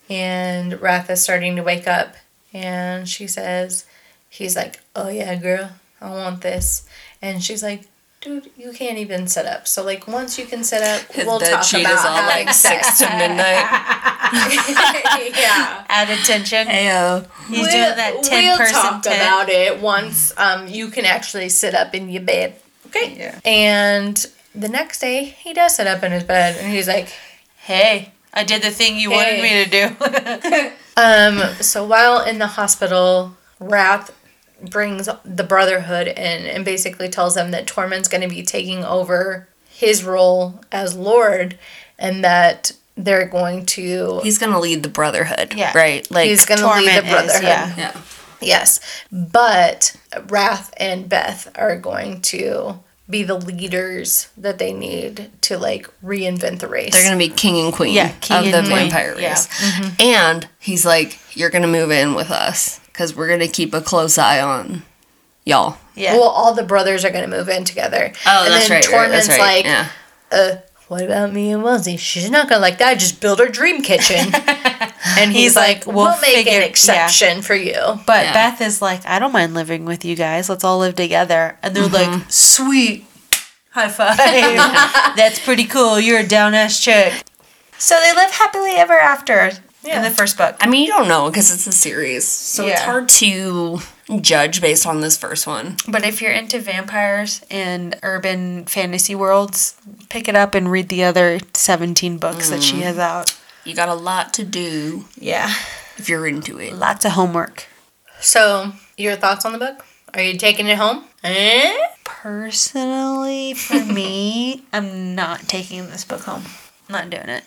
A: and Wrath is starting to wake up. And she says, He's like, Oh, yeah, girl, I want this. And she's like, Dude, you can't even sit up. So, like, once you can sit up, we'll
C: bed
A: talk
C: sheet
A: about
C: is all like six to midnight.
A: yeah.
B: Add attention.
C: Heyo.
B: He's doing that 10
A: we'll
B: person
A: talk
B: 10.
A: about it once um, you can actually sit up in your bed. Okay.
B: Yeah.
A: And the next day, he does sit up in his bed, and he's like,
B: Hey, I did the thing you wanted me to do.
A: Um, so while in the hospital, Wrath brings the Brotherhood in and basically tells them that Tohrment's going to be taking over his role as Lord and that they're going to
C: He's gonna lead the Brotherhood.
B: Yeah.
C: Right. Like
A: he's going to lead the
B: Torment is,
A: brotherhood.
B: yeah.
C: yeah.
A: Yes. But Wrath and Beth are going to be the leaders that they need to like reinvent the race.
C: They're gonna be king and queen
B: Yeah, king
C: of
B: and
C: the
B: queen,
C: vampire
B: yeah.
C: race. And he's like, You're gonna move in with us because we're gonna keep a close eye on y'all.
B: Yeah.
A: Well, all the brothers are going to move in together.
C: Oh,
A: and
C: that's
A: then
C: right, right,
A: Tohrment's
C: that's right,
A: like,
C: yeah.
A: uh, what about me and Wellsie? She's not gonna like that. Just build her dream kitchen. and he's,
B: He's
A: like,
B: like,
A: we'll,
B: "We'll
A: make
B: figure-
A: an
B: yeah."
A: exception for you.
B: But
C: Yeah.
B: Beth is like, I don't mind living with you guys. Let's all live together. And they're like, sweet. High five. That's pretty cool. You're a down ass chick. So they live happily ever after in the first book.
C: I mean, you don't know because it's a series, so it's hard to judge based on this first one.
B: But if you're into vampires and urban fantasy worlds, pick it up and read the other 17 books that she has out.
C: You got a lot to do
B: Yeah.
C: if you're into it.
B: Lots of homework.
A: So, your thoughts on the book? Are you taking it home? Eh?
B: Personally, for me, I'm not taking this book home. I'm Not doing it.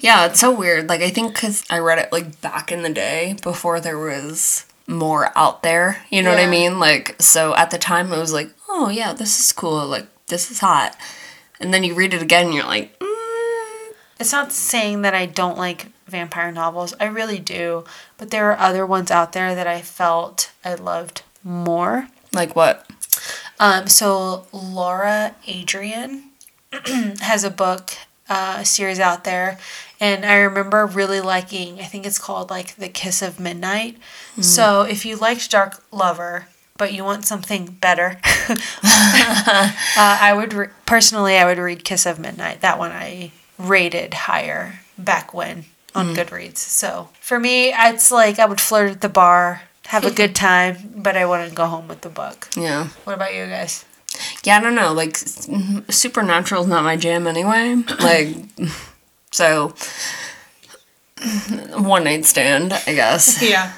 C: Yeah, it's so weird. Like I think because I read it like back in the day before there was more out there. You know what I mean? Like so at the time it was like, oh yeah, this is cool. Like this is hot. And then you read it again, and you're like, mm,
B: It's not saying that I don't like vampire novels. I really do. But there are other ones out there that I felt I loved more.
C: like what?
B: Um, so Lara Adrian has a book, uh, a series out there, and I remember really liking. I think it's called like The Kiss of Midnight. So if you liked Dark Lover, but you want something better, uh, I would re- personally I would read Kiss of Midnight. That one I rated higher back when on Goodreads. So for me, it's like I would flirt at the bar. Have a good time, but I wouldn't go home with the book.
C: Yeah.
B: What about you guys?
C: Yeah, I don't know. Like, s- mm-hmm, supernatural is not my jam anyway. Like, so one night stand, I guess.
B: Yeah.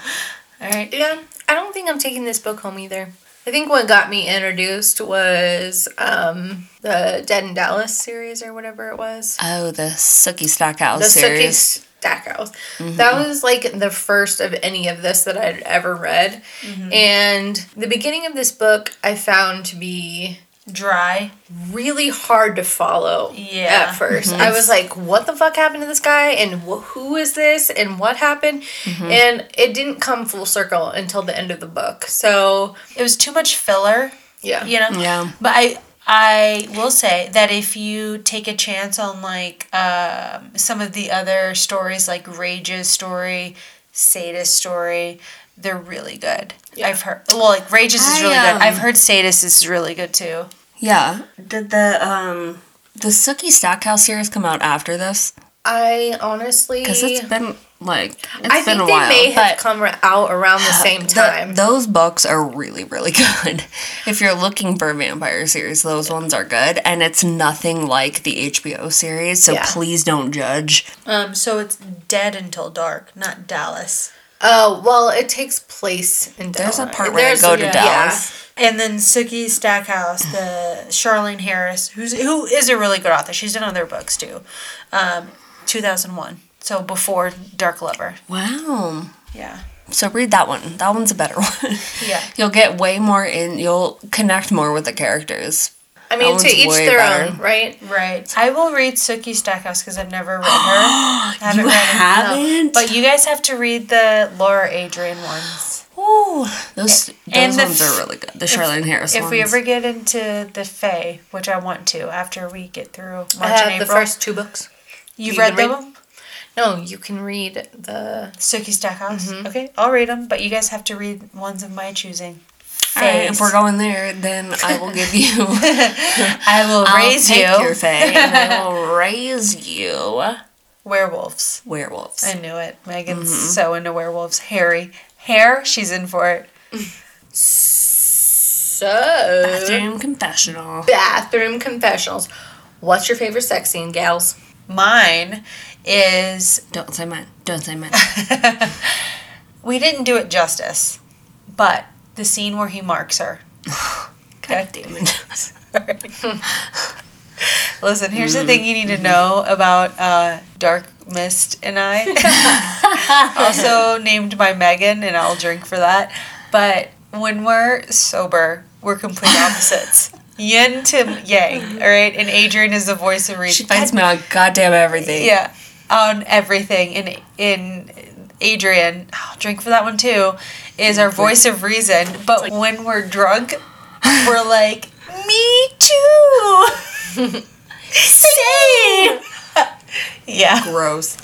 B: All right.
A: Yeah, I don't think I'm taking this book home either. I think what got me introduced was um, the Dead in Dallas series or whatever it was.
C: Oh, the Sookie Stackhouse
A: The Sookie
C: series.
A: Stackhouse. Mm-hmm. That was like the first of any of this that I'd ever read. Mm-hmm. And the beginning of this book I found to be
B: Dry.
A: really hard to follow
B: Yeah.
A: at 1st I was like, what the fuck happened to this guy? And wh- who is this? And what happened? And it didn't come full circle until the end of the book. So,
B: It was too much filler,
A: yeah.
B: you know.
C: Yeah.
B: But I I will say that if you take a chance on like um, some of the other stories, like Rhage's story, Zsadist story, they're really good.
A: Yeah.
B: I've heard. Well, like Rhage's is
C: I,
B: really good.
C: um,
B: I've heard Zsadist is really good too.
C: Yeah. Did the um the Sookie Stackhouse series come out after this?
A: I honestly.
C: Because it's been like it's
A: I
C: been
A: think
C: a
A: they
C: while.
A: may have come out around the same
C: the-
A: time.
C: those books are really really good. if you're looking for a vampire series, those ones are good, and it's nothing like the HBO series. So
A: Yeah.
C: please don't judge.
B: Um, so it's Dead Until Dark, not Dallas.
A: Oh well, it takes place in
C: There's a part where they
A: There's-
C: go to
A: yeah.
C: Dallas.
B: And then Sookie Stackhouse, the Charlaine Harris, who's who is a really good author. She's done other books too. Um, 2001, so before Dark Lover.
C: Wow.
B: Yeah.
C: So read that one. That one's a better one.
B: Yeah.
C: You'll get way more in. You'll connect more with the characters.
A: I mean, to each their
C: better.
A: own, right?
B: Right. I will read Sookie Stackhouse because I've never read her. I haven't
C: You
B: read
C: haven't?
B: But you guys have to read the Lara Adrian ones.
C: Ooh, those those
B: And the
C: ones
B: f-
C: are really good. The Charlaine Harris
B: If
C: ones.
B: we ever get into the Fae, which I want to after we get through March
A: I have
B: and
A: the
B: April.
A: first two books.
B: You've
A: you
B: read
A: can
B: them?
A: No, you can read the.
B: Sookie Stackhouse.
C: Mm-hmm.
B: Okay, I'll read them, but you guys have to read ones of my choosing.
C: All right, if we're going there, then I will give you.
B: I will
C: I'll
B: raise
C: take
B: you
C: your fae, I will raise you
B: werewolves.
C: werewolves.
B: I knew it. Megan's
C: Mm-hmm.
B: so into werewolves. Harry, hair, she's in for it.
A: So.
C: Bathroom confessional.
A: Bathroom confessionals. What's your favorite sex scene, gals?
B: Mine is
C: Don't say mine. Don't say mine.
B: we didn't do it justice, but the scene where he marks her.
C: God damn it.
B: Listen, here's the thing you need to know about uh, Dark Mist and I. also named by Megan, and I'll drink for that. But when we're sober, we're complete opposites. Yin to yang, all right? And Adrian is the voice of reason.
C: She finds me on goddamn everything.
B: Yeah, on everything. And in Adrian, I'll drink for that one too, is our voice of reason. But when we're drunk, we're like, me too. Same. yeah.
C: Gross.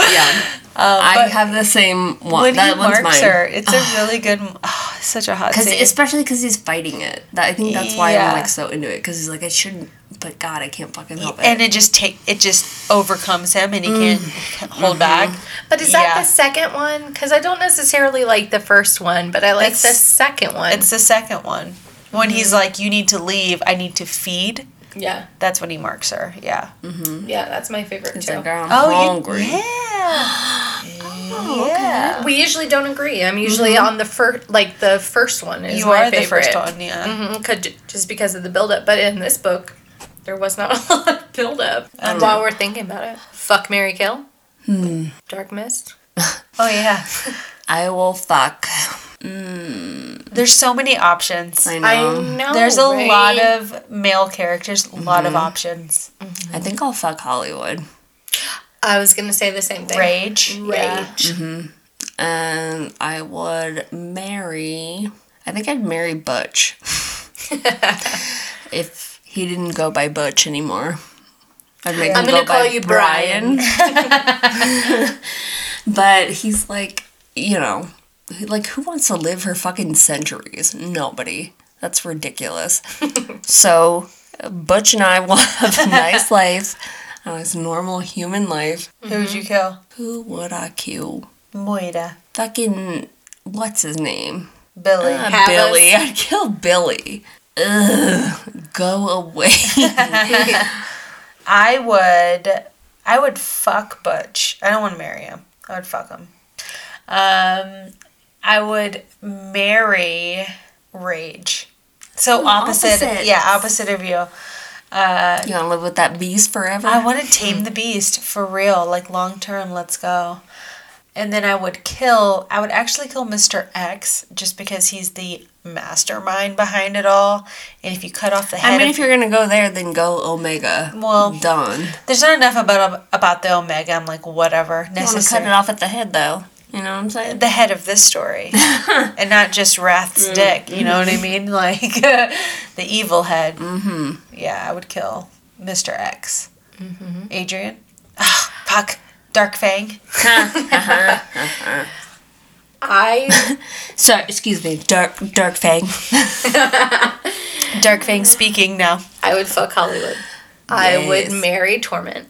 C: yeah.
B: Uh,
C: I have the same one.
B: when
C: that
B: he
C: one's
B: marks
C: mine.
B: her, it's a really good. Oh, such a hot
C: Cause especially because he's fighting it. That I think that's why
B: Yeah.
C: I'm like so into it. Because he's like, I shouldn't, but God, I can't fucking help it.
B: and it just take it just overcomes him, and he can't hold back.
A: But is that
B: Yeah.
A: the second one? Because I don't necessarily like the first one, but I like the second one.
B: It's the second one when he's like, "You need to leave. I need to feed."
A: yeah,
B: That's when he marks her. Yeah. Mm-hmm.
A: yeah, that's my favorite
C: It's
A: too.
C: like, I'm
B: Oh,
C: hungry.
B: You, yeah. yeah.
A: We usually don't agree. I'm usually on the first, like the first one is
B: You
A: my
B: are the
A: favorite.
B: first one, yeah.
A: hmm could just because of the buildup. But in this book, there was not a lot of buildup. And while we're thinking about it, fuck Mary Kill,
C: Hmm.
A: Dark Mist.
B: Oh yeah.
C: I will fuck.
B: There's so many options.
C: I know.
A: I know.
B: There's a
A: right?
B: lot of male characters, a lot
C: Mm-hmm.
B: of options.
C: I think I'll fuck Hollywood.
A: I was gonna say the same thing.
B: Rhage. Yeah.
A: Rhage.
C: And I would marry. I think I'd marry Butch. if he didn't go by Butch anymore. Make
A: I'm gonna call you Brian.
C: but he's like, you know, like who wants to live for fucking centuries? Nobody. That's ridiculous. so Butch and I will have a nice life, a nice normal human life.
B: Who would you kill?
C: Who would I kill?
B: Moira.
C: Fucking what's his name?
B: Billy.
C: Uh, Billy. I'd kill Billy. Ugh, go away.
B: I would I would fuck Butch. I don't want to marry him. I would fuck him. Um I would marry Rhage. So opposite,
C: opposites.
B: yeah, opposite of you. Uh
C: you wanna live with that beast forever?
B: I want to tame the beast for real, like long term. Let's go. And then I would kill. I would actually kill Mr. X just because he's the mastermind behind it all. And if you cut off the head,
C: I mean, if you're gonna go there, then go Omega.
B: Well,
C: done.
B: there's not enough about about the Omega. I'm like whatever
C: You want to cut it off at the head, though. You know what I'm saying?
B: The head of this story, and not just Wrath's dick. You know what I mean? Like the evil head. Mm-hmm. Yeah, I would kill Mr. X. Mm-hmm. Adrian. Ah, fuck. Dark Fang.
A: I
C: Sorry, excuse me. Dark, dark fang.
B: Dark Fang speaking now.
A: I would fuck Hollywood. I
C: Yes.
A: would marry Tohrment.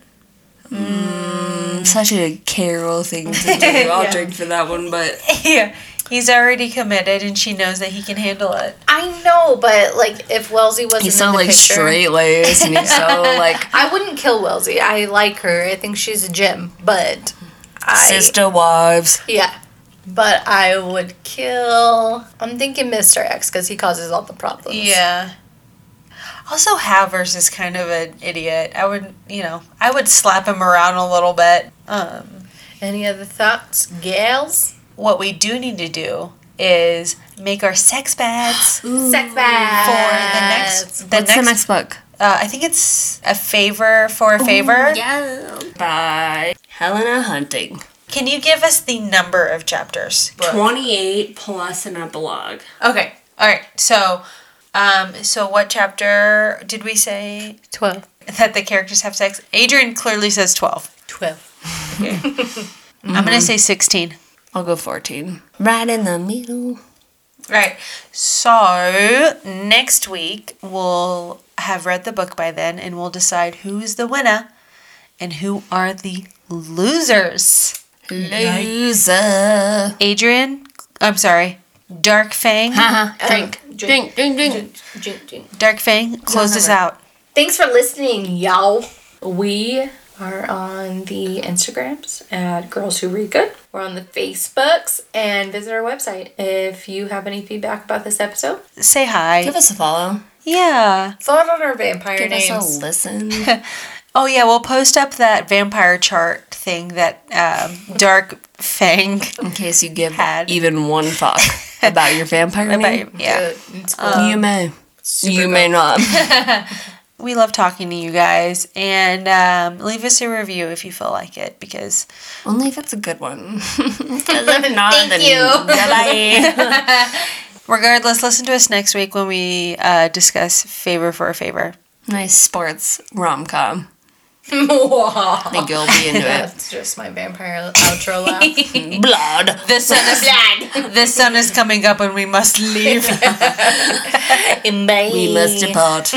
A: Mmm.
C: Such a Carol thing to do. I'll
A: Yeah.
C: drink for that one, but
B: Yeah. He's already committed and she knows that he can handle it.
A: I know, but like if Wellsie wasn't
C: he's
A: in
C: so like
A: picture,
C: straight laced and he's so like
A: I wouldn't kill Wellsie. I like her. I think she's a gem, but I
C: sister wives.
A: yeah. But I would kill. I'm thinking Mr. X because he causes all the problems.
B: Yeah. Also, Havers is kind of an idiot. I would, you know, I would slap him around a little bit. Um,
A: Any other thoughts, gals?
B: What we do need to do is make our sex beds.
A: Sex
B: For the next, the
C: What's
B: next,
C: the next book?
B: Uh, I think it's a favor for a favor.
C: Yeah. By Helena Hunting.
B: Can you give us the number of chapters?
C: 28 plus an epilogue.
B: Okay. All right. So, um, so what chapter did we say
A: Twelve.
B: that the characters have sex? Adrian clearly says twelve.
A: Twelve.
B: I'm gonna say sixteen.
C: I'll go 14. Right in the middle.
B: Right. So next week we'll have read the book by then, and we'll decide who's the winner and who are the losers.
C: Loser.
B: Adrian, I'm sorry, Dark Fang.
C: Uh, drink. Drink, drink, drink.
A: Drink, drink.
B: Dark Fang, close us out.
A: Thanks for listening, y'all. We are on the Instagrams at Girls Who Read Good. We're on the Facebooks and visit our website. If you have any feedback about this episode,
B: Say hi.
C: Give us a follow.
B: Yeah.
A: Vote on our vampire
C: Give us
A: names.
C: a listen.
B: Oh yeah, we'll post up that vampire chart thing that um, Dark Fang
C: In case you give
B: Had.
C: even one fuck about your vampire
B: about.
C: name.
B: Yeah,
A: Good. It's cool.
C: you may. You
A: good.
C: may not.
B: we love talking to you guys, and um, leave us a review if you feel like it because
C: Only if it's a good one. Because if not,
A: Thank you.
B: regardless, listen to us next week when we uh, discuss favor for a favor.
C: nice sports rom com.
A: Wow.
C: I think you'll be into it.
A: That's just my vampire outro laugh.
C: Blood.
B: The sun is blood. the sun is coming up, and we must leave.
C: We must depart.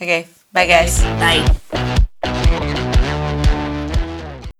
B: Okay, bye guys.
C: Bye.